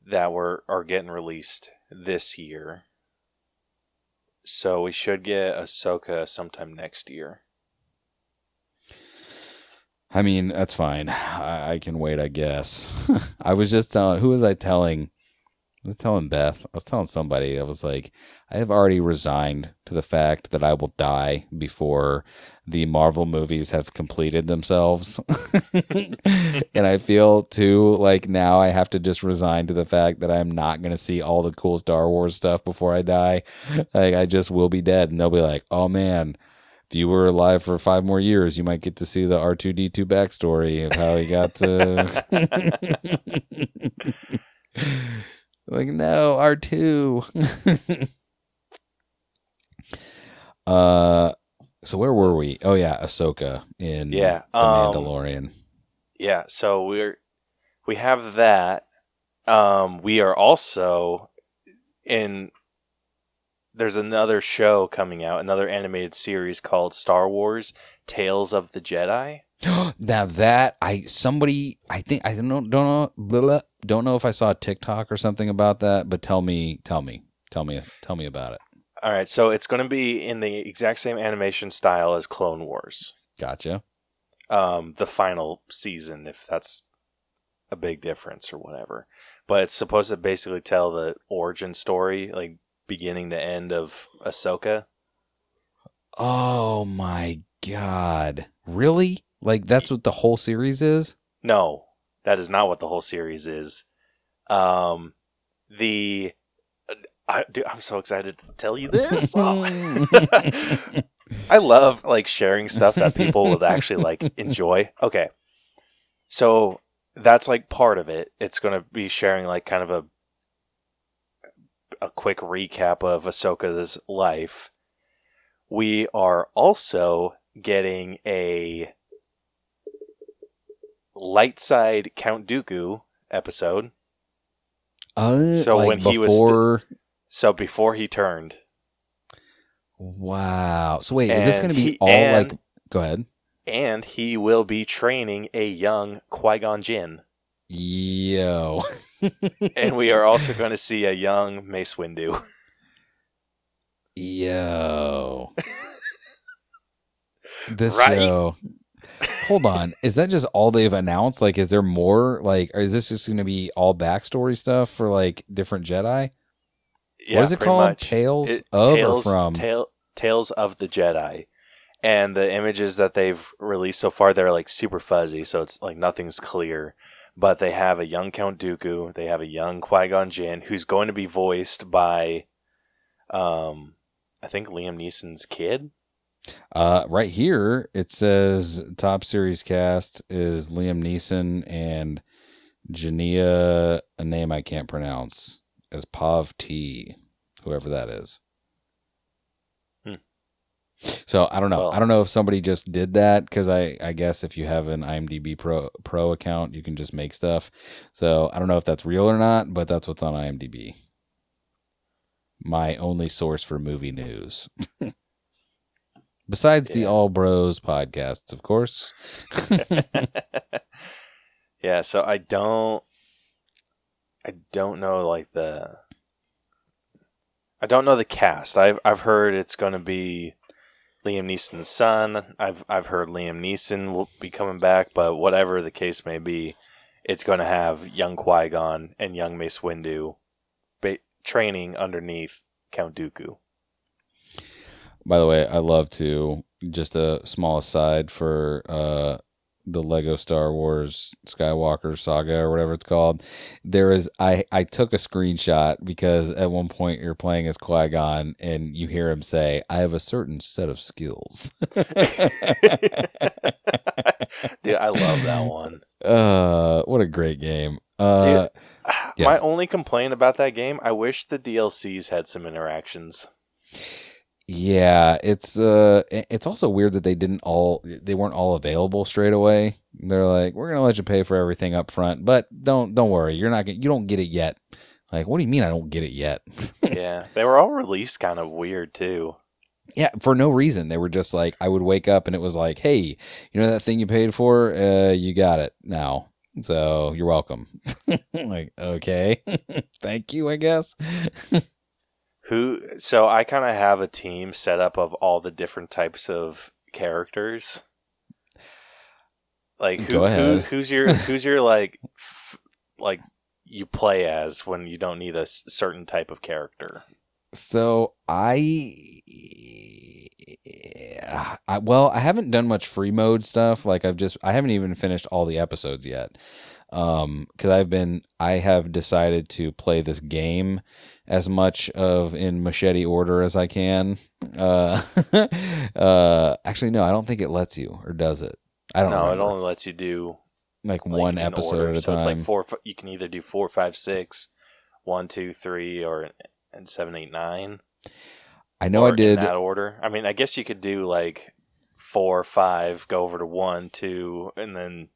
that were are getting released this year. So we should get Ahsoka sometime next year. I mean, that's fine. I, I can wait, I guess. I was just telling, who was I telling? I was telling Beth. I was telling somebody. I was like, I have already resigned to the fact that I will die before the Marvel movies have completed themselves. and I feel too like now I have to just resign to the fact that I'm not going to see all the cool Star Wars stuff before I die. Like, I just will be dead. And they'll be like, oh man, if you were alive for five more years, you might get to see the R two D two backstory of how he got to. like no R two. uh, so where were we? Oh yeah, Ahsoka in Yeah, the um, Mandalorian. Yeah, so we're we have that. Um, we are also in. There's another show coming out, another animated series called Star Wars: Tales of the Jedi. now that I somebody I think I don't know don't know blah, blah, don't know if I saw a TikTok or something about that, but tell me tell me tell me tell me about it. All right, so it's going to be in the exact same animation style as Clone Wars, Gotcha. um, the final season, if that's a big difference or whatever. But it's supposed to basically tell the origin story, like beginning to end of Ahsoka. Oh my god. Really? Like that's what the whole series is? No, that is not what the whole series is. Um, the I, dude, I'm so excited to tell you this. Oh. I love like sharing stuff that people would actually like enjoy. Okay, so that's like part of it. It's going to be sharing like kind of a a quick recap of Ahsoka's life. We are also getting a light side Count Dooku episode. Uh, So like when he was before So before he turned, Wow. So wait, is this going to be he- all and- like go ahead. and he will be training a young Qui Gon Jinn, Yo. and we are also going to see a young Mace Windu. Yo. this Right? show. Hold on. Is that just all they've announced? Like, is there more? Like, is this just going to be all backstory stuff for like different Jedi? Yeah, what is it called? much. Tales It- of Tales, or from? Tale, Tales of the Jedi. And the images that they've released so far, they're like super fuzzy, so it's like nothing's clear. But they have a young Count Dooku, they have a young Qui Gon Jinn, who's going to be voiced by, um, I think Liam Neeson's kid. Uh, right here it says top series cast is Liam Neeson and Jania, a name I can't pronounce, as Pav T, whoever that is. Hmm. So I don't know. Well- I don't know if somebody just did that because I I guess if you have an IMDb Pro Pro account, you can just make stuff. So I don't know if that's real or not, but that's what's on IMDb. My only source for movie news. Besides the All Bros podcasts, of course. yeah, so I don't I don't know like the I don't know the cast. I've I've heard it's going to be Liam Neeson's son. I've I've heard Liam Neeson will be coming back, but whatever the case may be, it's going to have young Qui Gon and young Mace Windu ba- training underneath Count Dooku. By the way, I love to just a small aside for uh the Lego Star Wars Skywalker saga or whatever it's called. There is I I took a screenshot because at one point you're playing as Qui Gon and you hear him say, "I have a certain set of skills." Dude, I love that one. Uh, what a great game. Uh, Dude, My only complaint about that game, I wish the DLCs had some interactions. Yeah, it's uh it's also weird that they didn't all they weren't all available straight away. They're like, "We're going to let you pay for everything up front, but don't don't worry, you're not gonna, you don't get it yet." Like, what do you mean I don't get it yet? yeah, they were all released kind of weird too. yeah, for no reason. They were just like I would wake up and it was like, "Hey, you know that thing you paid for? Uh you got it now." So, you're welcome. like, okay. Thank you, I guess. Who? So I kind of have a team set up of all the different types of characters. Like who? Go who who's your? Who's your like? F- like you play as when you don't need a s- certain type of character. So I, I well, I haven't done much free mode stuff. Like I've just I haven't even finished all the episodes yet. Um, because I've been I have decided to play this game as much of in machete order as I can. Uh, uh, actually, no, I don't think it lets you, or does it? I don't know. it only lets you do like, like, one episode order. at a so time. it's like four. You can either do four, five, six, one, two, three, or and seven, eight, nine. I know I did. in that order. I mean, I guess you could do like four, five, go over to one, two, and then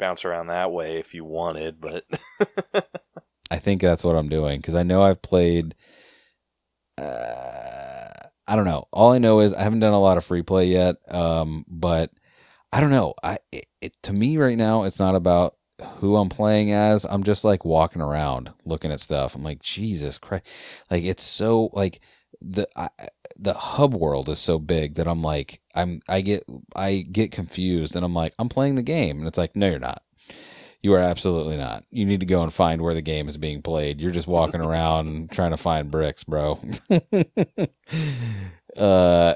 bounce around that way if you wanted. But I think that's what I'm doing because I know I've played. Uh, I don't know. All I know is I haven't done a lot of free play yet. Um, but I don't know. I it, it to me right now, it's not about who I'm playing as. I'm just like walking around looking at stuff. I'm like Jesus Christ, like it's so like the I, the hub world is so big that I'm like I'm I get I get confused and I'm like I'm playing the game and it's like no you're not. You are absolutely not. You need to go and find where the game is being played. You're just walking around trying to find bricks, bro. uh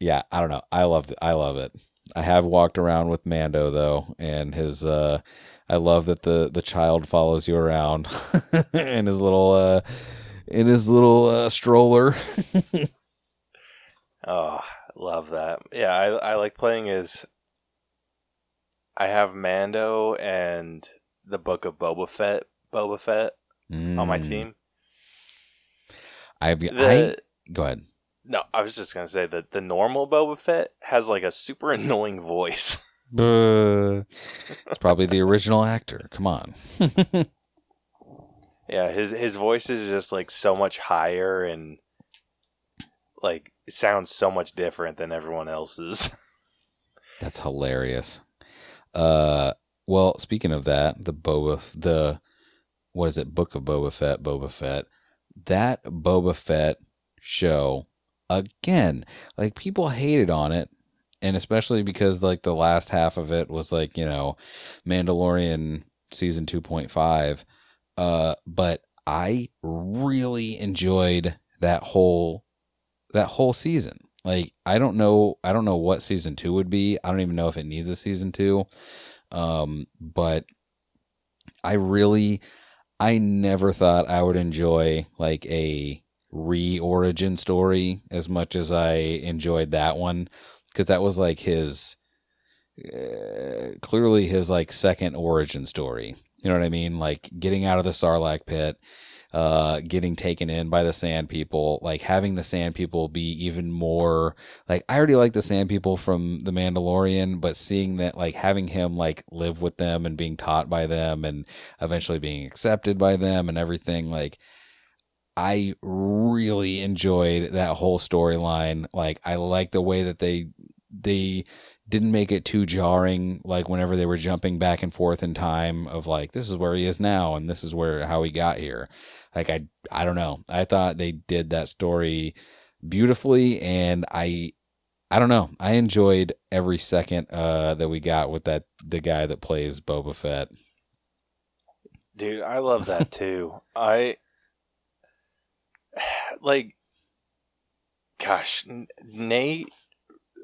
yeah, I don't know. I love it. I love it. I have walked around with Mando though, and his uh I love that the the child follows you around in his little uh in his little uh, stroller. Oh, love that. Yeah, I I like playing as. I have Mando and the Book of Boba Fett. Boba Fett on my Mm. team. I've The, I go ahead. no, I was just gonna say that the normal Boba Fett has like a super annoying voice. It's probably the original actor. Come on. Yeah, his his voice is just like so much higher and like sounds so much different than everyone else's. That's hilarious. Uh, well, speaking of that, the Boba, the what is it? Book of Boba Fett, Boba Fett. That Boba Fett show again. Like people hated on it, and especially because like the last half of it was like you know, Mandalorian season two point five. Uh, but I really enjoyed that whole that whole season. Like I don't know I don't know what season 2 would be. I don't even know if it needs a season 2. Um but I really I never thought I would enjoy like a re-origin story as much as I enjoyed that one cuz that was like his uh, clearly his like second origin story. You know what I mean? Like getting out of the Sarlacc pit, uh, getting taken in by the Sand People, like having the Sand People be even more like I already like the Sand People from The Mandalorian, but seeing that like having him like live with them and being taught by them and eventually being accepted by them and everything, like I really enjoyed that whole storyline. Like I like the way that they they didn't make it too jarring like whenever they were jumping back and forth in time of like this is where he is now and this is where how he got here like i i don't know i thought they did that story beautifully and i i don't know i enjoyed every second uh that we got with that the guy that plays boba fett Dude, I love that too. I like gosh, Nate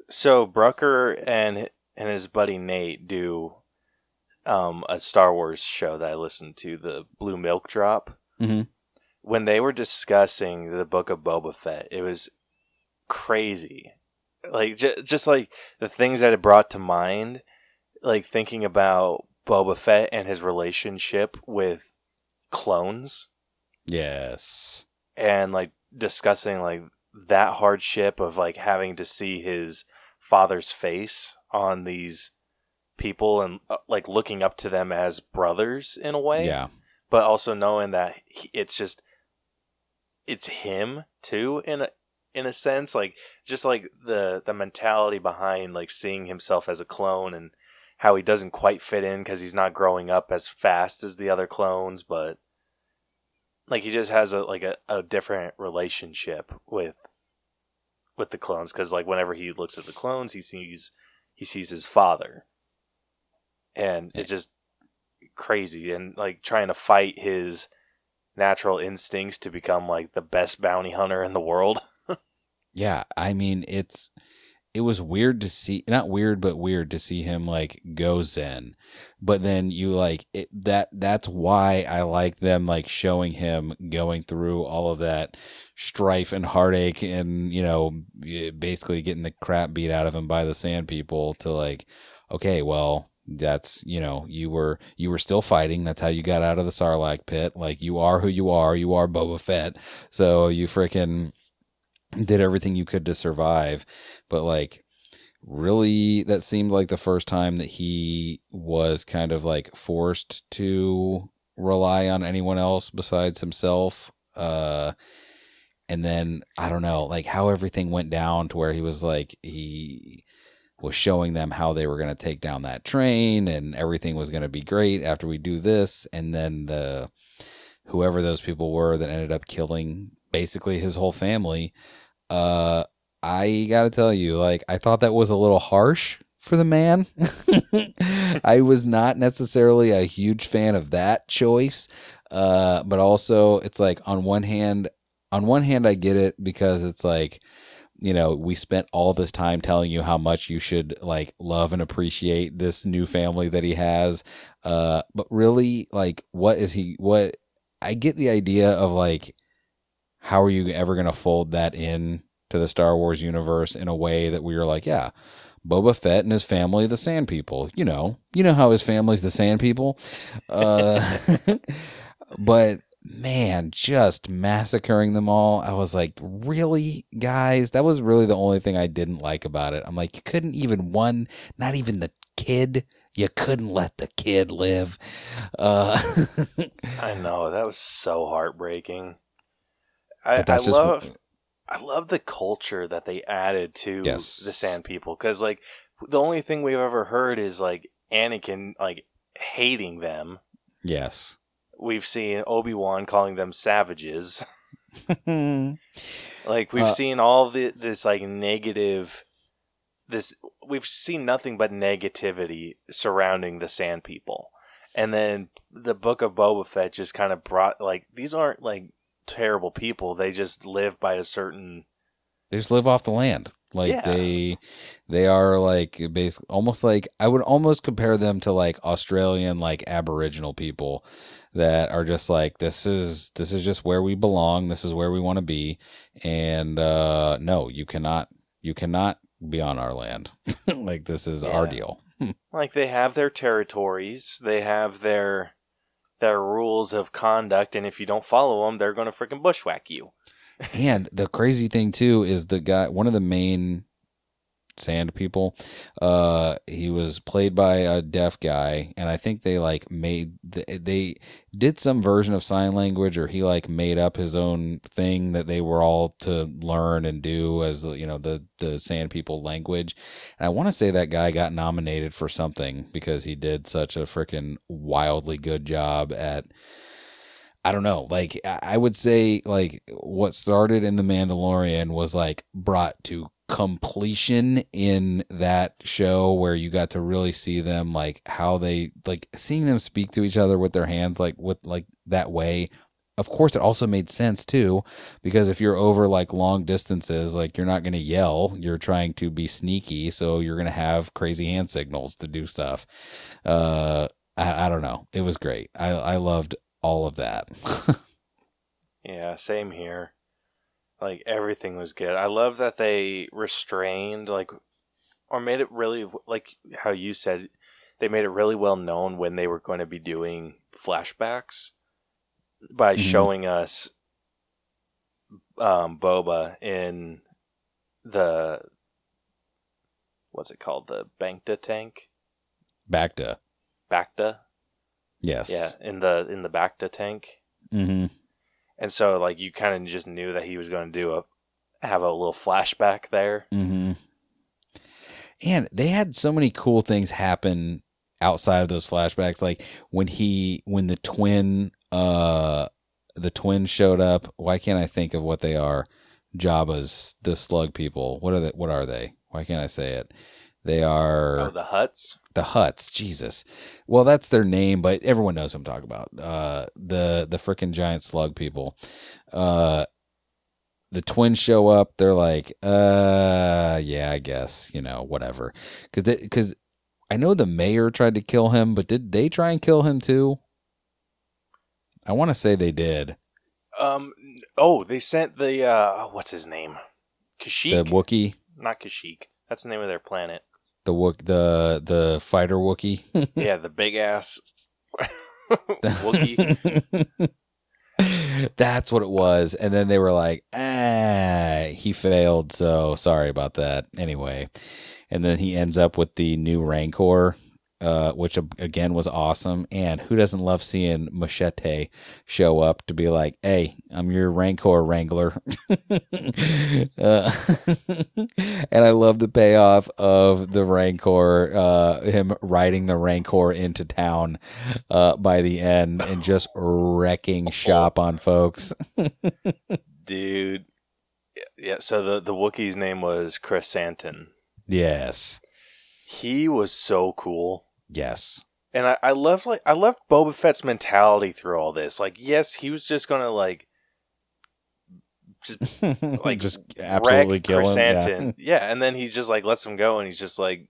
so Brucker and and his buddy Nate do um, a Star Wars show that I listened to, the Blue Milk Drop. hmm When they were discussing the book of Boba Fett, it was crazy. Like j- just like the things that it brought to mind, like thinking about Boba Fett and his relationship with clones Yes. and like discussing like that hardship of like having to see his father's face on these people and uh, like looking up to them as brothers in a way Yeah. but also knowing that he, it's just it's him too in a in a sense like just like the the mentality behind like seeing himself as a clone and how he doesn't quite fit in because he's not growing up as fast as the other clones but like he just has a like a, a different relationship with with the clones because like whenever he looks at the clones he sees he sees his father. And it's just crazy and like trying to fight his natural instincts to become like the best bounty hunter in the world Yeah, I mean it's it was weird to see not weird but weird to see him like go zen. But then you like it, that that's why I like them like showing him going through all of that strife and heartache and you know basically getting the crap beat out of him by the sand people to like okay, well that's you know you were you were still fighting. That's how you got out of the sarlacc pit. Like you are who you are. You are boba fett. So you freaking did everything you could to survive. But like really that seemed like the first time that he was kind of like forced to rely on anyone else besides himself. Uh and then i don't know like how everything went down to where he was like he was showing them how they were going to take down that train and everything was going to be great after we do this. And then the whoever those people were that ended up killing basically his whole family uh i got to tell you like i thought that was a little harsh for the man. I was not necessarily a huge fan of that choice uh but also it's like on one hand on one hand i get it because it's like you know, we spent all this time telling you how much you should like love and appreciate this new family that he has. Uh, but really, like, what is he? What I get the idea of like, how are you ever going to fold that in to the Star Wars universe in a way that we are like, yeah, Boba Fett and his family, the Sand People. You know, you know how his family's the Sand People. Uh, but man, just massacring them all. I was like, really, guys? That was really the only thing I didn't like about it. I'm like, you couldn't even one, not even the kid. You couldn't let the kid live. Uh, i know that was so heartbreaking i, I love i love the culture that they added to Yes. the sand people because like the only thing we've ever heard is like anakin like hating them yes. We've seen obi-wan calling them savages. Like we've Uh, seen all the this like negative this we've seen nothing but negativity surrounding the sand people. And then the book of boba fett just kind of brought like these aren't like terrible people. They just live by a certain they just live off the land. Like Yeah. they they are like basically almost like i would almost compare them to like australian like aboriginal people that are just like this is this is just where we belong. This is where we want to be. And uh no you cannot you cannot be on our land. Like this is our deal. Like they have their territories. They have their their rules of conduct. And if you don't follow them they're going to freaking bushwhack you. And the crazy thing too is the guy one of the main sand people uh he was played by a deaf guy and i think they like made th- they did some version of sign language or he like made up his own thing that they were all to learn and do as you know the the sand people language and i want to say that guy got nominated for something because he did such a freaking wildly good job at I don't know. Like I would say, like what started in the Mandalorian was like brought to completion in that show where you got to really see them like how they like seeing them speak to each other with their hands like with like that way. Of course it also made sense too because if you're over like long distances like you're not going to yell. You're trying to be sneaky so you're going to have crazy hand signals to do stuff. Uh I, I don't know. It was great. I i loved all of that. Yeah, same here. Like everything was good. I love that they restrained like or made it really like how you said they made it really well known when they were going to be doing flashbacks by Mhm. showing us um Boba in the what's it called? The Bankta tank? back to Bacta? yes Yeah, in the in the Bacta tank. mm-hmm. And so like you kind of just knew that he was going to do a have a little flashback there. Mm-hmm. And they had so many cool things happen outside of those flashbacks. Like when he, when the twin, uh, the twin showed up. Why can't I think of what they are? Jabba's the slug people. What are they? What are they? Why can't I say it? They are Oh, the Hutts. the Hutts. Jesus. Well, that's their name, but everyone knows who I'm talking about. Uh, the the freaking giant slug people. Uh, the twins show up. They're like, uh, yeah, I guess you know, whatever. Because because I know the mayor tried to kill him, but did they try and kill him too? I want to say they did. Um. Oh, they sent the uh. What's his name? Kashyyyk. The Wookie, Not Kashyyyk. That's the name of their planet. The Wook, the the fighter Wookie. yeah, the big ass Wookie. That's what it was. And then they were like, ah, he failed. So sorry about that. Anyway. And then he ends up with the new Rancor, uh, which again was awesome. And who doesn't love seeing Machete show up to be like, hey, I'm your Rancor Wrangler. uh, and I love the payoff of the Rancor, uh, him riding the Rancor into town uh, by the end and just wrecking shop on folks. dude. Yeah, Yeah. So the the Wookiee's name was Krrsantan. yes. He was so cool. Yes. And I, I love like I love Boba Fett's mentality through all this. Like, yes, he was just gonna like just like just absolutely kill him. Yeah. Yeah. and then he just like lets him go, and he's just like,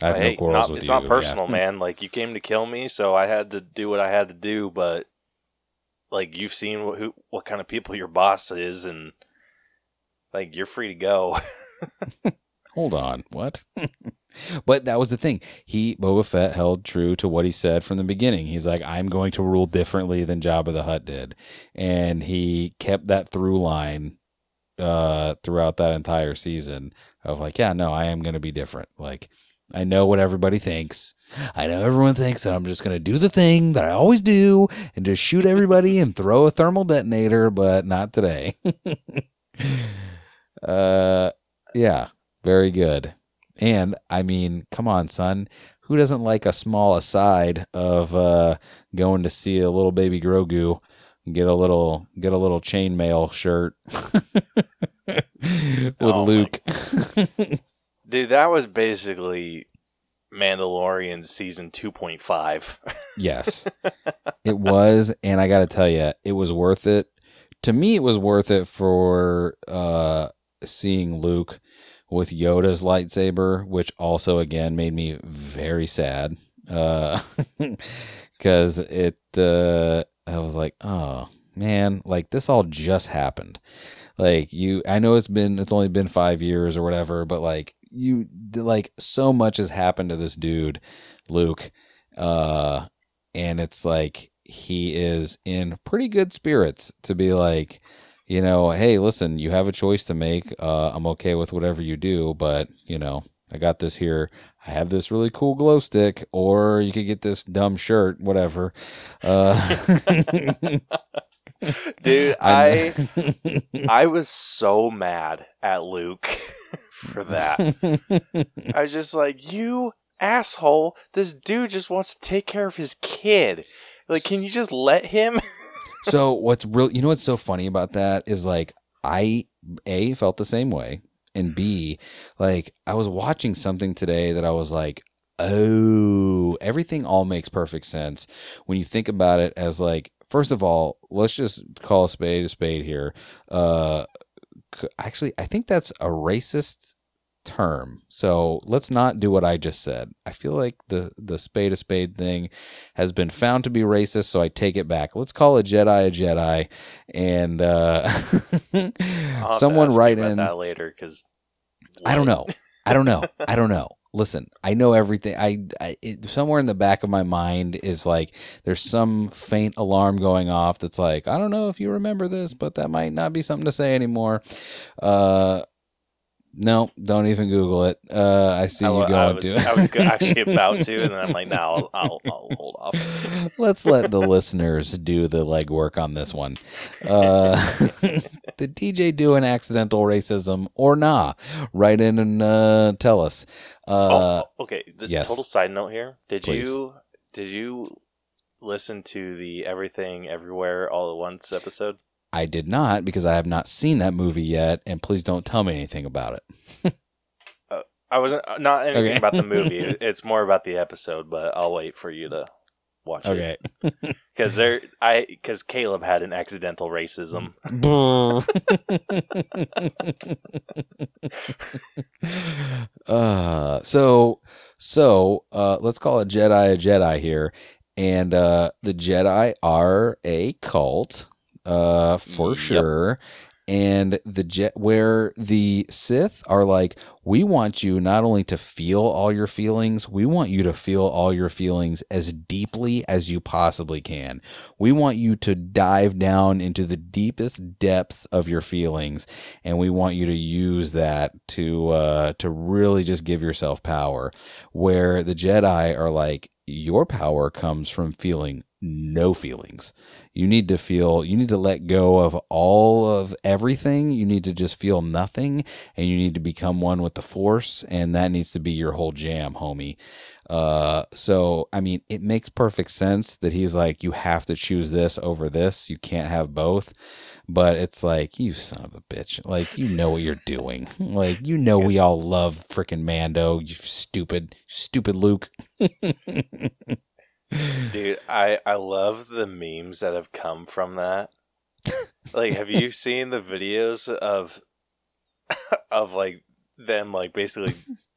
I have hey, no quarrels not- with it's you. not personal, yeah. man. Like you came to kill me, so I had to do what I had to do. But like you've seen what, who, what kind of people your boss is, and like you're free to go. Hold on, what? But that was the thing. He Boba Fett held true to what he said from the beginning. He's like, I'm going to rule differently than Jabba the Hutt did, and he kept that through line uh, throughout that entire season of like, yeah, no, I am going to be different. Like, I know what everybody thinks. I know everyone thinks that I'm just going to do the thing that I always do and just shoot everybody and throw a thermal detonator, but not today. uh, yeah, very good. And I mean, come on, son. Who doesn't like a small aside of uh, going to see a little baby Grogu and get a little get a little chainmail shirt with Oh Luke? Dude, that was basically Mandalorian season two point five. yes, it was, and I got to tell you, it was worth it. To me, it was worth it for uh, seeing Luke with Yoda's lightsaber, which also again made me very sad. Uh, because it, uh, I was like, oh man, like this all just happened. Like you, I know it's been, it's only been five years or whatever, but like you, like so much has happened to this dude, Luke. Uh, and it's like he is in pretty good spirits to be like, you know, hey, listen, you have a choice to make. Uh, I'm okay with whatever you do, but you know, I got this here. I have this really cool glow stick, or you could get this dumb shirt, whatever. Uh, Dude, I I I was so mad at Luke for that. I was just like, you asshole, this dude just wants to take care of his kid. Like, can you just let him? So what's real you know what's so funny about that is like i a felt the same way and b like i was watching something today that i was like oh everything all makes perfect sense when you think about it as like first of all, let's just call a spade a spade here. Uh, actually, I think that's a racist term. So let's not do what I just said. I feel like the the spade a spade thing has been found to be racist, so I take it back. Let's call a Jedi a Jedi, and uh, I'll have to someone write in. that later because I don't know. I don't know. I don't know. Listen, I know everything. I, I it, somewhere in the back of my mind is like there's some faint alarm going off that's like I don't know if you remember this, but that might not be something to say anymore. Uh, no, don't even Google it. Uh, I see I, you going I was, to. I was actually about to, and then I'm like, no, I'll, I'll, I'll hold off. Let's let the listeners do the legwork on this one. Uh, did DJ do an accidental racism or nah? Write in and uh, tell us. Uh, oh, okay. This yes. total side note here. Did Please. you did you listen to the Everything Everywhere All at Once episode? I did not because I have not seen that movie yet, and please don't tell me anything about it. I wasn't uh, not anything Okay. about the movie. It's more about the episode, but I'll wait for you to watch it Okay. because there I because Caleb had an accidental racism. uh so so uh let's call it Jedi a Jedi here. And uh the Jedi are a cult, uh for Yep. sure. And the jet where the Sith are like, we want you not only to feel all your feelings, we want you to feel all your feelings as deeply as you possibly can. We want you to dive down into the deepest depths of your feelings, and we want you to use that to uh, to really just give yourself power. Where the Jedi are like, your power comes from feeling no feelings. You need to feel. You need to let go of all of everything. You need to just feel nothing, and you need to become one with the Force, and that needs to be your whole jam, homie. Uh, so I mean, it makes perfect sense that he's like, you have to choose this over this. You can't have both. But it's like, you son of a bitch. Like, you know what you're doing. Like, you know we all love freaking Mando. You stupid, stupid Luke. Dude, I I love the memes that have come from that. like, have you seen the videos of of like them like basically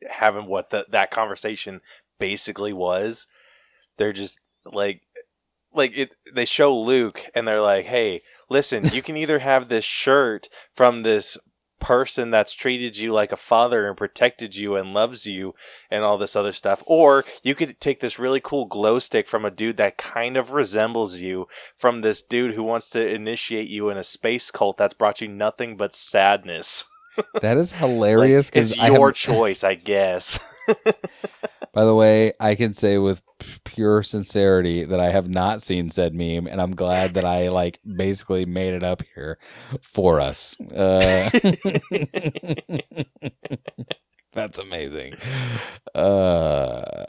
having what the, that conversation basically was? They're just like like it they show Luke and they're like, "Hey, listen, you can either have this shirt from this person that's treated you like a father and protected you and loves you and all this other stuff. Or you could take this really cool glow stick from a dude that kind of resembles you, from this dude who wants to initiate you in a space cult that's brought you nothing but sadness. That is Like, hilarious. it's Because your choice, I guess. By the way, I can say with pure sincerity that I have not seen said meme, and I'm glad that I like basically made it up here for us. Uh, that's amazing. Uh,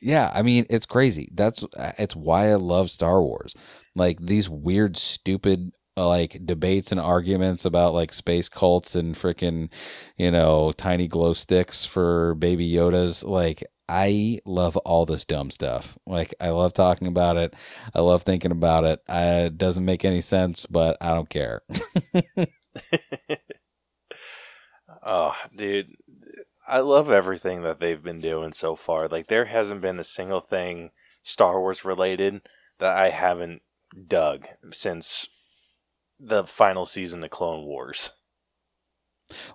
yeah, I mean it's crazy. That's it's why I love Star Wars. Like these weird, stupid. uh, Like debates and arguments about like space cults and freaking, you know, tiny glow sticks for baby Yodas. Like I love all this dumb stuff. Like I love talking about it. I love thinking about it. I, it doesn't make any sense, but I don't care. oh, dude. I love everything that they've been doing so far. Like, there hasn't been a single thing Star Wars related that I haven't dug since the final season of Clone Wars.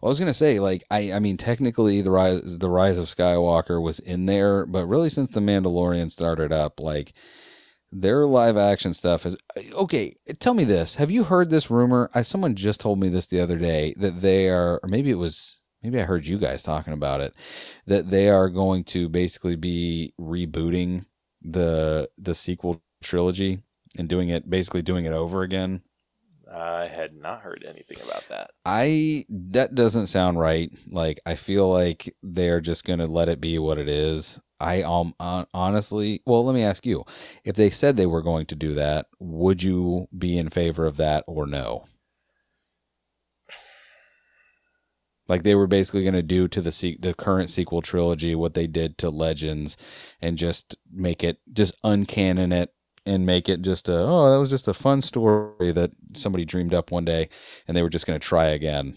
Well, I was gonna say, like, I, I mean, technically, the rise, the rise of Skywalker was in there, but really, since the Mandalorian started up, like, their live action stuff is uh, okay. Tell me this: Have you heard this rumor? I someone just told me this the other day that they are, or maybe it was, maybe I heard you guys talking about it, that they are going to basically be rebooting the the sequel trilogy and doing it, basically doing it over again. I had not heard anything about that. I that doesn't sound right. Like I feel like they're just going to let it be what it is. I um honestly, well, let me ask you. If they said they were going to do that, would you be in favor of that or no? Like they were basically going to do to the se- the current sequel trilogy what they did to Legends and just make it just uncanon it and make it just a oh that was just a fun story that somebody dreamed up one day and they were just going to try again.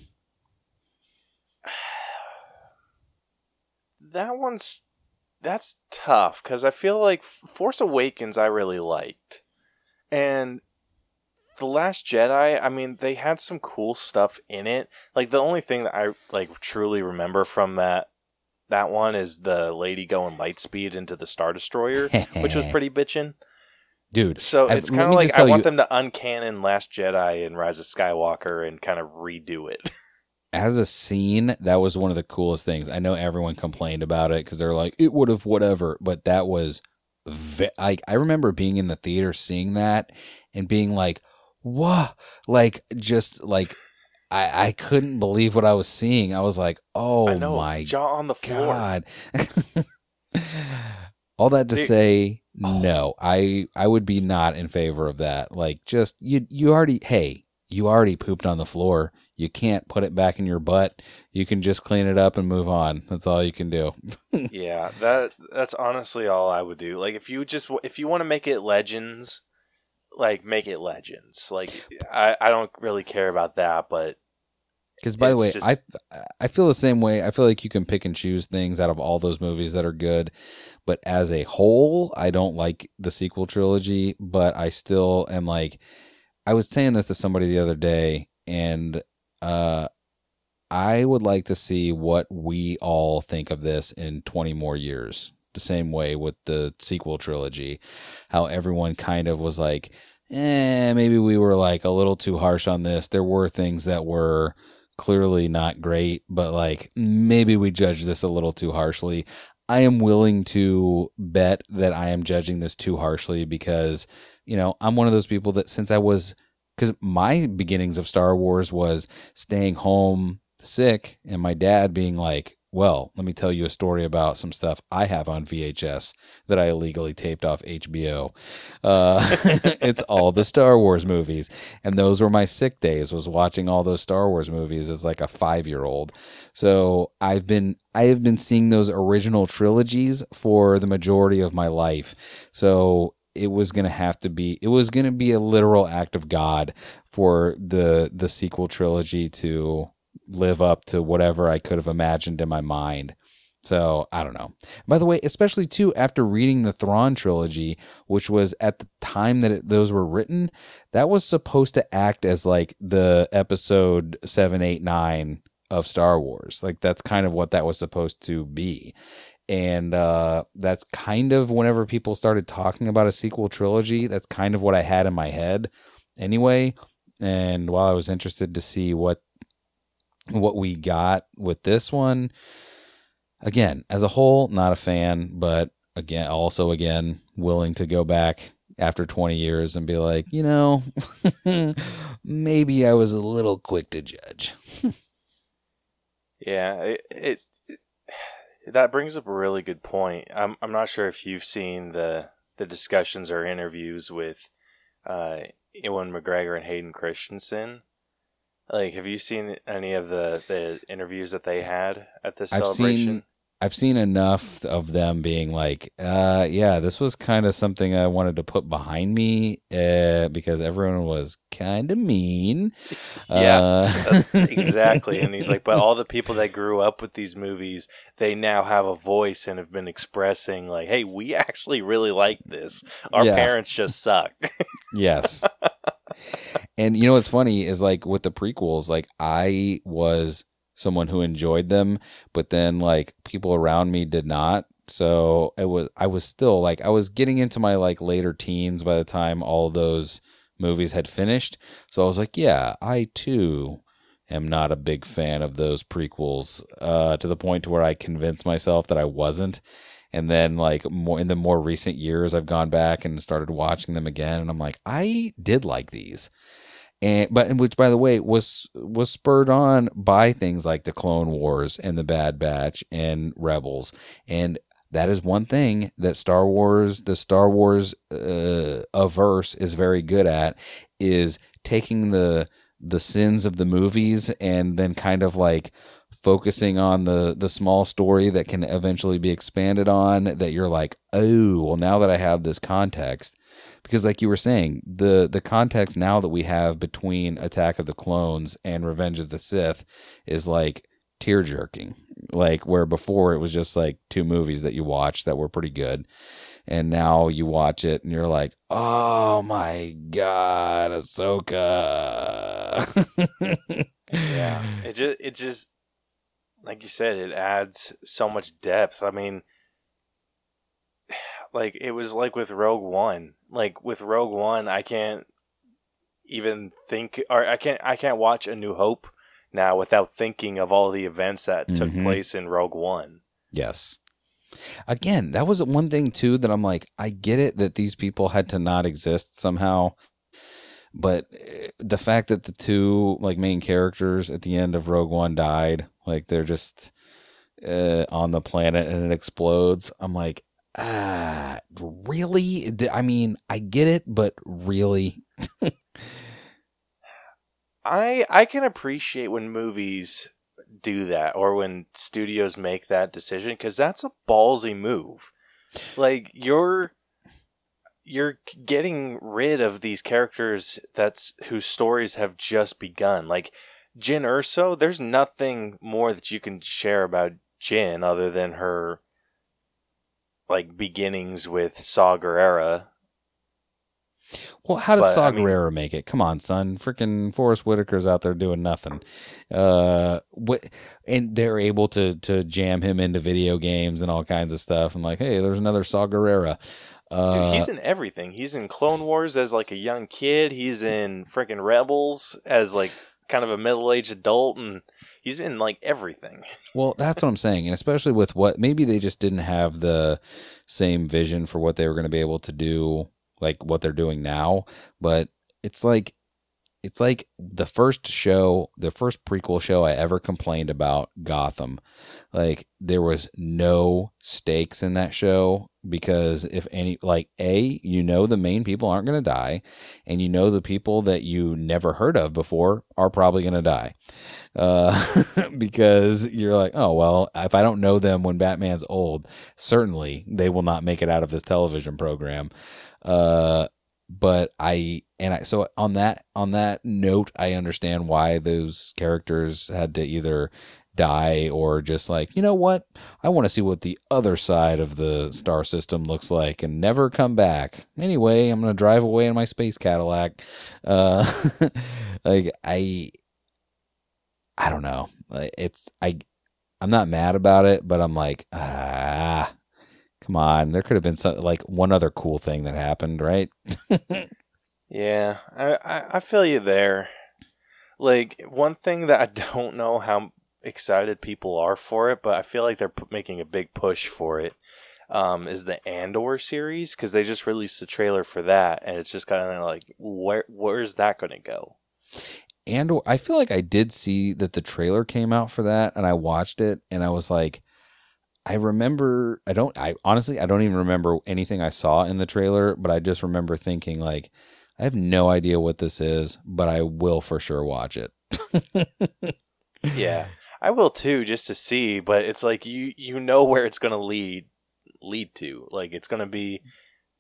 That one's that's tough because I feel like Force Awakens I really liked, and the Last Jedi. I mean, they had some cool stuff in it. Like the only thing that I like truly remember from that that one is the lady going light speed into the Star Destroyer, which was pretty bitchin'. Dude, So I've- it's kind of like I want you- them to uncanon Last Jedi and Rise of Skywalker and kind of redo it. as a scene, that was one of the coolest things. I know everyone complained about it because they're like, it would have whatever, but that was, ve- like, I remember being in the theater seeing that and being like, what? Like, just like, I, I couldn't believe what I was seeing. I was like, oh know, my jaw on the floor. God. All that to Dude. say, Oh. no, I I would be not in favor of that. Like, just you you already hey, you already pooped on the floor. You can't put it back in your butt. You can just clean it up and move on. That's all you can do. yeah, that that's honestly all I would do. Like if you just if you want to make it legends, like make it legends. Like I I don't really care about that, but Because by the way, just- I I feel the same way. I feel like you can pick and choose things out of all those movies that are good, but as a whole, I don't like the sequel trilogy. But I still am like, I was saying this to somebody the other day, and uh, I would like to see what we all think of this in twenty more years. The same way with the sequel trilogy, how everyone kind of was like, eh, maybe we were like a little too harsh on this. There were things that were clearly not great, but like maybe we judge this a little too harshly. I am willing to bet that I am judging this too harshly because, you know, I'm one of those people that since I was, because my beginnings of Star Wars was staying home sick and my dad being like, well, let me tell you a story about some stuff I have on VHS that I illegally taped off HBO. Uh, it's all the Star Wars movies and those were my sick days was watching all those Star Wars movies as like a 5-year-old. So I've been I have been seeing those original trilogies for the majority of my life. So it was going to have to be it was going to be a literal act of God for the the sequel trilogy to live up to whatever I could have imagined in my mind. So I don't know. By the way, especially too after reading the Thrawn trilogy, which was at the time that it, those were written, that was supposed to act as like the episode seven, eight, nine of Star Wars. Like that's kind of what that was supposed to be. And uh, that's kind of whenever people started talking about a sequel trilogy, that's kind of what I had in my head anyway. And while I was interested to see what what we got with this one, again, as a whole, not a fan, but again, also again, willing to go back after 20 years and be like, you know, maybe I was a little quick to judge. Yeah, it, it, that brings up a really good point. I'm I'm not sure if you've seen the the discussions or interviews with uh, Ewan McGregor and Hayden Christensen. Like, have you seen any of the the interviews that they had at this I've celebration? seen I've seen enough of them being like, uh, yeah, this was kind of something I wanted to put behind me uh, because everyone was kind of mean. Yeah, Uh, exactly. And he's like, but all the people that grew up with these movies, they now have a voice and have been expressing like, "Hey, we actually really like this. Our Yeah. parents just suck." Yes. and you know what's funny is like with the prequels, like I was someone who enjoyed them, but then like people around me did not. So it was I was still like I was getting into my like later teens by the time all those movies had finished. So I was like, yeah, I too am not a big fan of those prequels uh to the point to where I convinced myself that I wasn't and then like more in the more recent years i've gone back and started watching them again and i'm like i did like these. And but and which by the way was was spurred on by things like the clone wars and the bad batch and rebels. And that is one thing that star wars the star wars uh, averse is very good at is taking the the sins of the movies and then kind of like focusing on the the small story that can eventually be expanded on that you're like oh well now that i have this context because like you were saying the the context now that we have between attack of the clones and revenge of the sith is like tear jerking like where before it was just like two movies that you watched that were pretty good and now you watch it and you're like oh my god ahsoka. Yeah it just it just like you said it adds so much depth i mean like it was like with rogue one like with rogue one i can't even think or i can't i can't watch a new hope now without thinking of all the events that took Mhm. place in rogue one Yes. Again, that was one thing too that I'm like, I get it that these people had to not exist somehow, but eh, the fact that the two like main characters at the end of Rogue One died, like they're just uh, on the planet and it explodes. I'm like, ah, really? I mean, I get it, but really, I I can appreciate when movies do that or when studios make that decision because that's a ballsy move. Like you're you're getting rid of these characters that's whose stories have just begun. Like Jyn Erso, there's nothing more that you can share about Jyn other than her like beginnings with Saw Gerrera. Well, how does But, Saw I mean- Gerrera make it? Come on, son. Freaking Forest Whitaker's out there doing nothing. Uh, what? And they're able to to jam him into video games and all kinds of stuff. And like, hey, there's another Saw Gerrera. Uh, Dude, he's in everything. He's in Clone Wars as like a young kid. He's in freaking Rebels as like kind of a middle-aged adult, and he's in like everything. Well, that's what I'm saying, and especially with what maybe they just didn't have the same vision for what they were going to be able to do, like what they're doing now. But it's like it's like the first show, the first prequel show I ever complained about Gotham. Like there was no stakes in that show because if any like A, you know the main people aren't going to die and you know the people that you never heard of before are probably going to die. Uh because you're like, "Oh, well, if I don't know them when Batman's old, certainly they will not make it out of this television program." Uh but I and I so on that on that note, I understand why those characters had to either die or just like you know what I want to see what the other side of the star system looks like and never come back. Anyway, I'm gonna drive away in my space Cadillac. Uh, like I, I don't know. It's I, I'm not mad about it, but I'm like ah. Come on, there could have been some like one other cool thing that happened, right? Yeah, I, I I feel you there. Like one thing that I don't know how excited people are for it, but I feel like they're p- making a big push for it. Um, is the Andor series because they just released the trailer for that, and it's just kind of like where where's that going to go? and I feel like I did see that the trailer came out for that and I watched it and I was like I remember I don't I honestly I don't even remember anything I saw in the trailer but I just remember thinking like I have no idea what this is but I will for sure watch it. Yeah, I will too, just to see. But it's like you you know where it's going to lead lead to. Like it's going to be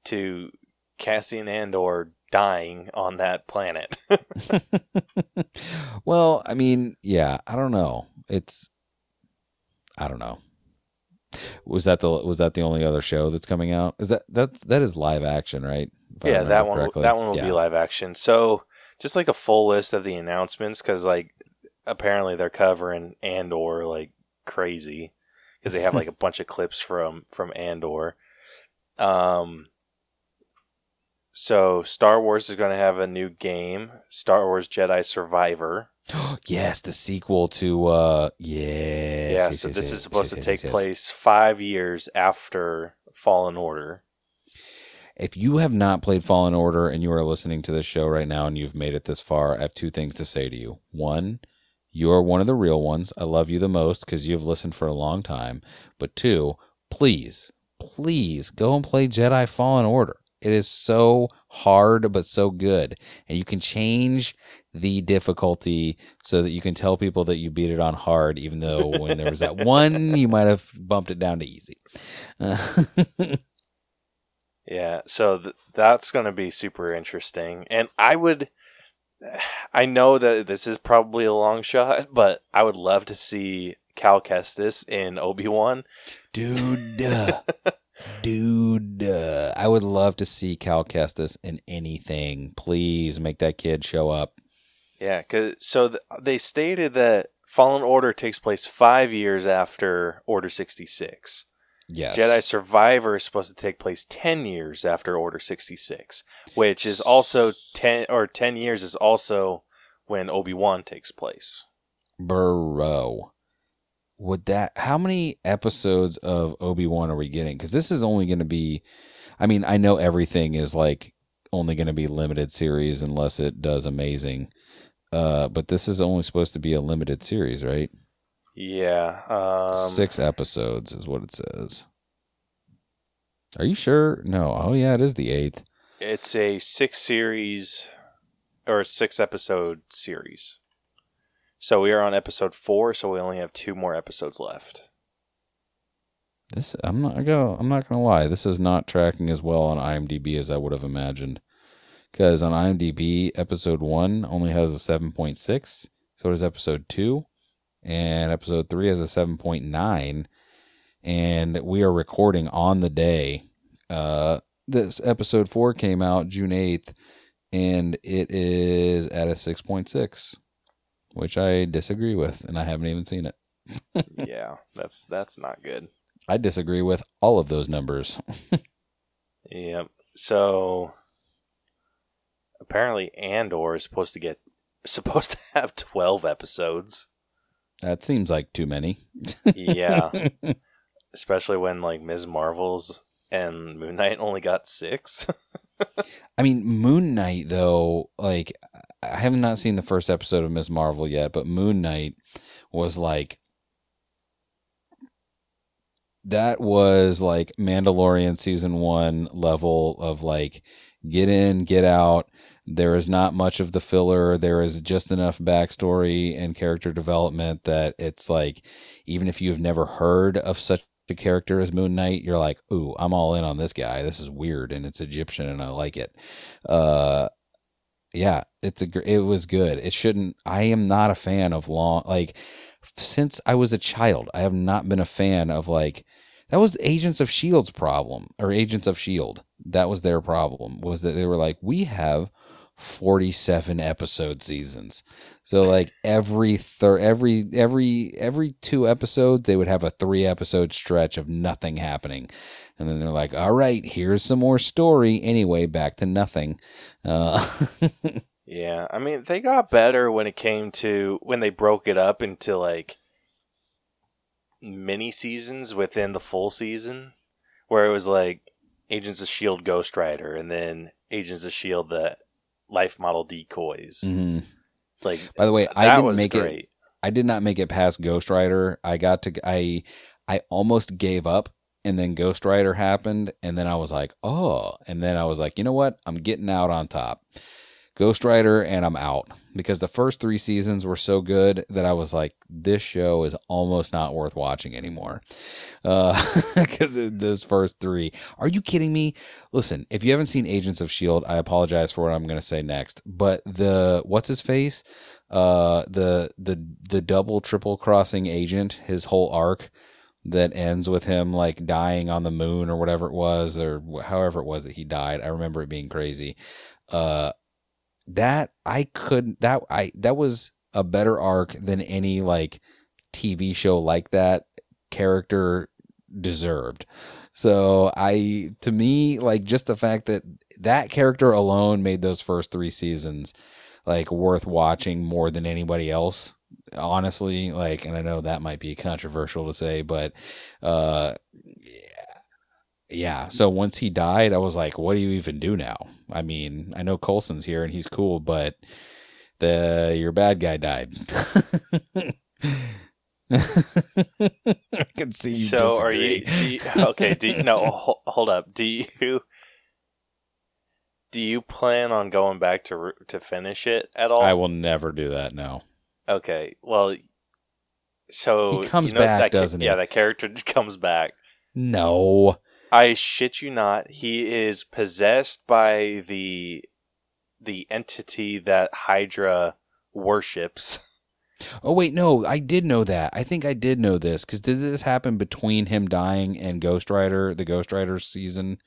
to Cassian Andor dying on that planet. well, I mean, yeah, I don't know. It's I don't know. Was that the was that the only other show that's coming out? Is that that's that is live action, right? If yeah, that one. correctly. That one will Yeah. be live action. So just like a full list of the announcements, because like apparently they're covering Andor like crazy, because they have like a bunch of clips from from Andor. Um. So Star Wars is going to have a new game, Star Wars Jedi Survivor. yes, the sequel to uh yes. yeah, yes, so yes, this yes, is supposed to take place five years after Fallen Order. If you have not played Fallen Order and you are listening to this show right now and you've made it this far, I have two things to say to you. One, you are one of the real ones. I love you the most because you've listened for a long time. But two, please, please go and play Jedi Fallen Order. It is so hard but so good. And you can change the difficulty so that you can tell people that you beat it on hard, even though when there was that one, you might have bumped it down to easy. Uh, Yeah, so th- that's going to be super interesting. And I would I know that this is probably a long shot, but I would love to see Cal Kestis in Obi-Wan. Dude, uh, dude, uh, I would love to see Cal Kestis in anything. Please make that kid show up. Yeah, cuz so th- they stated that Fallen Order takes place 5 years after Order 66. Yes. Jedi Survivor is supposed to take place 10 years after Order 66, which is also 10 or 10 years is also when Obi-Wan takes place. Bro. Would that how many episodes of Obi-Wan are we getting? Cuz this is only going to be I mean, I know everything is like only going to be limited series unless it does amazing. Uh but this is only supposed to be a limited series, right? Yeah. Um, Six episodes is what it says. Are you sure? No. Oh yeah, it is the eighth. It's a six series or six episode series. So we are on episode four, so we only have two more episodes left. This I'm not gonna I'm not gonna lie. This is not tracking as well on IMDb as I would have imagined. Because on IMDb, episode one only has a seven point six. So does episode two, and episode three has a seven point nine. And we are recording on the day. Uh, this episode four came out June eighth, and it is at a six point six, which I disagree with, and I haven't even seen it. yeah, that's that's not good. I disagree with all of those numbers. Yep. So apparently Andor is supposed to get supposed to have 12 episodes. That seems like too many. Yeah. Especially when like Ms. Marvel's and Moon Knight only got 6. I mean, Moon Knight, though, like, I have not seen the first episode of Ms. Marvel yet, but Moon Knight was like, that was like Mandalorian season one level of like, get in, get out. There is not much of the filler. There is just enough backstory and character development that it's like, even if you've never heard of such a character as Moon Knight, you're like, ooh, I'm all in on this guy. This is weird and it's Egyptian and I like it. Uh, yeah, it's a it was good. It shouldn't. I am not a fan of long like since I was a child. I have not been a fan of like that was Agents of Shield's problem or Agents of Shield. That was their problem was that they were like we have 47 episode seasons. So like every thir- every every every two episodes they would have a 3 episode stretch of nothing happening. And then they're like, "All right, here's some more story." Anyway, back to nothing. Uh yeah. I mean, they got better when it came to when they broke it up into like mini seasons within the full season where it was like Agents of Shield Ghost Rider and then Agents of Shield the life model decoys. mhm. Like By the way, I didn't make it. I did not make it past Ghost Rider. I got to I I almost gave up and then Ghost Rider happened and then I was like, "Oh." And then I was like, "You know what? I'm getting out on top." Ghost Rider and I'm out because the first 3 seasons were so good that I was like, "This show is almost not worth watching anymore." Uh cuz those first 3. Are you kidding me? Listen, if you haven't seen Agents of Shield, I apologize for what I'm going to say next, but the what's his face? uh the the the double triple crossing agent his whole arc that ends with him like dying on the moon or whatever it was or however it was that he died i remember it being crazy uh that i couldn't that i that was a better arc than any like tv show like that character deserved. So i to me like just the fact that that character alone made those first three seasons like worth watching more than anybody else honestly like and i know that might be controversial to say but uh yeah, yeah so once he died i was like what do you even do now i mean i know Coulson's here and he's cool but the your bad guy died i can see you So are you, you okay, do you, no ho- hold up. Do you do you plan on going back to to finish it at all? i will never do that no Okay. Well, so He comes you know back, that, doesn't he? Yeah, that character comes back. no I shit you not. He is possessed by the the entity that Hydra worships. Oh wait, no, I did know that. I think I did know this because did this happen between him dying and Ghost Rider, the Ghost Rider season?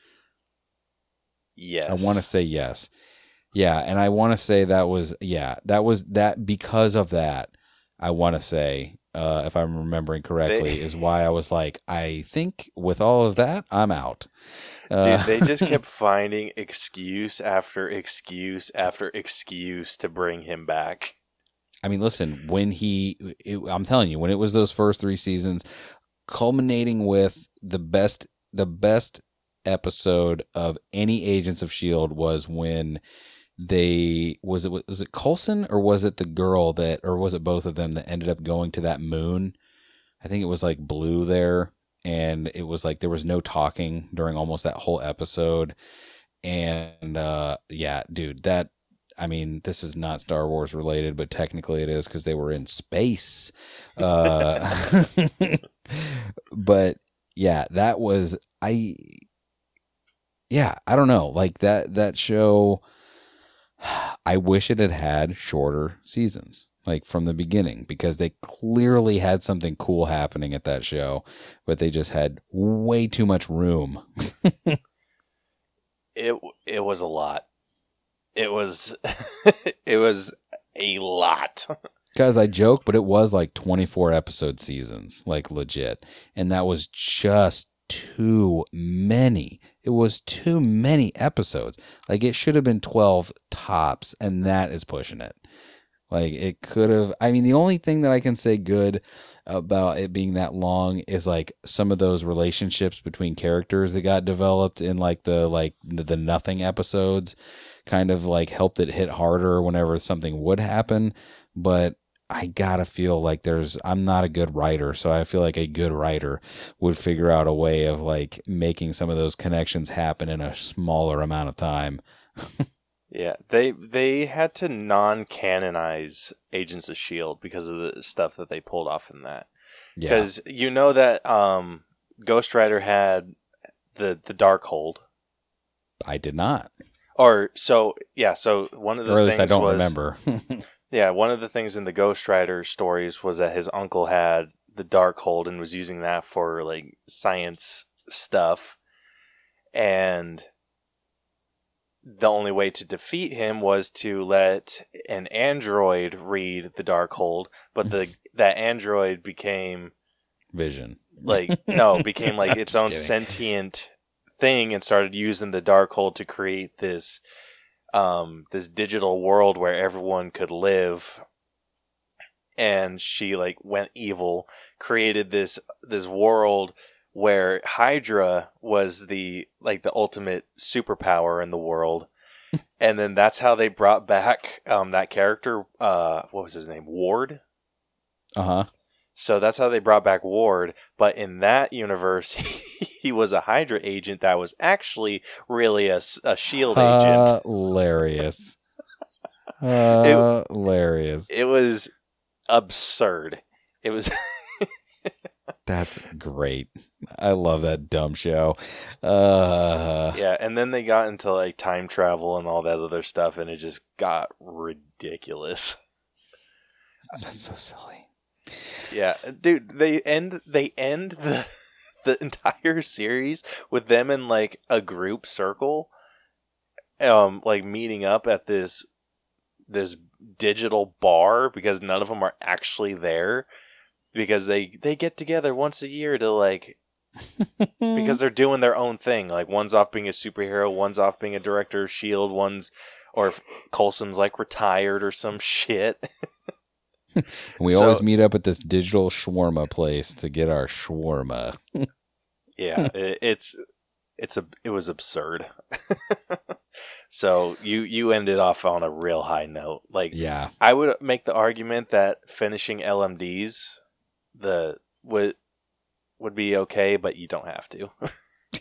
Yes. I want to say yes. Yeah, and I want to say that was yeah, that was that because of that. I want to say, uh, if I'm remembering correctly, They- is why I was like, I think with all of that, I'm out. Dude, Uh, they just kept finding excuse after excuse after excuse to bring him back. I mean, listen, when he, it, I'm telling you, when it was those first three seasons, culminating with the best, the best episode of any Agents of Shield was when they was it was it Coulson or was it the girl that or was it both of them that ended up going to that moon? I think it was like blue there, and it was like there was no talking during almost that whole episode, and uh yeah, dude, that I mean, this is not Star Wars related, but technically it is because they were in space. Uh, but yeah, that was I. Yeah, I don't know. Like that that show. I wish it had had shorter seasons, like from the beginning, because they clearly had something cool happening at that show, but they just had way too much room. It it was a lot. It was it was a lot. Guys, I joke, but it was like 24 episode seasons, like legit. And that was just too many. It was too many episodes. Like it should have been 12 tops, and that is pushing it. Like it could have. I mean, the only thing that I can say good about it being that long is like some of those relationships between characters that got developed in like the like the, nothing episodes kind of like helped it hit harder whenever something would happen but I gotta feel like there's I'm not a good writer, so I feel like a good writer would figure out a way of like making some of those connections happen in a smaller amount of time. Yeah, they they had to non-canonize Agents of Shield because of the stuff that they pulled off in that. Yeah, Because you know that um, Ghost Rider had the the Darkhold, I did not, or so yeah. So one of the or at least things I don't was, remember. Yeah, one of the things in the Ghost Rider stories was that his uncle had the Darkhold and was using that for like science stuff, and the only way to defeat him was to let an android read the Darkhold, but the that android became Vision. like no became like its own kidding. sentient thing and started using the Darkhold to create this um this digital world where everyone could live. And she like went evil created this this world where hydra was the like the ultimate superpower in the world. And then that's how they brought back um that character uh what was his name? Ward? Uh huh. So that's how they brought back Ward. But in that universe, he was a Hydra agent that was actually really a, a Shield agent. Hilarious. Hilarious. It was absurd. It was That's great. I love that dumb show. Uh, yeah, and then they got into like time travel and all that other stuff, and it just got ridiculous. That's so silly. Yeah, dude, they end they end the the entire series with them in like a group circle, um, like meeting up at this this digital bar because none of them are actually there because they they get together once a year to like because they're doing their own thing. Like one's off being a superhero, one's off being a director of Shield, one's or if Coulson's like retired or some shit. We so- always meet up at this digital shawarma place to get our shawarma. yeah it, it's it's a it was absurd so you you ended off on a real high note like Yeah. i would make the argument that finishing lmds the would would be okay but you don't have to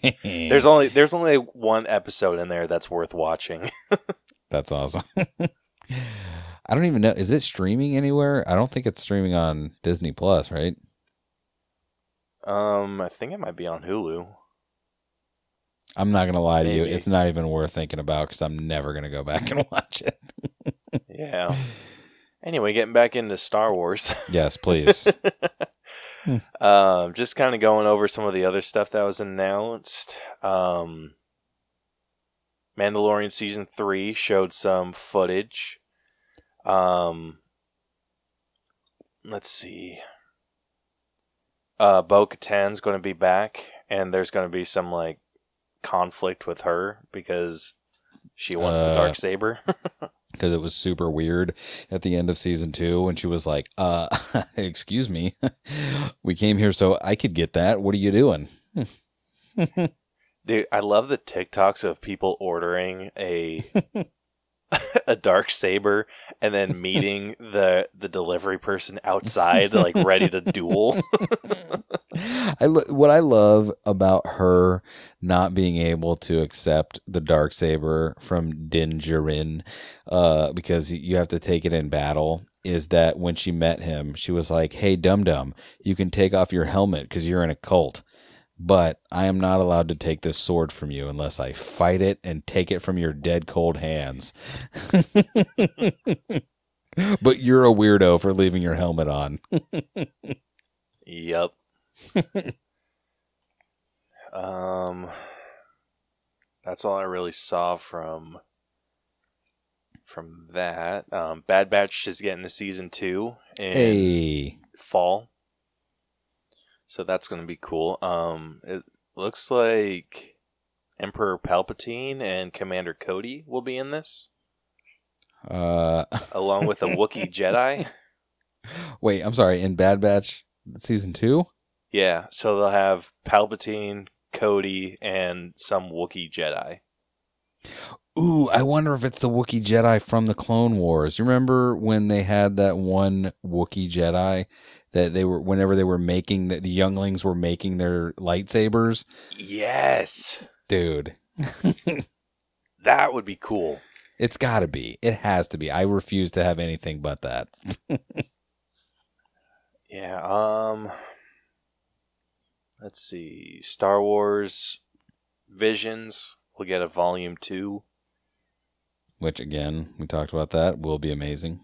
there's only there's only one episode in there that's worth watching That's awesome. I don't even know. Is it streaming anywhere? I don't think it's streaming on Disney Plus, right? um i think it might be on hulu I'm not gonna lie to you. It's not even worth thinking about because I'm never gonna go back and watch it. Yeah. Anyway, getting back into Star Wars. yes, please. um, just kind of going over some of the other stuff that was announced. Um, Mandalorian season three showed some footage. Um, let's see. Uh, Bo Katan's going to be back, and there's going to be some like conflict with her because she wants the Uh, dark saber. because it was super weird at the end of season two when she was like, uh, excuse me, we came here so I could get that. What are you doing? Dude, I love the TikToks of people ordering a a dark saber and then meeting the the delivery person outside, like ready to duel. I lo- what I love about her not being able to accept the dark saber from Din Djarin, uh, because you have to take it in battle, is that when she met him, she was like, "Hey, dum dum, you can take off your helmet because you're in a cult." But I am not allowed to take this sword from you unless I fight it and take it from your dead cold hands. but you're a weirdo for leaving your helmet on. yep. um that's all I really saw from from that. Um Bad Batch is getting to season 2 in Hey. fall. So that's going to be cool. Um, it looks like Emperor Palpatine and Commander Cody will be in this, Uh, along with a Wookiee Jedi. wait, I'm sorry. In Bad Batch season two, Yeah, so they'll have Palpatine, Cody, and some Wookiee Jedi. ooh, I wonder if it's the Wookiee Jedi from the Clone Wars. You remember when they had that one Wookiee Jedi that they were, whenever they were making the, the younglings were making their lightsabers, Yes, dude. that would be cool. It's got to be. It has to be. I refuse to have anything but that. Yeah. Um. Let's see. Star Wars Visions. We'll get a volume two. Which again, we talked about that. Will be amazing.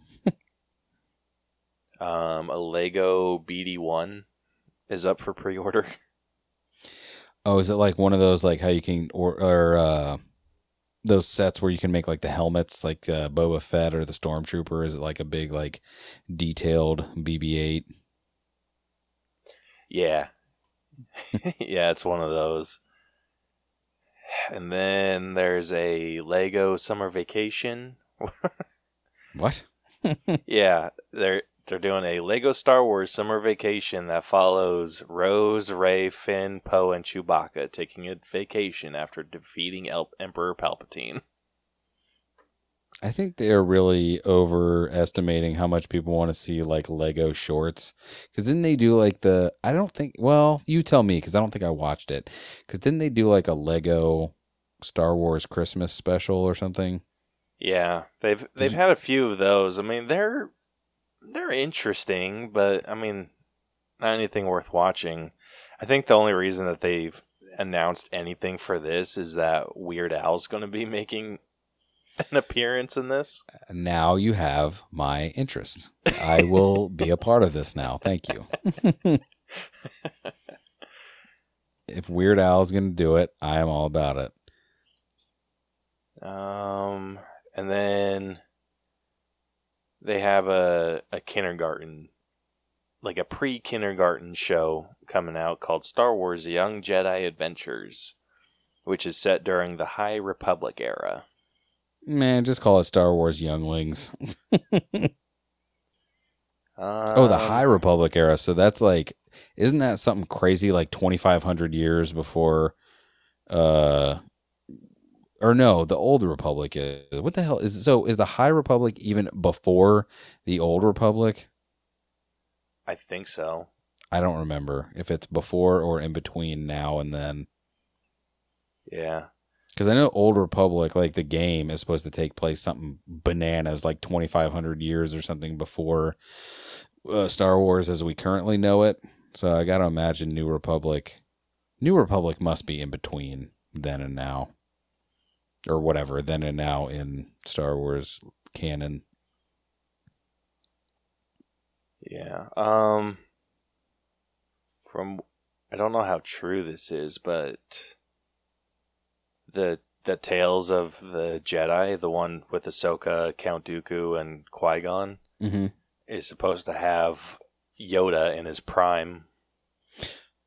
Um, a Lego BD1 is up for pre-order. Oh, is it like one of those like how you can or or uh those sets where you can make like the helmets like uh, Boba Fett or the Stormtrooper? Is it like a big like detailed BB-8? Yeah. yeah, it's one of those. And then there's a Lego Summer Vacation. What? yeah, they're they're doing a Lego Star Wars Summer Vacation that follows Rose, Rey, Finn, Poe, and Chewbacca taking a vacation after defeating El- Emperor Palpatine. I think they're really overestimating how much people want to see like Lego shorts. Because then they do like the I don't think. Well, you tell me because I don't think I watched it. Because then they do like a Lego Star Wars Christmas special or something. Yeah, they've they've had a few of those. I mean, they're they're interesting, but I mean, not anything worth watching. I think the only reason that they've announced anything for this is that Weird Al's going to be making an appearance in this. Now you have my interest. I will be a part of this now. Thank you. if Weird Al's going to do it, I am all about it. Um, and then they have a a kindergarten, like a pre kindergarten show coming out called Star Wars: Young Jedi Adventures, which is set during the High Republic era. Man, just call it Star Wars Younglings. Oh, the High Republic era. So that's like, isn't that something crazy? Like twenty five hundred years before, uh, or no, the Old Republic is. What the hell is so? Is the High Republic even before the Old Republic? I think so. I don't remember if it's before or in between now and then. Yeah. Because I know Old Republic, like the game, is supposed to take place something bananas, like twenty five hundred years or something before uh, Star Wars as we currently know it. So I got to imagine New Republic. New Republic must be in between then and now, or whatever, then and now in Star Wars canon. Yeah. Um from I don't know how true this is, but the the tales of the Jedi, the one with Ahsoka, Count Dooku, and Qui Gon, Mm-hmm. is supposed to have Yoda in his prime.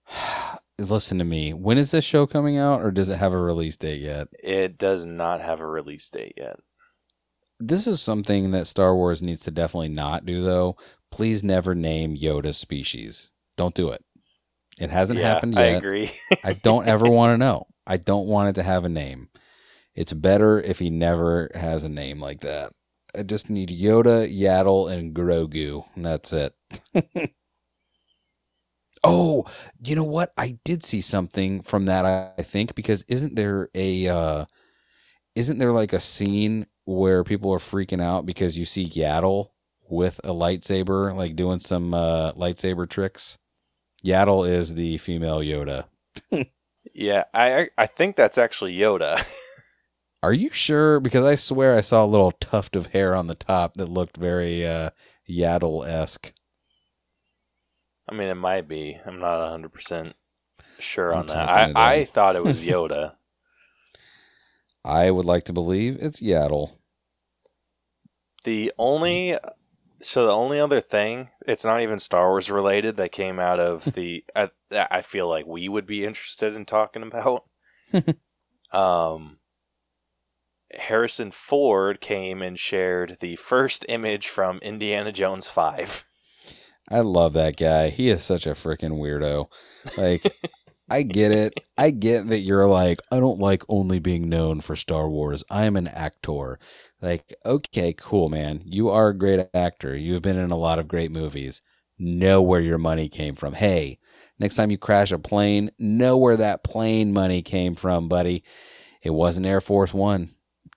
Listen to me. When is this show coming out, or does it have a release date yet? It does not have a release date yet. This is something that Star Wars needs to definitely not do, though. Please never name Yoda's species. Don't do it. It hasn't yeah, happened yet. I agree. I don't ever want to know. I don't want it to have a name. It's better if he never has a name like that. I just need Yoda, Yaddle, and Grogu, and that's it. oh, you know what? I did see something from that. I think because isn't there a uh, isn't there like a scene where people are freaking out because you see Yaddle with a lightsaber, like doing some uh, lightsaber tricks? Yaddle is the female Yoda. yeah, I I think that's actually Yoda. Are you sure? Because I swear I saw a little tuft of hair on the top that looked very uh, Yaddle esque. I mean, it might be. I'm not 100 percent sure on I'm that. typing I, I thought it was Yoda. I would like to believe it's Yaddle. The only so the only other thing, it's not even Star Wars related that came out of the I, that I feel like we would be interested in talking about. um Harrison Ford came and shared the first image from Indiana Jones 5. I love that guy. He is such a freaking weirdo. Like, I get it. I get that you're like, I don't like only being known for Star Wars. I am an actor. Like, okay, cool, man. You are a great actor. You have been in a lot of great movies. Know where your money came from. Hey, next time you crash a plane, know where that plane money came from, buddy. It wasn't Air Force One.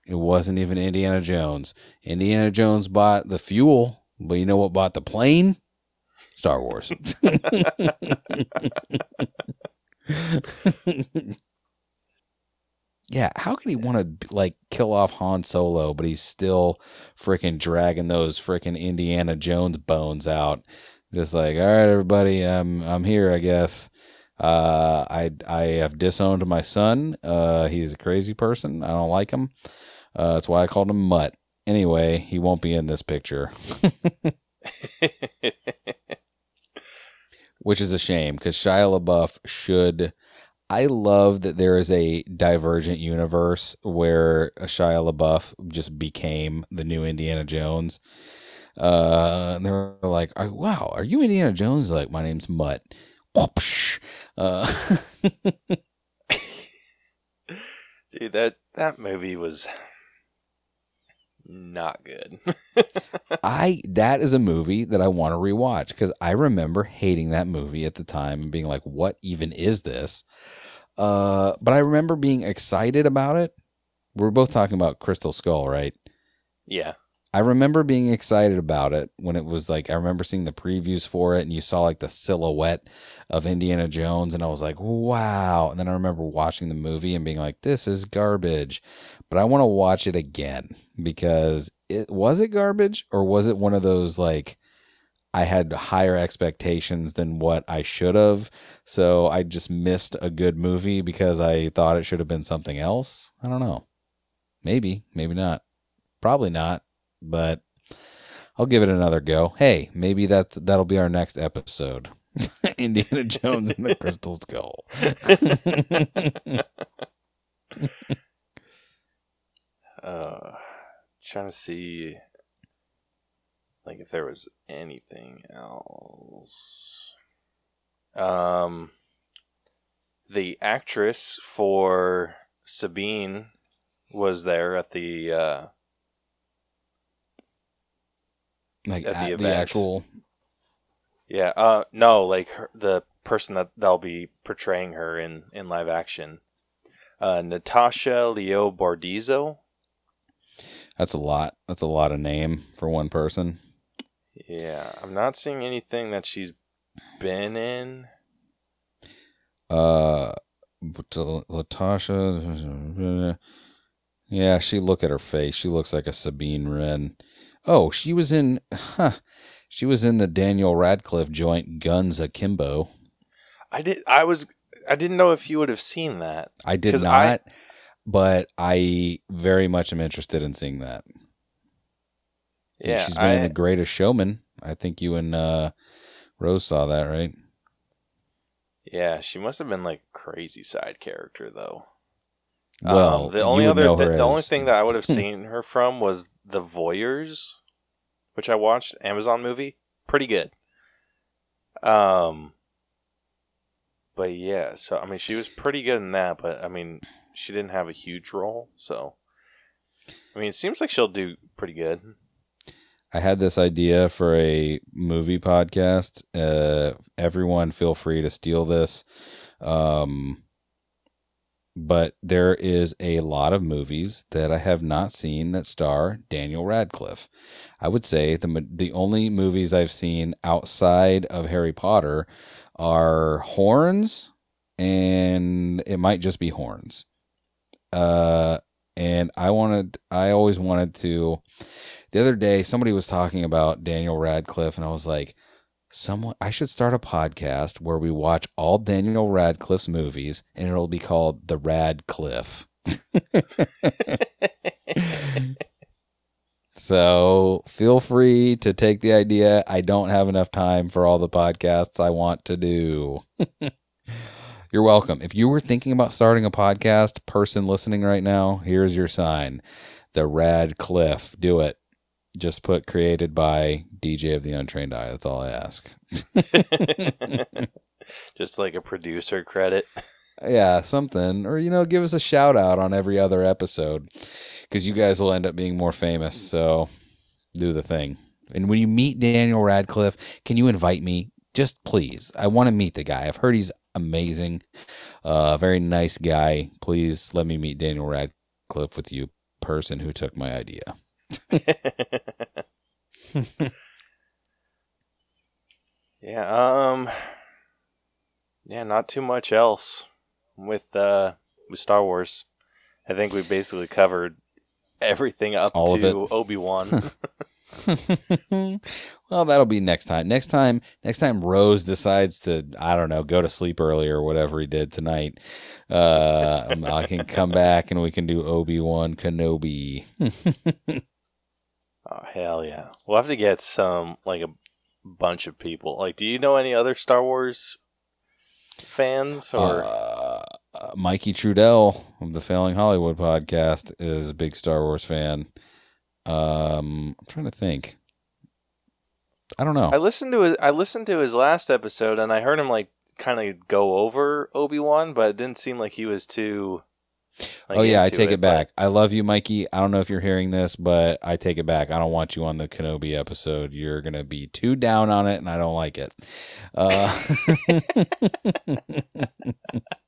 It wasn't even Indiana Jones. Indiana Jones bought the fuel, but you know what bought the plane? Star Wars. yeah, how could he want to like kill off Han Solo, but he's still freaking dragging those freaking Indiana Jones bones out? Just like, all right, everybody, I'm I'm here, I guess. Uh, I I have disowned my son. Uh, he's a crazy person. I don't like him. Uh, that's why I called him Mutt. Anyway, he won't be in this picture. which is a shame because Shia LaBeouf should. I love that there is a divergent universe where Shia LaBeouf just became the new Indiana Jones. Uh, and they're like, "Oh, "Wow, are you Indiana Jones?" Like, my name's Mutt. Whoopsh. Uh, Dude, that that movie was not good. I that is a movie that I want to rewatch because I remember hating that movie at the time and being like, "What even is this?" Uh, but I remember being excited about it. We're both talking about Crystal Skull, right? yeah. I remember being excited about it when it was like I remember seeing the previews for it and you saw like the silhouette of Indiana Jones and I was like, "Wow." And then I remember watching the movie and being like, "This is garbage." But I want to watch it again because it was it garbage or was it one of those like I had higher expectations than what I should have, so I just missed a good movie because I thought it should have been something else. I don't know. Maybe, maybe not. Probably not but I'll give it another go. Hey, maybe that's that'll be our next episode. Indiana Jones and the Crystal Skull. uh trying to see like if there was anything else um the actress for sabine was there at the uh like At the at the, event. actual yeah uh no like her, the person that they'll be portraying her in in live action uh natasha Liu Bordizzo that's a lot. That's a lot of name for one person. yeah i'm not seeing anything that she's been in Uh but, uh, Latasha. Yeah, she look at her face. She looks like a Sabine Wren. Oh, she was in. Huh, she was in the Daniel Radcliffe joint Guns Akimbo. I did. I was. I didn't know if you would have seen that. I did not, I- but I very much am interested in seeing that. And Yeah, she's been in The Greatest Showman. I think you and uh, Rose saw that, right? Yeah, she must have been like crazy side character though. Well, Um, the only other her the only thing that I would have seen her from was The Voyeurs, which I watched Amazon movie, pretty good. Um, but yeah, so I mean, she was pretty good in that, but I mean, she didn't have a huge role, so I mean, it seems like she'll do pretty good. I had this idea for a movie podcast. Uh, everyone, feel free to steal this. Um, but there is a lot of movies that I have not seen that star Daniel Radcliffe. I would say the the only movies I've seen outside of Harry Potter are Horns, and it might just be Horns. Uh, and I wanted, I always wanted to the other day somebody was talking about Daniel Radcliffe and I was like someone I should start a podcast where we watch all Daniel Radcliffe's movies and it'll be called The Radcliffe. so feel free to take the idea. I don't have enough time for all the podcasts I want to do. You're welcome. If you were thinking about starting a podcast, person listening right now, here's your sign. The Radcliffe. Do it. Just put created by DJ of the Untrained Eye. That's all I ask. Just like a producer credit. yeah, something. Or, you know, give us a shout out on every other episode because you guys will end up being more famous. So do the thing. And when you meet Daniel Radcliffe, can you invite me? Just please. I want to meet the guy. I've heard he's amazing. Uh, very nice guy. Please let me meet Daniel Radcliffe with you, person who took my idea. Yeah, um yeah, not too much else with uh with Star Wars. I think we basically covered everything up All to it. Obi-Wan. well, that'll be next time. Next time, next time Rose decides to, I don't know, go to sleep early or whatever he did tonight. Uh, I can come back and we can do Obi Wan Kenobi. Oh hell yeah. We'll have to get some like a bunch of people. Like do you know any other Star Wars fans or Uh, uh, Mikey Trudell of the Failing Hollywood podcast is a big Star Wars fan. Um, I'm trying to think. I don't know. I listened to his I listened to his last episode and I heard him like kind of go over Obi-Wan, but it didn't seem like he was too like, oh yeah, I take it, but- back. I love you, Mikey. I don't know if you're hearing this, but I take it back. I don't want you on the Kenobi episode. You're gonna be too down on it, and I don't like it. Uh,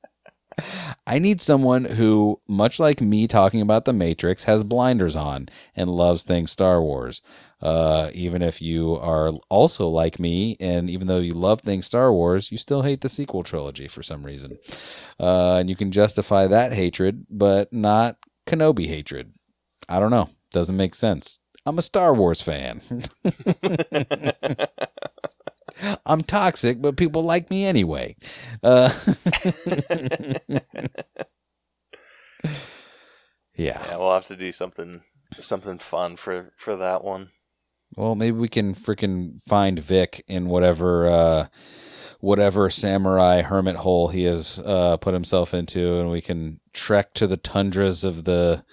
I need someone who, much like me talking about the Matrix, has blinders on and loves things Star Wars. Uh, even if you are also like me, and even though you love things Star Wars, you still hate the sequel trilogy for some reason. Uh, and you can justify that hatred, but not Kenobi hatred. I don't know. Doesn't make sense. I'm a Star Wars fan. I'm toxic, but people like me anyway. Uh, yeah. Yeah, we'll have to do something something fun for for that one. Well, maybe we can freaking find Vic in whatever uh, whatever samurai hermit hole he has uh, put himself into, and we can trek to the tundras of the.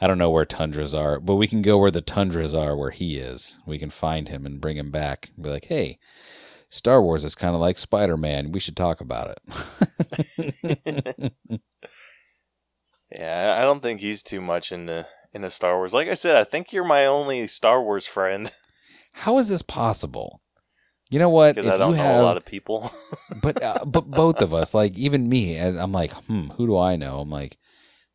I don't know where tundras are, but we can go where the tundras are, where he is. We can find him and bring him back. And be like, hey, Star Wars is kind of like Spider Man. We should talk about it. Yeah, I don't think he's too much into into Star Wars. Like I said, I think you're my only Star Wars friend How is this possible? You know what? because I don't know a lot of people. but uh, but both of us, like even me, and I'm like, hmm, who do I know? I'm like,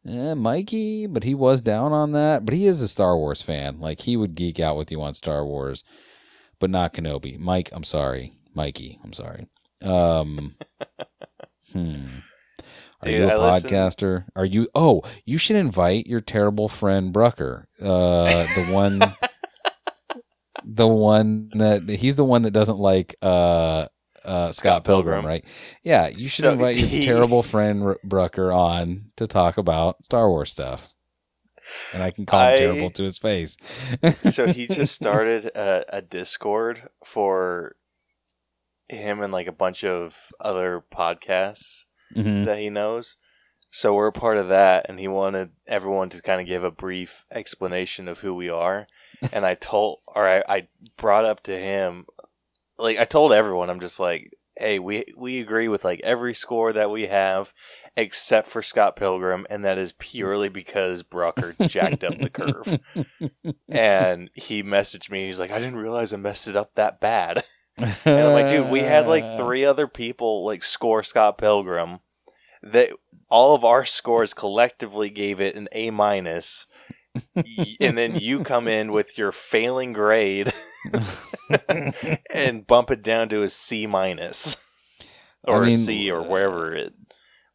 eh, Mikey, but he was down on that. But he is a Star Wars fan. Like he would geek out with you on Star Wars, but not Kenobi. Mike, I'm sorry, Mikey, I'm sorry. Um, hmm. Are Dude, you a I listen- podcaster? Are you? Oh, you should invite your terrible friend Brucker, uh, the one, the one that he's the one that doesn't like uh, uh, Scott, Pilgrim, right? Yeah, you should So invite your terrible friend R- Brucker on to talk about Star Wars stuff, and I can call him terrible to his face. so he just started a, a Discord for him and like a bunch of other podcasts Mhm. that he knows. So we're a part of that, and he wanted everyone to kind of give a brief explanation of who we are. And I told, or I, I brought up to him, like I told everyone, I'm just like, hey, we we agree with like every score that we have, except for Scott Pilgrim, and that is purely because Brucker jacked up the curve. And he messaged me. He's like, I didn't realize I messed it up that bad. And I'm like, dude, we had like three other people like score Scott Pilgrim. That all of our scores collectively gave it an A minus, and then you come in with your failing grade and bump it down to a C minus I or mean, a C or uh, wherever it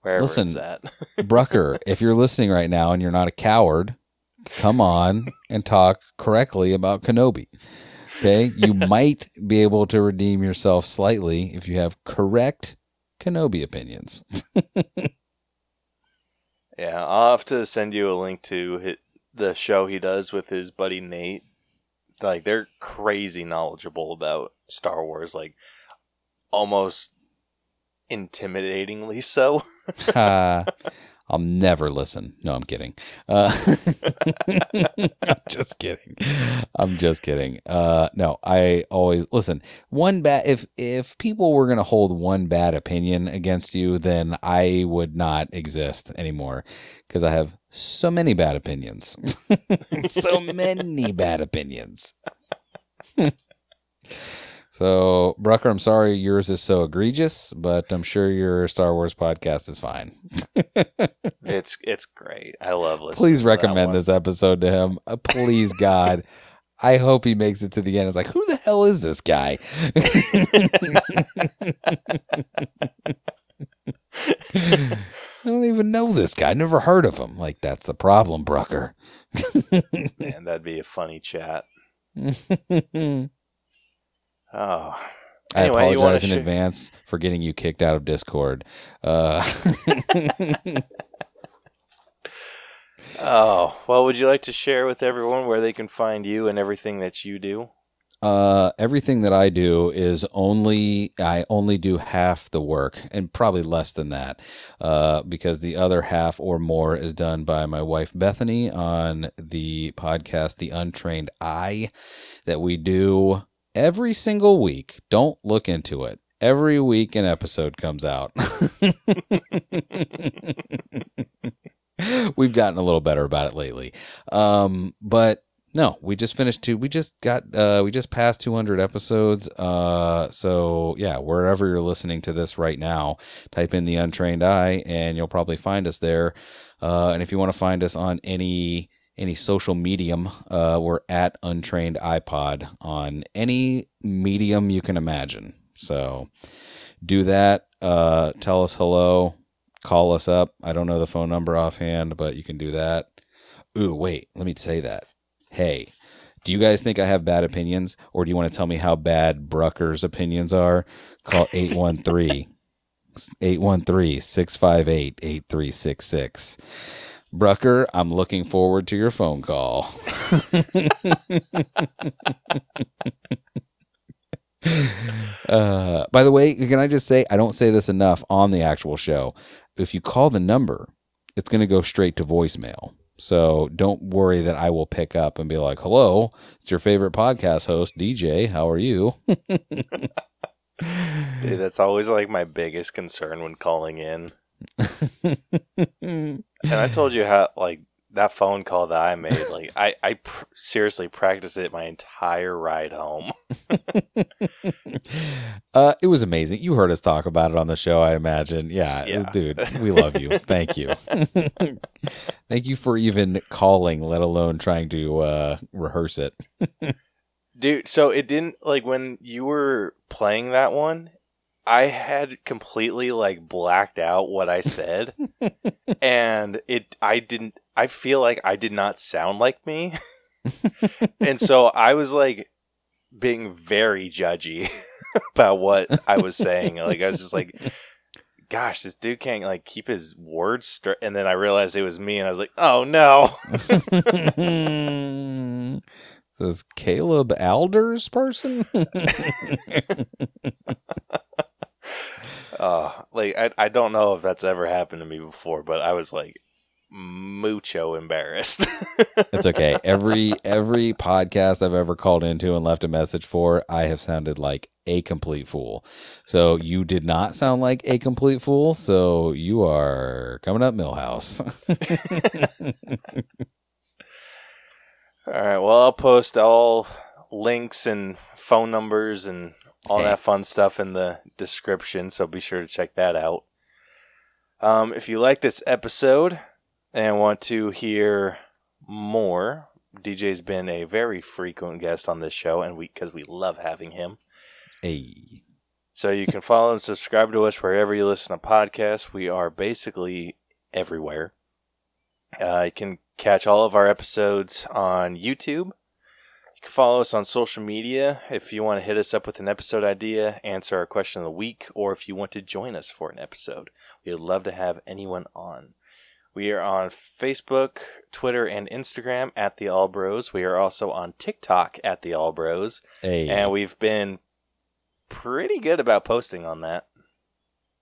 wherever it's at. Brucker, if you're listening right now and you're not a coward, come on and talk correctly about Kenobi. Okay, you might be able to redeem yourself slightly if you have correct Kenobi opinions. Yeah, I'll have to send you a link to hit the show he does with his buddy Nate. Like they're crazy knowledgeable about Star Wars, like almost intimidatingly so. Ha. I'll never listen. No, I'm kidding. Uh, I'm just kidding. I'm just kidding. Uh, no, I always listen. One bad if if people were gonna hold one bad opinion against you, then I would not exist anymore because I have so many bad opinions. so many bad opinions. So, Brucker, I'm sorry yours is so egregious, but I'm sure your Star Wars podcast is fine. It's it's great. I love listening. Please recommend this episode to him. Uh, please, God. I hope he makes it to the end. It's like, who the hell is this guy? I don't even know this guy. Never heard of him. Like, that's the problem, Brucker. Man, that'd be a funny chat. I Oh, Anyway, wanna apologize in advance for getting you kicked out of Discord. Uh, oh. Well, would you like to share with everyone where they can find you and everything that you do? Uh, everything that I do is only I only do half the work, and probably less than that, uh, because the other half or more is done by my wife Bethany on the podcast The Untrained Eye that we do every single week. Don't look into it. Every week an episode comes out. We've gotten a little better about it lately. Um, but no, we just finished two. We just got, uh, we just passed 200 episodes. Uh, so yeah, wherever you're listening to this right now, type in the Untrained Eye, and you'll probably find us there. Uh, and if you want to find us on any any social medium, uh, we're at UntrainedEyePod on any medium you can imagine. So do that. Uh, tell us hello. Call us up. I don't know the phone number offhand, but you can do that. Ooh, wait, let me say that. Hey, do you guys think I have bad opinions, or do you want to tell me how bad Brucker's opinions are? Call 813 813 658 8366. Brucker, I'm looking forward to your phone call. uh, by the way, can I just say, I don't say this enough on the actual show. If you call the number, it's going to go straight to voicemail. So don't worry that I will pick up and be like, hello, it's your favorite podcast host, DJ. How are you? Dude, that's always like my biggest concern when calling in. And I told you how like that phone call that I made, like I I pr- seriously practiced it my entire ride home. uh, it was amazing. You heard us talk about it on the show, I imagine. Yeah, Yeah. dude, we love you. Thank you. Thank you for even calling, let alone trying to uh, rehearse it. Dude, so it didn't like when you were playing that one, I had completely like blacked out what I said, and it I didn't. I feel like I did not sound like me, and so I was like being very judgy about what I was saying. Like I was just like, "Gosh, this dude can't like keep his words straight." And then I realized it was me, and I was like, "Oh no!" Says Caleb Alders person. uh, like I I don't know if that's ever happened to me before, but I was like mucho embarrassed. it's okay. Every every podcast I've ever called into and left a message for, I have sounded like a complete fool. So you did not sound like a complete fool. So you are coming up, Milhouse. all right. Well, I'll post all links and phone numbers and all that fun stuff in the description. So be sure to check that out. Um, if you like this episode and want to hear more, DJ's been a very frequent guest on this show, and we because we love having him. Hey. So you can follow and subscribe to us wherever you listen to podcasts. We are basically everywhere. Uh, you can catch all of our episodes on YouTube. You can follow us on social media if you want to hit us up with an episode idea, answer our question of the week, or if you want to join us for an episode. We'd love to have anyone on. We are on Facebook, Twitter, and Instagram at the All Bros. We are also on TikTok at the All Bros. Hey. And we've been pretty good about posting on that.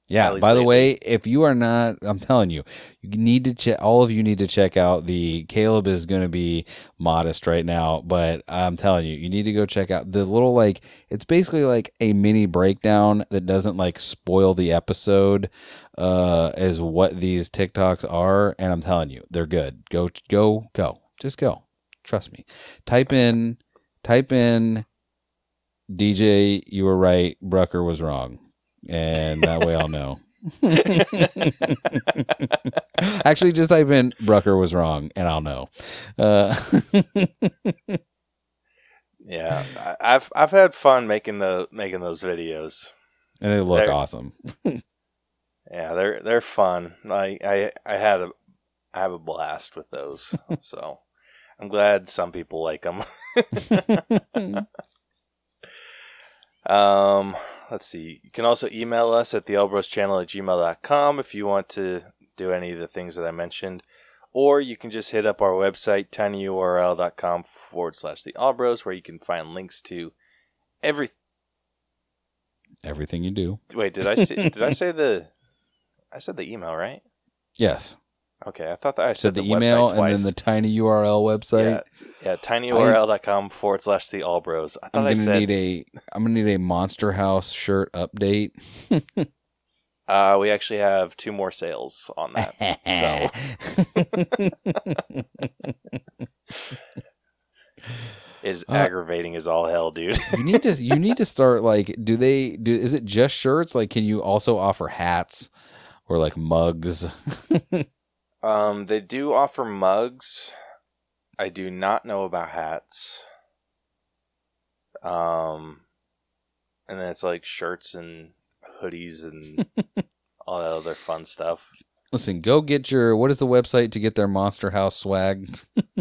Yeah. By the lately. way, if you are not, I'm telling you, you need to check. All of you need to check out the Caleb is going to be modest right now, but I'm telling you, you need to go check out the little like. It's basically like a mini breakdown that doesn't like spoil the episode, uh, as what these TikToks are, and I'm telling you, they're good. Go, go, go. Just go. Trust me. Type in, type in. DJ, you were right. Brucker was wrong and that way I'll know. Actually, just type in Brucker was wrong, and I'll know. Uh, Yeah, I- I've I've had fun making the making those videos. and they look There- awesome. Yeah, they're they're fun. I I I had a I have a blast with those. so I'm glad some people like them. Um, let's see. You can also email us at the All Bros channel at gmail.com if you want to do any of the things that I mentioned. Or you can just hit up our website, tinyurl.com forward slash the All Bros, where you can find links to every. Everything you do. Wait, did I say, did I say the? I said the email, right? Yes. Okay, I thought that I Said said, the, email and then the tiny URL website. yeah, yeah, tinyurl.com forward slash the all bros. I'm thought I gonna said need a I'm gonna need a Monster House shirt update. uh, we actually have two more sales on that. is Uh, aggravating as all hell, dude. you need to you need to start like do they do is it just shirts like can you also offer hats or like mugs um, they do offer mugs. I do not know about hats. Um, and then it's like shirts and hoodies and all that other fun stuff. listen go get your what is the website to get their monster house swag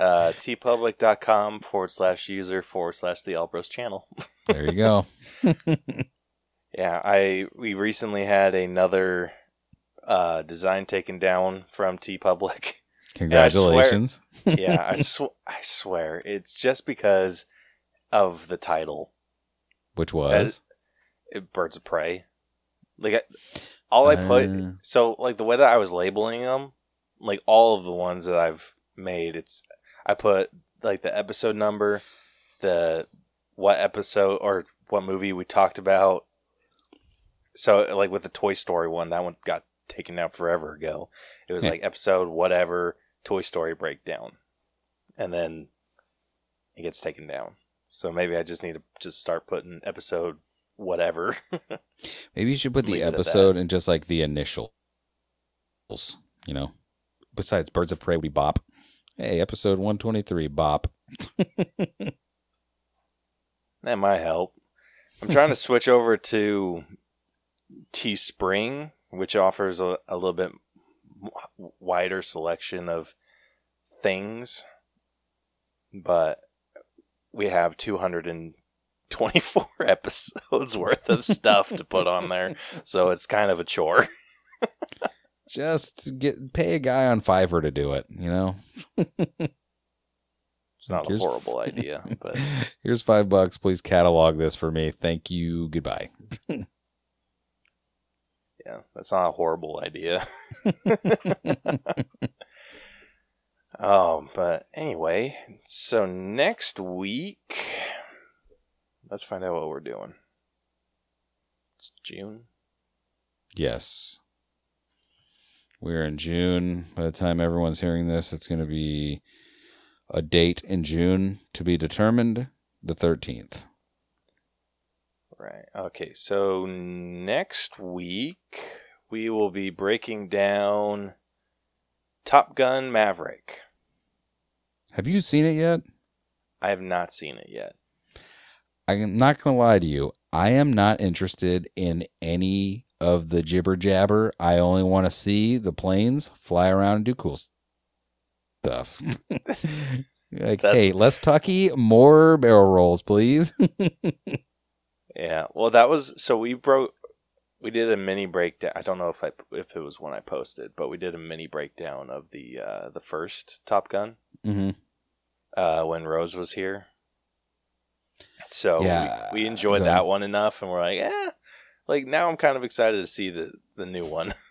Uh, teepublic.com forward slash user forward slash the All Bros channel. there you go Yeah, I we recently had another uh, design taken down from TeePublic. congratulations yeah, I sw- I swear it's just because of the title, which was Birds of Prey. Like I, all I put, Uh. so like the way that I was labeling them, like all of the ones that I've made, it's I put like the episode number, the what episode or what movie we talked about. So like with the Toy Story one, that one got taken out forever ago. It was Yeah. like episode whatever Toy Story breakdown, and then it gets taken down. So maybe I just need to just start putting episode whatever. maybe you should put the Leave it at that. episode and just like the initials you know besides birds of prey we bop hey episode 123 bop that might help. I'm trying to switch over to Teespring, which offers a, a little bit wider selection of things, but we have 224 episodes worth of stuff to put on there, so it's kind of a chore. Just get pay a guy on Fiverr to do it. You know. It's not a horrible idea, but Here's five bucks. Please catalog this for me. Thank you. Goodbye. Yeah, that's not a horrible idea. Oh, but anyway, so next week, let's find out what we're doing. It's June. yes. We're in June. By the time everyone's hearing this, it's going to be a date in June to be determined, the 13th. Right. Okay, so next week we will be breaking down Top Gun Maverick. Have you seen it yet? I have not seen it yet. I'm not going to lie to you. I am not interested in any of the jibber jabber. I only want to see the planes fly around and do cool stuff. like, That's- hey, less Tucky, more barrel rolls, please. Yeah. Well, that was so we broke. We did a mini breakdown. I don't know if I if it was when I posted, but we did a mini breakdown of the uh, the first Top Gun hmm uh, when Rose was here. So Yeah, we, we enjoyed that one enough, and we're like, yeah. Like now, I'm kind of excited to see the the new one.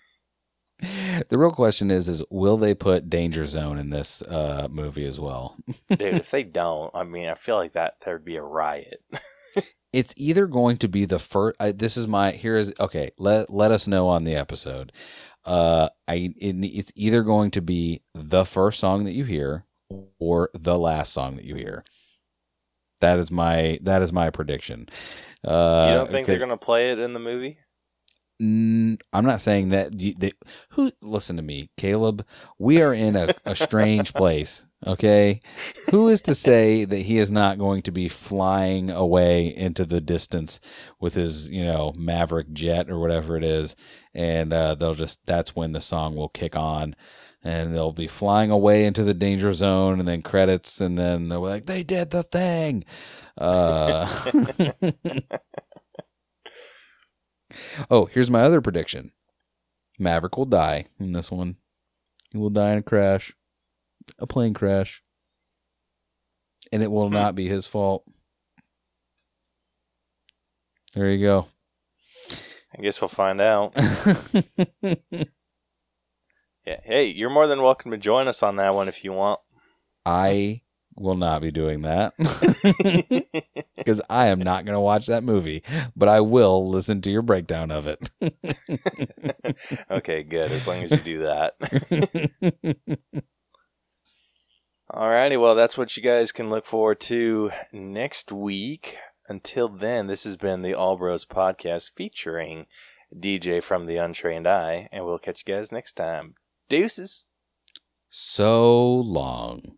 The real question is, is will they put Danger Zone in this uh, movie as well? Dude, if they don't, I mean, I feel like that there'd be a riot. it's either going to be the first I, this is my here is okay let let us know on the episode. Uh i it, it's either going to be the first song that you hear or the last song that you hear. That is my that is my prediction. Uh you don't think they're gonna play it in the movie? I'm not saying that. They, who listen to me, Caleb? We are in a, a strange place. Okay, who is to say that he is not going to be flying away into the distance with his, you know, Maverick jet or whatever it is, and uh, they'll just that's when the song will kick on. And they'll be flying away into the danger zone, and then credits, and then they'll be like, "They did the thing." Uh, Oh, here's my other prediction. Maverick will die in this one. He will die in a crash, a plane crash. And it will Hmm. not be his fault. There you go. I guess we'll find out. Yeah. Hey, you're more than welcome to join us on that one if you want. I will not be doing that because I am not going to watch that movie, but I will listen to your breakdown of it. okay, good. As long as you do that. Alrighty, well, that's what you guys can look forward to next week. Until then, this has been the All Bros podcast featuring DJ from the Untrained Eye, and we'll catch you guys next time. Deuces. so long.